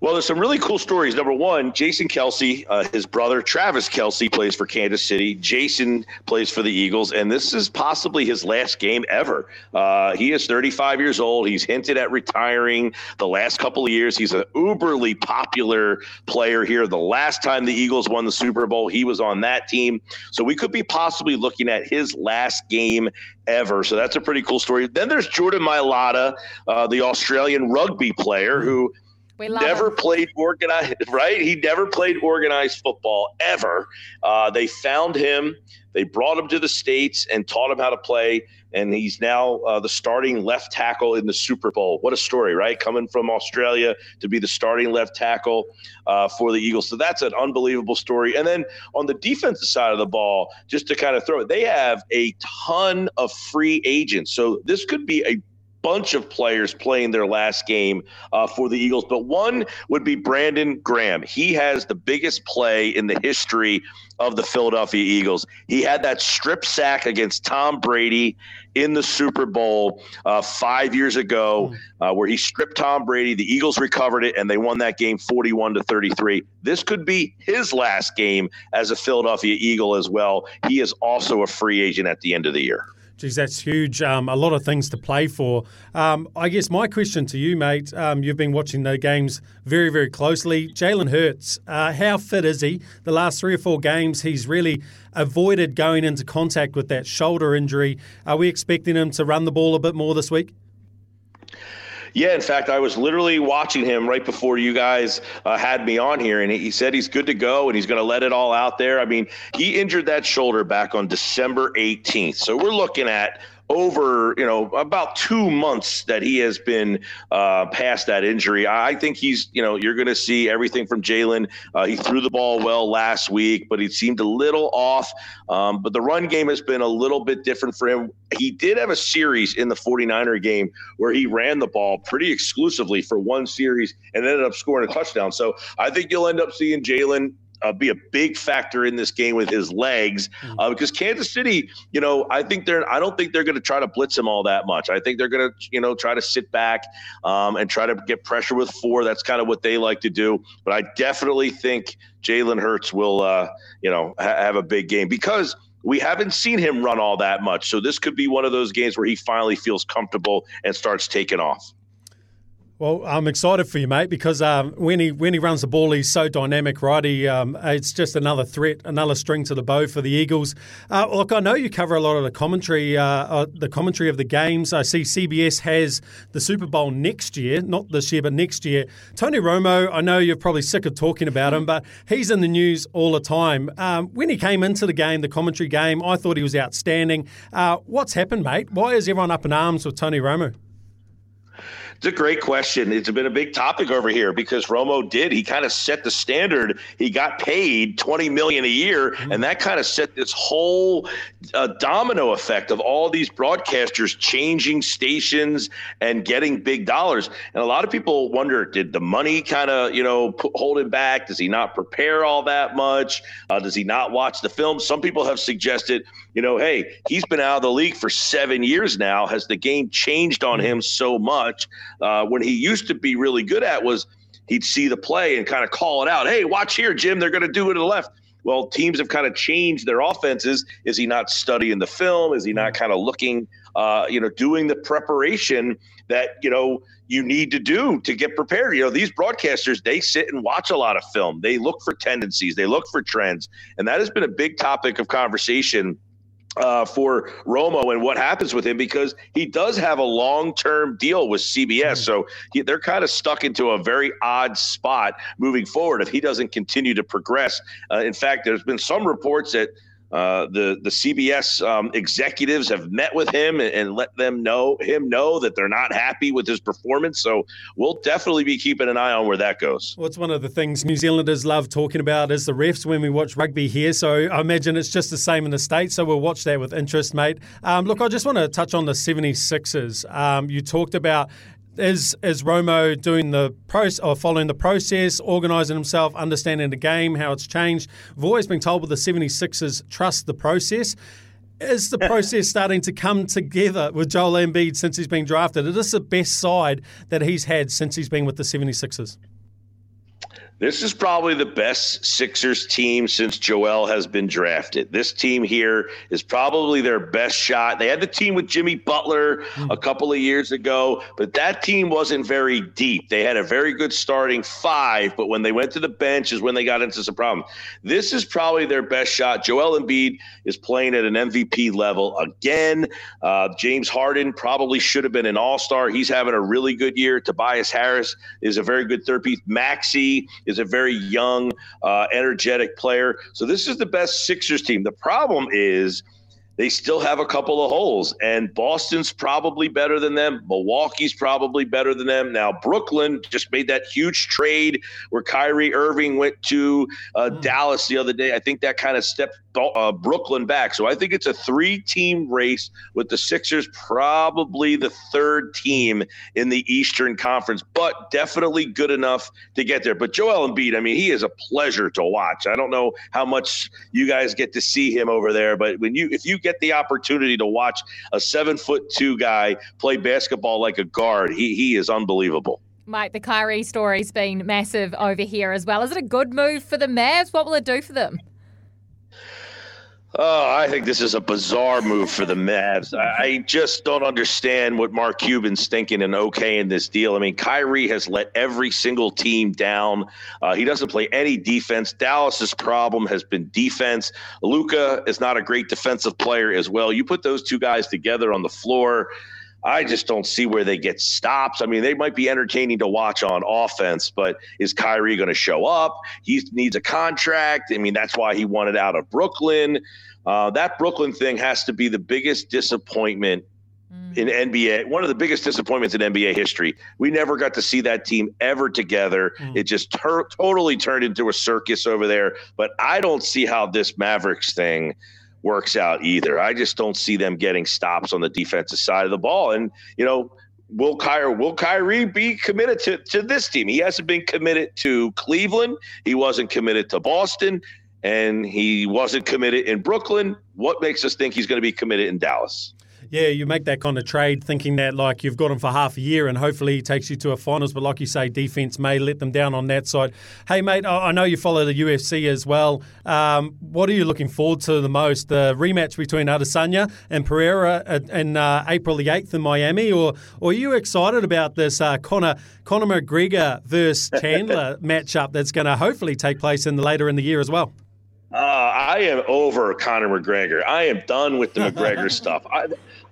Well, there's some really cool stories. Number one, Jason Kelce, uh, his brother Travis Kelce plays for Kansas City. Jason plays for the Eagles, and this is possibly his last game ever. Uh, he is 35 years old. He's hinted at retiring the last couple of years. He's an uberly popular player here. The last time the Eagles won the Super Bowl, he was on that team. So we could be possibly looking at his last game ever. So that's a pretty cool story. Then there's Jordan Mailata, uh, the Australian rugby player who – we never him. played organized, right? He never played organized football ever. Uh, they found him, they brought him to the States and taught him how to play. And he's now uh, the starting left tackle in the Super Bowl. What a story, right? Coming from Australia to be the starting left tackle uh, for the Eagles. So that's an unbelievable story. And then on the defensive side of the ball, just to kind of throw it, they have a ton of free agents. So this could be a bunch of players playing their last game uh, for the Eagles, but one would be Brandon Graham. He has the biggest play in the history of the Philadelphia Eagles. He had that strip sack against Tom Brady in the Super Bowl uh, five years ago, uh, where he stripped Tom Brady. The Eagles recovered it, and they won that game 41 to 33. This could be his last game as a Philadelphia Eagle as well. He is also a free agent at the end of the year. Geez, that's huge. Um, a lot of things to play for. Um, I guess my question to you, mate, um, you've been watching the games very, very closely. Jalen Hurts, uh, how fit is he? The last three or four games, he's really avoided going into contact with that shoulder injury. Are we expecting him to run the ball a bit more this week? Yeah, in fact, I was literally watching him right before you guys uh, had me on here, and he said he's good to go and he's going to let it all out there. I mean, he injured that shoulder back on December 18th. So we're looking at over you know about two months that he has been uh, past that injury. I think he's you know you're going to see everything from Jalen. Uh, he threw the ball well last week, but he seemed a little off. Um, but the run game has been a little bit different for him. He did have a series in the 49er game where he ran the ball pretty exclusively for one series and ended up scoring a touchdown. So I think you'll end up seeing Jalen uh, be a big factor in this game with his legs uh, because Kansas City, you know, I think they're I don't think they're going to try to blitz him all that much. I think they're going to you know try to sit back um, and try to get pressure with four. That's kind of what they like to do. But I definitely think Jalen Hurts will uh, you know ha- have a big game because. We haven't seen him run all that much. So this could be one of those games where he finally feels comfortable and starts taking off. Well, I'm excited for you, mate, because um, when he when he runs the ball, he's so dynamic, right? He, um, it's just another threat, another string to the bow for the Eagles. Uh, look, I know you cover a lot of the commentary, uh, uh, the commentary of the games. I see CBS has the Super Bowl next year, not this year, but next year. Tony Romo, I know you're probably sick of talking about him, but he's in the news all the time. Um, when he came into the game, the commentary game, I thought he was outstanding. Uh, what's happened, mate? Why is everyone up in arms with Tony Romo? It's a great question. It's been a big topic over here because Romo did. He kind of set the standard. He got paid twenty million a year, and that kind of set this whole uh, domino effect of all these broadcasters changing stations and getting big dollars. And a lot of people wonder: Did the money kind of you know put, hold him back? Does he not prepare all that much? Uh, does he not watch the film? Some people have suggested, you know, hey, he's been out of the league for seven years now. Has the game changed on him so much? Uh, when he used to be really good at was he'd see the play and kind of call it out. Hey, watch here, Jim. They're going to do it to the left. Well, teams have kind of changed their offenses. Is he not studying the film? Is he not kind of looking, uh, you know, doing the preparation that you know you need to do to get prepared? You know, these broadcasters they sit and watch a lot of film. They look for tendencies. They look for trends, and that has been a big topic of conversation uh, for Romo and what happens with him because he does have a long term deal with CBS. So he, they're kind of stuck into a very odd spot moving forward if he doesn't continue to progress. Uh, in fact, there's been some reports that. Uh, the the CBS um, executives have met with him and, and let them know him know that they're not happy with his performance. So we'll definitely be keeping an eye on where that goes. Well, it's one of the things New Zealanders love talking about is the refs when we watch rugby here. So I imagine it's just the same in the States. So we'll watch that with interest, mate. Um, look, I just want to touch on the 76ers. Um, you talked about is is Romo doing the process or following the process, organising himself, understanding the game, how it's changed? I've always been told with the 76ers, trust the process. Is the process starting to come together with Joel Embiid since he's been drafted? Is this the best side that he's had since he's been with the 76ers? This is probably the best Sixers team since Joel has been drafted. This team here is probably their best shot. They had the team with Jimmy Butler a couple of years ago, but that team wasn't very deep. They had a very good starting five, but when they went to the bench is when they got into some problems. This is probably their best shot. Joel Embiid is playing at an MVP level again. Uh, James Harden probably should have been an all star. He's having a really good year. Tobias Harris is a very good third piece. Maxey is a very young, uh, energetic player. So this is the best Sixers team. The problem is they still have a couple of holes, and Boston's probably better than them. Milwaukee's probably better than them. Now Brooklyn just made that huge trade where Kyrie Irving went to uh, Dallas the other day. I think that kind of stepped uh, Brooklyn back. So I think it's a three-team race with the Sixers probably the third team in the Eastern Conference, but definitely good enough to get there. But Joel Embiid, I mean, he is a pleasure to watch. I don't know how much you guys get to see him over there, but when you if you get the opportunity to watch a seven foot two guy play basketball like a guard, he he is unbelievable. Mike, the Kyrie story's been massive over here as well. Is it a good move for the Mavs? What will it do for them? Oh, I think this is a bizarre move for the Mavs. I just don't understand what Mark Cuban's thinking and okay in this deal. I mean, Kyrie has let every single team down. Uh, he doesn't play any defense. Dallas's problem has been defense. Luka is not a great defensive player as well. You put those two guys together on the floor. I just don't see where they get stops. I mean, they might be entertaining to watch on offense, but is Kyrie going to show up? He needs a contract. I mean, that's why he wanted out of Brooklyn. Uh, that Brooklyn thing has to be the biggest disappointment in NBA, one of the biggest disappointments in NBA history. We never got to see that team ever together. It just tur- totally turned into a circus over there. But I don't see how this Mavericks thing works out either. I just don't see them getting stops on the defensive side of the ball. And, you know, will Kyrie, will Kyrie be committed to, to this team? He hasn't been committed to Cleveland. He wasn't committed to Boston. And he wasn't committed in Brooklyn. What makes us think he's going to be committed in Dallas? Yeah, you make that kind of trade thinking that like you've got him for half a year and hopefully he takes you to a finals. But like you say, defense may let them down on that side. Hey, mate, I know you follow the UFC as well. Um, what are you looking forward to the most? The rematch between Adesanya and Pereira in uh, April the 8th in Miami? Or, or are you excited about this uh, Conor, Conor McGregor versus (laughs) Chandler matchup that's going to hopefully take place in the, later in the year as well? Uh, I am over Conor McGregor. I am done with the McGregor (laughs) stuff. I,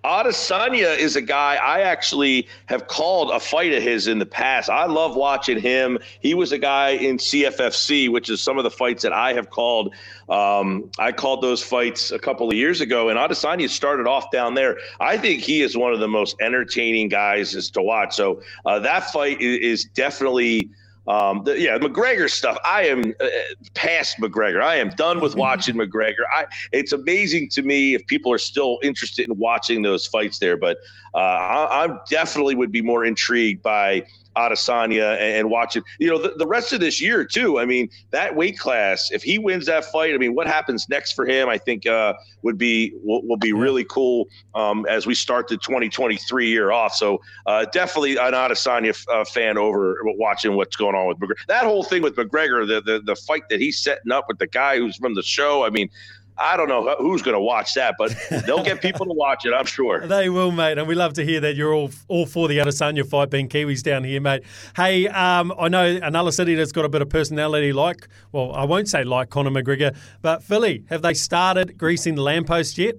Adesanya is a guy I actually have called a fight of his in the past. I love watching him. He was a guy in CFFC, which is some of the fights that I have called. Um, I called those fights a couple of years ago, and Adesanya started off down there. I think he is one of the most entertaining guys is to watch. So uh, that fight is, is definitely. Um, the, yeah, McGregor stuff. I am uh, past McGregor. I am done with watching McGregor. I, it's amazing to me if people are still interested in watching those fights there, but uh, I, I definitely would be more intrigued by Adesanya and, and watching. You know, the, the rest of this year too. I mean, that weight class. If he wins that fight, I mean, what happens next for him? I think uh, would be will, will be really cool um, as we start the 2023 year off. So uh, definitely an Adesanya uh, fan over watching what's going on with McGregor. That whole thing with McGregor, the, the the fight that he's setting up with the guy who's from the show. I mean. I don't know who's going to watch that, but they'll get people to watch it, I'm sure. (laughs) They will, mate, and we love to hear that you're all all for the Adesanya fight, being Kiwis down here, mate. Hey, um, I know another city that's got a bit of personality, like well, I won't say like Conor McGregor, but Philly. Have they started greasing the lamppost yet?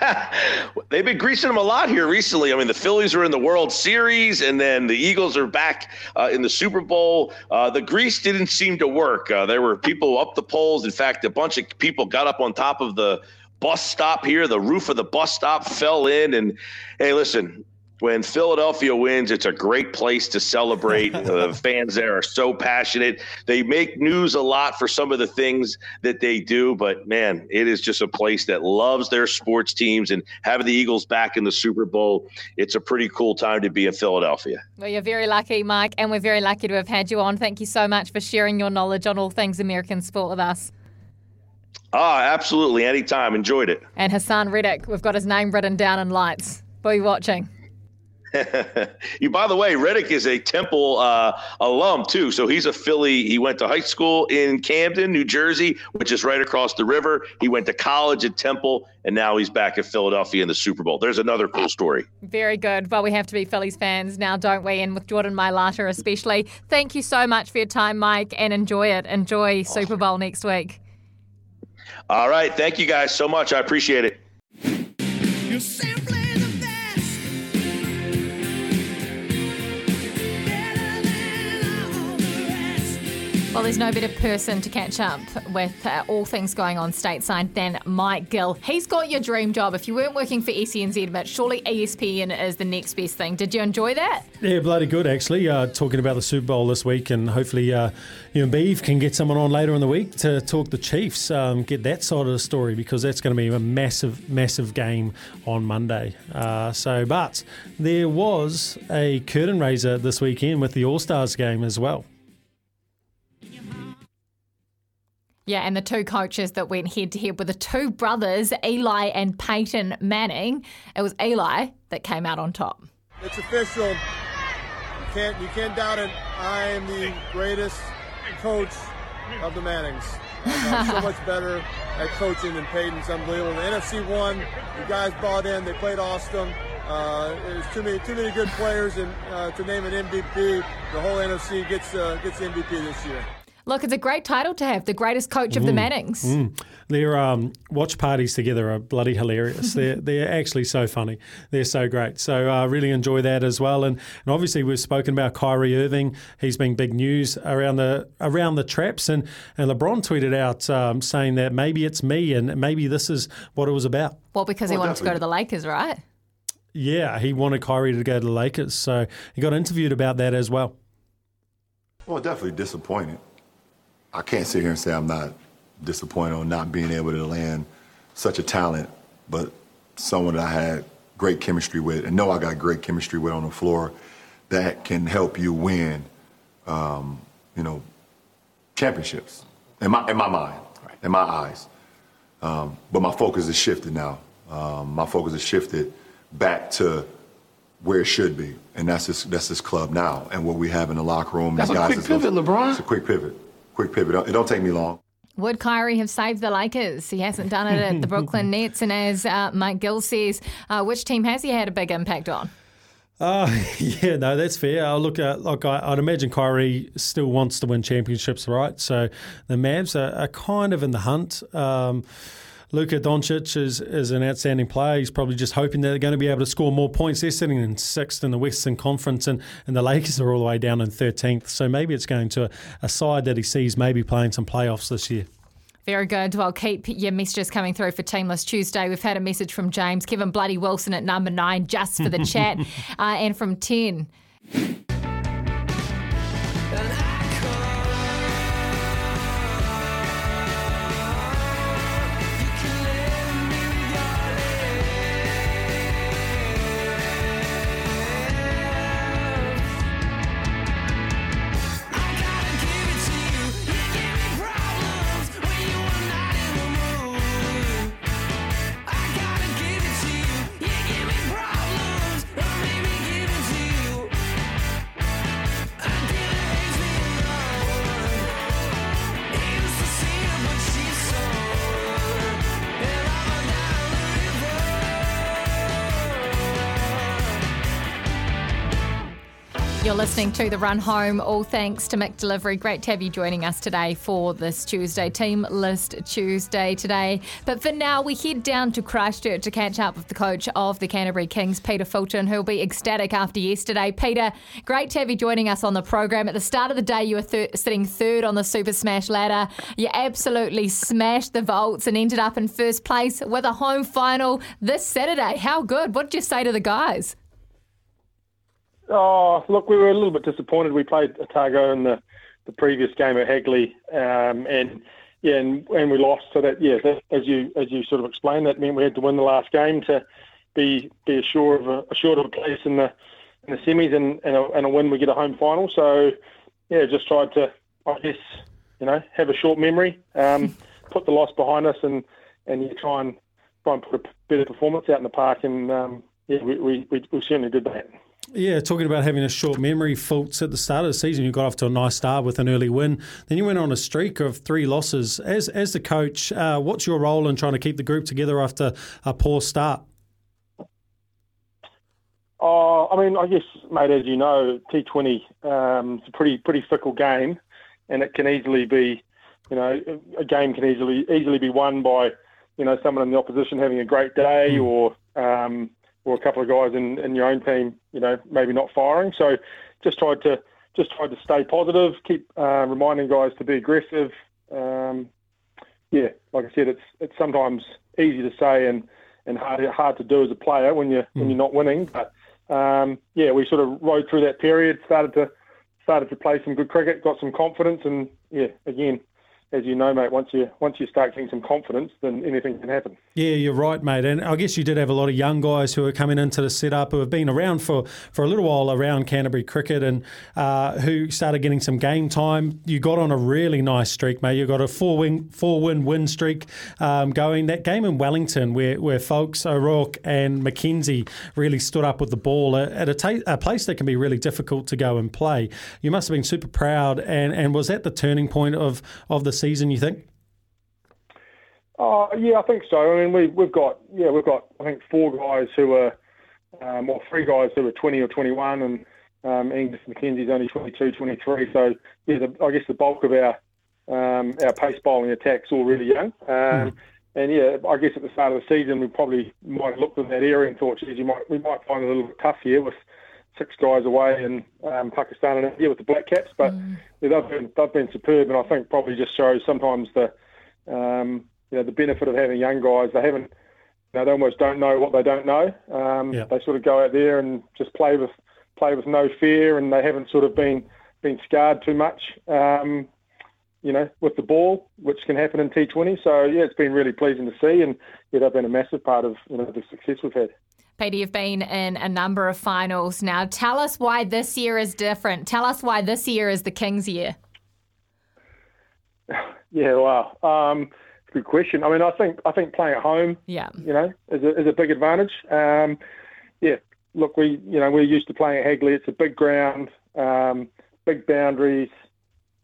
(laughs) They've been greasing them a lot here recently. I mean, the Phillies are in the World Series, and then the Eagles are back uh, in the Super Bowl. Uh, the grease didn't seem to work. Uh, there were people up the poles. In fact, a bunch of people got up on top of the bus stop here. The roof of the bus stop fell in. And hey, listen, when Philadelphia wins, it's a great place to celebrate. (laughs) the fans there are so passionate. They make news a lot for some of the things that they do, but man, it is just a place that loves their sports teams and having the Eagles back in the Super Bowl. It's a pretty cool time to be in Philadelphia. Well, you're very lucky, Mike, and we're very lucky to have had you on. Thank you so much for sharing your knowledge on all things American sport with us. Ah, absolutely. Anytime. Enjoyed it. And Haason Reddick, we've got his name written down in lights. Will you watching? (laughs) you, by the way, Reddick is a Temple uh, alum too. So he's a Philly. He went to high school in Camden, New Jersey, which is right across the river. He went to college at Temple, and now he's back at Philadelphia in the Super Bowl. There's another cool story. Very good. Well, we have to be Phillies fans now, don't we? And with Jordan Mailata especially. Thank you so much for your time, Mike, and enjoy it. Enjoy Super Bowl next week. All right. Thank you guys so much. I appreciate it. Well, there's no better person to catch up with uh, all things going on stateside than Mike Gill. He's got your dream job. If you weren't working for SENZ, but surely ESPN is the next best thing. Did you enjoy that? Yeah, bloody good actually. Uh, talking about the Super Bowl this week, and hopefully, uh, you know, Beeve can get someone on later in the week to talk the Chiefs, um, get that side of the story because that's going to be a massive, massive game on Monday. Uh, so, but there was a curtain raiser this weekend with the All Stars game as well. Yeah, and the two coaches that went head to head were the two brothers, Eli and Peyton Manning. It was Eli that came out on top. It's official. You can't you can't doubt it. I am the greatest coach of the Mannings. I'm so much (laughs) better at coaching than Peyton. It's unbelievable. The NFC won. The guys bought in. They played awesome. Uh, there's too many too many good players, and uh, to name an MVP, the whole NFC gets uh, gets MVP this year. Look, it's a great title to have, the greatest coach of the Mannings. Mm. Their um, watch parties together are bloody hilarious. (laughs) they're they're actually so funny. They're so great. So I uh, really enjoy that as well. And, and obviously we've spoken about Kyrie Irving. He's been big news around the around the traps. And and LeBron tweeted out um, saying that maybe it's me and maybe this is what it was about. Well, because he Well, wanted to go to the Lakers, right? Yeah, he wanted Kyrie to go to the Lakers. So he got interviewed about that as well. Well, definitely disappointed. I can't sit here and say I'm not disappointed on not being able to land such a talent, but someone that I had great chemistry with and know I got great chemistry with on the floor that can help you win, um, you know, championships in my in my mind, in my eyes. Um, but my focus is shifted now. Um, my focus is shifted back to where it should be, and that's this that's this club now, and what we have in the locker room. That's a quick pivot, LeBron. It's a quick pivot. Quick pivot. It don't take me long. Would Kyrie have saved the Lakers? He hasn't done it at the Brooklyn (laughs) Nets. And as uh, Mike Gill says, uh, which team has he had a big impact on? Uh, (laughs) yeah, no, that's fair. I look, uh, look, I, I'd imagine Kyrie still wants to win championships, right? So the Mavs are, are kind of in the hunt. Um, Luka Doncic is, is an outstanding player. He's probably just hoping that they're going to be able to score more points. They're sitting in sixth in the Western Conference, and, and the Lakers are all the way down in 13th. So maybe it's going to a, a side that he sees maybe playing some playoffs this year. Very good. Well, keep your messages coming through for Team List Tuesday. We've had a message from James, Kevin Bloody Wilson at number nine, just for the chat, (laughs) uh, and from 10. Listening to The Run Home, all thanks to McDelivery. Great to have you joining us today for this Tuesday, Team List Tuesday today. But for now, we head down to Christchurch to catch up with the coach of the Canterbury Kings, Peter Fulton, who'll be ecstatic after yesterday. Peter, great to have you joining us on the program. At the start of the day, you were thir- sitting third on the Super Smash ladder. You absolutely smashed the Volts and ended up in first place with a home final this Saturday. How good? What did you say to the guys? Oh, look, we were a little bit disappointed. We played Otago in the, the previous game at Hagley, um, and yeah, and, and we lost. So that yeah, that, as you as you sort of explained, that meant we had to win the last game to be be assured of a, assured of a place in the in the semis, and and a, and a win we get a home final. So yeah, just tried to I guess you know have a short memory, um, (laughs) put the loss behind us, and and you try and try and put a better performance out in the park, and um, yeah, we, we, we, we certainly did that. Yeah, talking about having a short memory, faults at the start of the season, you got off to a nice start with an early win. Then you went on a streak of three losses. As as the coach, uh, what's your role in trying to keep the group together after a poor start? Oh, I mean, I guess, mate, as you know, T20 um, it's a pretty pretty fickle game, and it can easily be, you know, a game can easily easily be won by, you know, someone in the opposition having a great day, or um, or a couple of guys in, in your own team, you know, maybe not firing. So, just tried to just tried to stay positive, keep uh, reminding guys to be aggressive. Um, yeah, like I said, it's it's sometimes easy to say and, and hard hard to do as a player when you when you're not winning. But um, yeah, we sort of rode through that period, started to started to play some good cricket, got some confidence, and yeah, again, as you know, mate, once you once you start getting some confidence, then anything can happen. Yeah, you're right, mate. And I guess you did have a lot of young guys who are coming into the setup who have been around for, for a little while around Canterbury cricket and uh, who started getting some game time. You got on a really nice streak, mate. You got a four win four win win streak um, going. That game in Wellington, where where folks O'Rourke and McKenzie really stood up with the ball at a, ta- a place that can be really difficult to go and play. You must have been super proud. And, and was that the turning point of of the season? You think? Oh yeah, I think so. I mean, we we've got yeah, we've got I think four guys who are, um, or three guys who are 20 or 21, and um, Angus McKenzie's only 22, 23. So yeah, the, I guess the bulk of our um, our pace bowling attack's all really young. Um, And yeah, I guess at the start of the season we probably might have looked in that area and thought, geez, you might we might find it a little bit tough here with six guys away in um, Pakistan and India with the Black Caps, but yeah, they've been they've been superb, and I think probably just shows sometimes the um, you know the benefit of having young guys. They haven't, you know, they almost don't know what they don't know. Um, They sort of go out there and just play with play with no fear, and they haven't sort of been been scarred too much. Um, you know, with the ball, which can happen in T20. So yeah, it's been really pleasing to see, and yeah, they've been a massive part of you know the success we've had. Peter, you've been in a number of finals now. Tell us why this year is different. Tell us why this year is the Kings' year. (sighs) Yeah, wow. Um, good question. I mean, I think I think playing at home, yeah, you know, is a, is a big advantage. Um, yeah, look, we you know we're used to playing at Hagley. It's a big ground, um, big boundaries.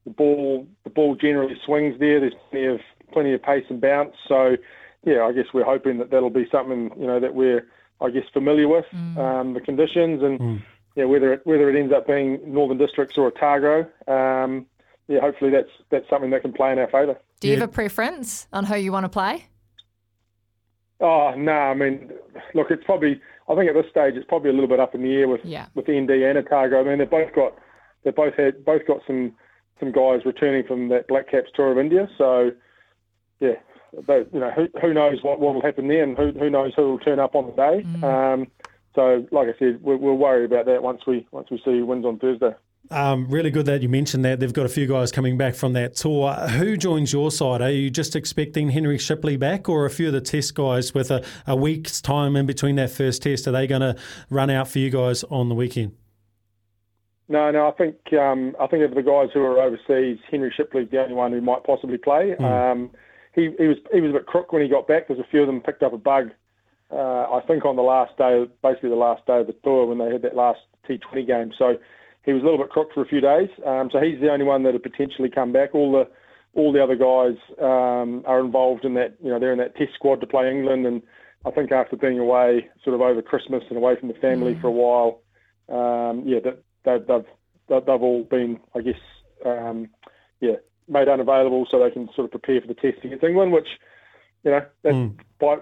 The ball the ball generally swings there. There's plenty of plenty of pace and bounce. So, yeah, I guess we're hoping that that'll be something you know that we're I guess familiar with um, the conditions and yeah whether it whether it ends up being Northern Districts or Otago. Um, yeah, hopefully that's that's something that can play in our favour. Do you have a preference on who you want to play? Oh no, I mean, look, it's probably. I think at this stage it's probably a little bit up in the air with Yeah. with ND and Otago. I mean, they've both got they've both had both got some some guys returning from that Black Caps tour of India. So yeah, they, you know, who, who knows what will happen there, and who who knows who will turn up on the day. Um, so like I said, we'll, we'll worry about that once we once we see who wins on Thursday. Um, really good that you mentioned that. They've got a few guys coming back from that tour. Who joins your side? Are you just expecting Henry Shipley back, or a few of the test guys with a, a week's time in between that first test? Are they going to run out for you guys on the weekend? No, no. I think um, I think of the guys who are overseas, Henry Shipley's the only one who might possibly play. Um, he, he was he was a bit crook when he got back. There's a few of them picked up a bug. Uh, I think on the last day, basically the last day of the tour when they had that last T20 game. So he was a little bit crook for a few days. Um, so he's the only one that had potentially come back. All the all the other guys um, are involved in that. You know, they're in that test squad to play England. And I think after being away, sort of over Christmas and away from the family for a while, um, yeah, that they've, they've they've they've all been, I guess, um, yeah, made unavailable so they can sort of prepare for the test against England, which, you know, that's, hmm. by,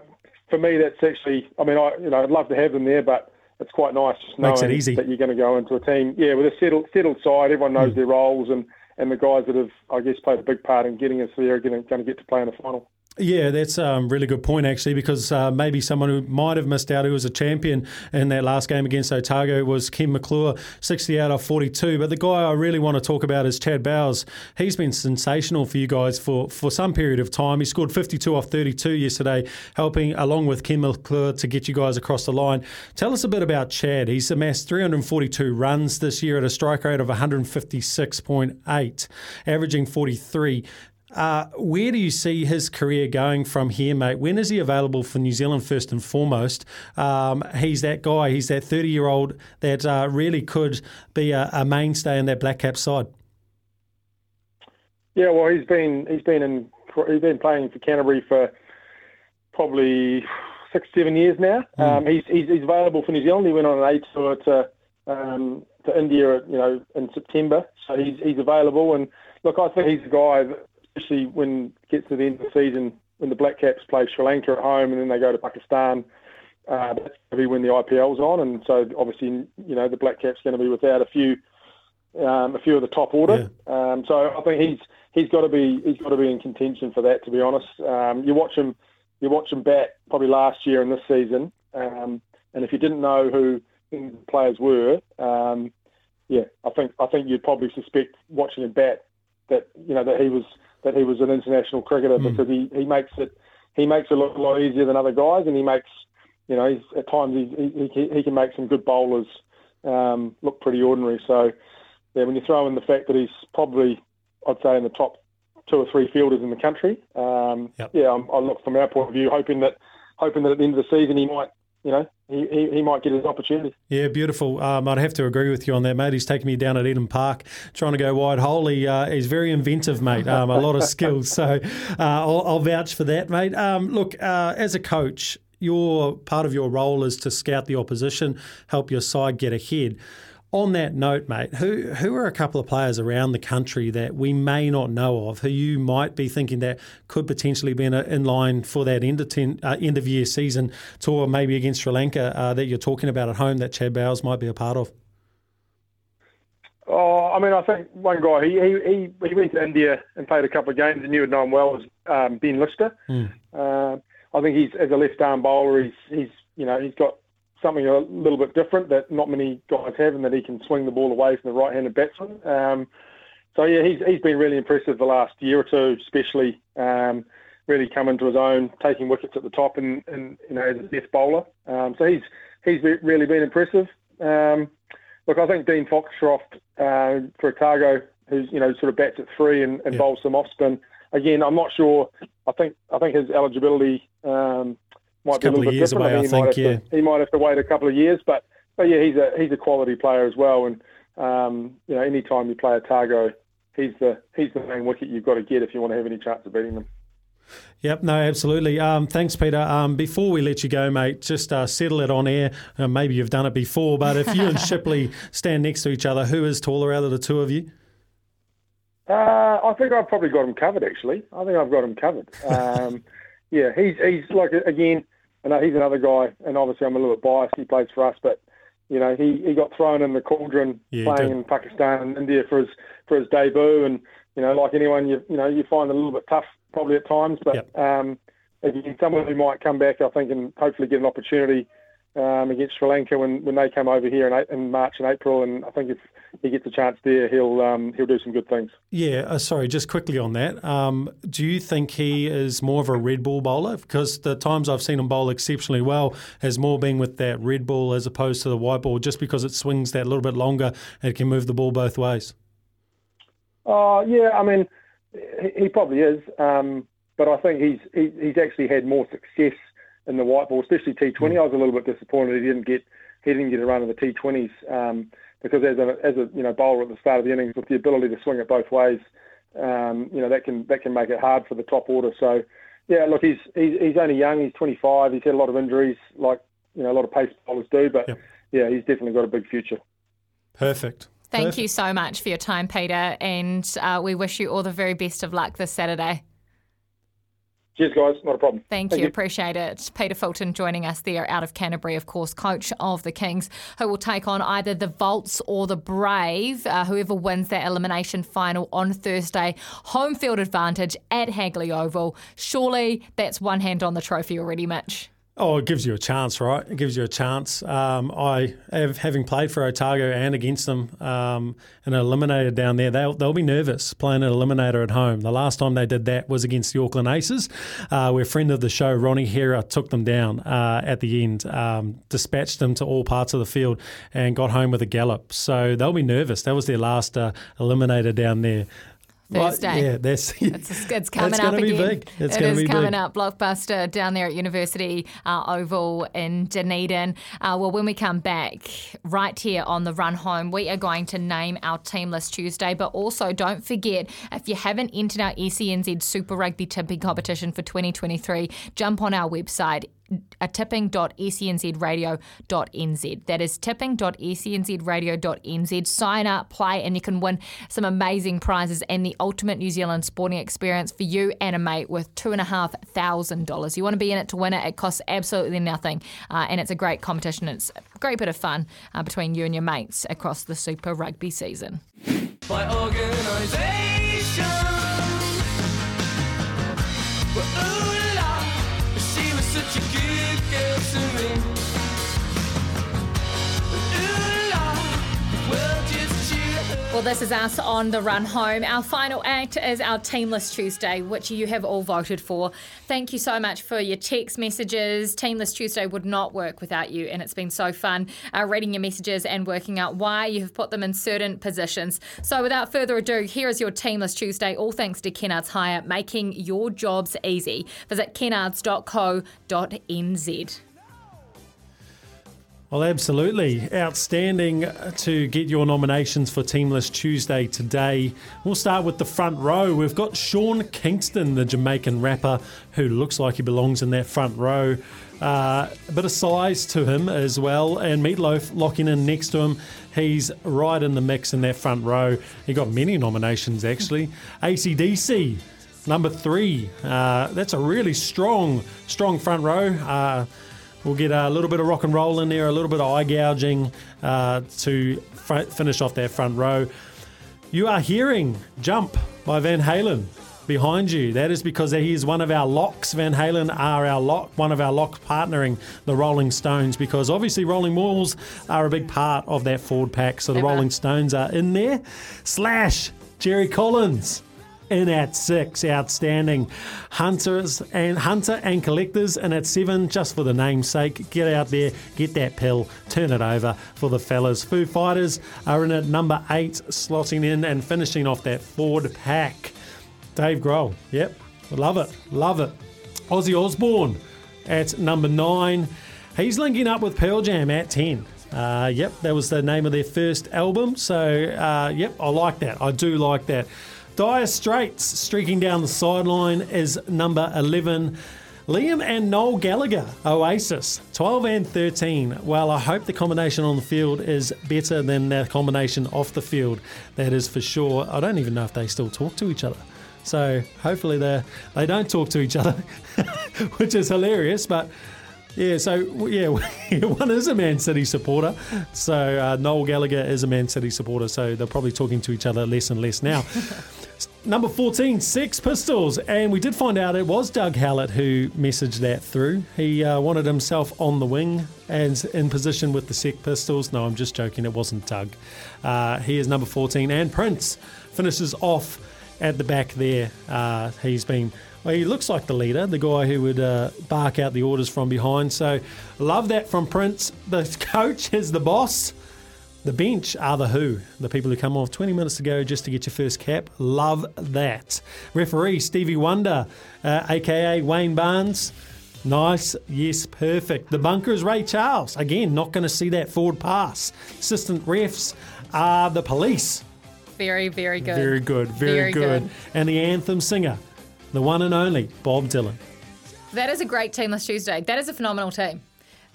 for me, that's actually, I mean, I you know, I'd love to have them there, but it's quite nice just Makes it knowing easy. that you're going to go into a team, yeah, with a settled settled side. Everyone knows hmm. their roles, and and the guys that have, I guess, played a big part in getting us there are going to, going to get to play in the final. Yeah, that's a um, really good point, actually, because uh, maybe someone who might have missed out, who was a champion in that last game against Otago, was Ken McClure, 60 out of 42. But the guy I really want to talk about is Chad Bowes. He's been sensational for you guys for, for some period of time. He scored 52 off 32 yesterday, helping, along with Ken McClure, to get you guys across the line. Tell us a bit about Chad. He's amassed 342 runs this year at a strike rate of 156.8, averaging 43. Uh, where do you see his career going from here, mate? When is he available for New Zealand first and foremost? Um, he's that guy. He's that thirty-year-old that uh, really could be a, a mainstay in that Black Cap side. Yeah, well, he's been he's been in he's been playing for Canterbury for probably six seven years now. Um, he's, he's he's available for New Zealand. He went on an A tour to um, to India, you know, in September. So he's he's available. And look, I think he's a guy, that, especially when it gets to the end of the season, when the Black Caps play Sri Lanka at home and then they go to Pakistan. Uh, that's going to be when the IPL's on, and so obviously, you know, the Black Caps going to be without a few um, a few of the top order. Um, so I think he's he's got to be he's got to be in contention for that. To be honest, um, you watch him you watch him bat probably last year and this season, um, and if you didn't know who the players were, um, yeah, I think I think you'd probably suspect watching him bat that you know that he was that he was an international cricketer Mm. because he, he makes it he makes it look a lot easier than other guys, and he makes you know he's, at times he, he he can make some good bowlers um, look pretty ordinary. So yeah, when you throw in the fact that he's probably I'd say in the top two or three fielders in the country, um, yeah, I'm, I look from our point of view, hoping that hoping that at the end of the season he might you know he, he, he might get his opportunity. Yeah, beautiful. Um, I'd have to agree with you on that, mate. He's taking me down at Eden Park trying to go wide hole. He, uh, he's very inventive, mate. Um, a lot of (laughs) skills. So uh, I'll, I'll vouch for that, mate. Um, look, uh, as a coach, your part of your role is to scout the opposition, help your side get ahead. On that note, mate, who who are a couple of players around the country that we may not know of, who you might be thinking that could potentially be in, a, in line for that end of ten, uh, end of year season tour, maybe against Sri Lanka uh, that you're talking about at home that Chad Bowes might be a part of? Oh, I mean, I think one guy he he he, he went to India and played a couple of games and you would know him well was um, Ben Lister. Uh, I think he's as a left arm bowler, he's he's you know he's got something a little bit different that not many guys have, and that he can swing the ball away from the right-handed batsman. Um, so yeah, he's he's been really impressive the last year or two, especially. Um, really come into his own, taking wickets at the top, and, and you know as a death bowler. Um, so he's he's really been impressive. Um, look, I think Dean Foxcroft uh, for Otago, who's you know sort of bats at three and, and bowls some off spin. Again, I'm not sure. I think I think his eligibility um, might a be a little of bit years different. away, I mean, he think, might have yeah. to, he might have to wait a couple of years, but but yeah, he's a he's a quality player as well. And um, you know, any time you play Otago, he's the he's the main wicket you've got to get if you want to have any chance of beating them. Yep, no, absolutely. Um, thanks, Peter. Um, before we let you go, mate, just uh, settle it on air. Uh, maybe you've done it before, but if you and (laughs) Shipley stand next to each other, who is taller out of the two of you? Uh, I think I've probably got him covered. Actually, I think I've got him covered. Um, (laughs) yeah, he's he's like again, I know he's another guy, and obviously I'm a little bit biased. He plays for us, but you know he, he got thrown in the cauldron Yeah, playing in Pakistan and India for his for his debut, and you know like anyone you you know you find it a little bit tough probably at times, but um, again someone who might come back I think and hopefully get an opportunity um, against Sri Lanka when, when they come over here in, in March and April, and I think if he gets a chance there, he'll um, he'll do some good things. Yeah, uh, sorry, just quickly on that. Um, do you think he is more of a red ball bowler? Because the times I've seen him bowl exceptionally well has more been with that red ball as opposed to the white ball, just because it swings that little bit longer and it can move the ball both ways. Uh, yeah, I mean, he, he probably is, um, but I think he's he, he's actually had more success in the white ball, especially T20. I was a little bit disappointed he didn't get he didn't get a run of the T20s um, because as a as a you know bowler at the start of the innings with the ability to swing it both ways, um, you know that can that can make it hard for the top order. So yeah, look, he's he's, he's only young. He's 25. He's had a lot of injuries, like you know a lot of pace bowlers do, but yeah, he's definitely got a big future. Perfect. Thank you so much for your time, Peter, and uh, we wish you all the very best of luck this Saturday. Cheers, guys. Not a problem. Thank, you. Appreciate it. Peter Fulton joining us there out of Canterbury, of course, coach of the Kings, who will take on either the Volts or the Brave. Uh, whoever wins that elimination final on Thursday. Home field advantage at Hagley Oval. Surely that's one hand on the trophy already, Mitch. Oh, it gives you a chance, right? It gives you a chance. Um, I have, having played for Otago and against them um, an eliminator down there, they'll, they'll be nervous playing an eliminator at home. The last time they did that was against the Auckland Aces, uh, where friend of the show, Ronnie Hira, took them down uh, at the end, um, dispatched them to all parts of the field, and got home with a gallop. So they'll be nervous. That was their last uh, eliminator down there. Right, Thursday. yeah, that's (laughs) It's, it's coming It's up again. big. It's It be coming big. up. Blockbuster down there at University uh, Oval in Dunedin. Uh, well, when we come back, right here on the run home, we are going to name our team list Tuesday. But also, don't forget if you haven't entered our E SENZ Super Rugby tipping competition for 2023, jump on our website a tipping.snzradio.nz. That is tipping.snzradio.nz. Sign up, play, and you can win some amazing prizes and the ultimate New Zealand sporting experience for you and a mate with $2,500. You want to be in it to win it. It costs absolutely nothing, uh, and it's a great competition. It's a great bit of fun uh, between you and your mates across the Super Rugby season. by organisation. Well, this is us on the run home. Our final act is our Team List Tuesday, which you have all voted for. Thank you so much for your text messages. Team List Tuesday would not work without you, and it's been so fun uh, reading your messages and working out why you have put them in certain positions. So, without further ado, here is your Team List Tuesday, all thanks to Kennards Hire, making your jobs easy. Visit kennards.co.nz. Well, absolutely. Outstanding to get your nominations for Team List Tuesday today. We'll start with the front row. We've got Sean Kingston, the Jamaican rapper, who looks like he belongs in that front row. Uh, a bit of size to him as well. And Meatloaf locking in next to him. He's right in the mix in that front row. He got many nominations, actually. ACDC, number three. Uh, that's a really strong, strong front row. Uh, We'll get a little bit of rock and roll in there, a little bit of eye gouging uh, to fr- finish off that front row. You are hearing Jump by Van Halen behind you. That is because he is one of our locks. Van Halen are our lock, one of our locks partnering the Rolling Stones because obviously Rolling Mauls are a big part of that Ford pack. So the Rolling Stones are in there. Slash Jerry Collins in at six, outstanding. Hunters and Hunter and collectors in at seven, just for the namesake. Get out there, get that pill, turn it over for the fellas. Foo Fighters are in at number eight, slotting in and finishing off that Ford pack. Dave Grohl, yep, love it, love it. Ozzy Osbourne at number nine. He's linking up with Pearl Jam at 10. Uh, yep, that was the name of their first album. So, uh, yep, I like that. I do like that. Dire Straits streaking down the sideline is number 11. Liam and Noel Gallagher, Oasis, 12 and 13. Well, I hope the combination on the field is better than the combination off the field. That is for sure. I don't even know if they still talk to each other. So hopefully they they don't talk to each other, (laughs) which is hilarious. But Yeah, so yeah, (laughs) one is a Man City supporter. So uh, Noel Gallagher is a Man City supporter. So they're probably talking to each other less and less now. (laughs) Number 14, Sex Pistols. And we did find out it was Doug Howlett who messaged that through. He uh, wanted himself on the wing and in position with the Sex Pistols. No, I'm just joking. It wasn't Doug. Uh, he is number 14. And Prince finishes off at the back there. Uh, he's been, well, he looks like the leader, the guy who would uh, bark out the orders from behind. So love that from Prince. The (laughs) coach is the boss. The bench are the who, the people who come off 20 minutes to go just to get your first cap. Love that. Referee Stevie Wonder, uh, aka Wayne Barnes. Nice, yes, perfect. The bunker is Ray Charles. Again, not going to see that forward pass. Assistant refs are the police. Very, very good. Very good, very, Very good. good. And the anthem singer, the one and only Bob Dylan. That is a great team this Tuesday. That is a phenomenal team.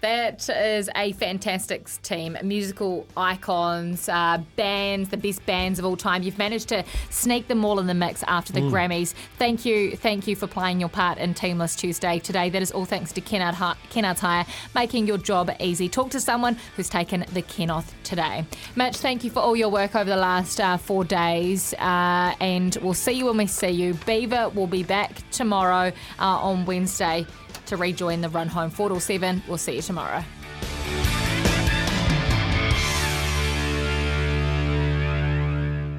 That is a fantastic team. Musical icons, uh, bands, the best bands of all time. You've managed to sneak them all in the mix after the Mm. Grammys. Thank you, thank you for playing your part in Team List Tuesday today. That is all thanks to Kennard Hi- Kennard's Hire, making your job easy. Talk to someone who's taken the Kenoth today. Mitch, thank you for all your work over the last uh, four days, uh, and we'll see you when we see you. Beaver will be back tomorrow uh, on Wednesday to rejoin the run home 4 till 7. We'll see you tomorrow.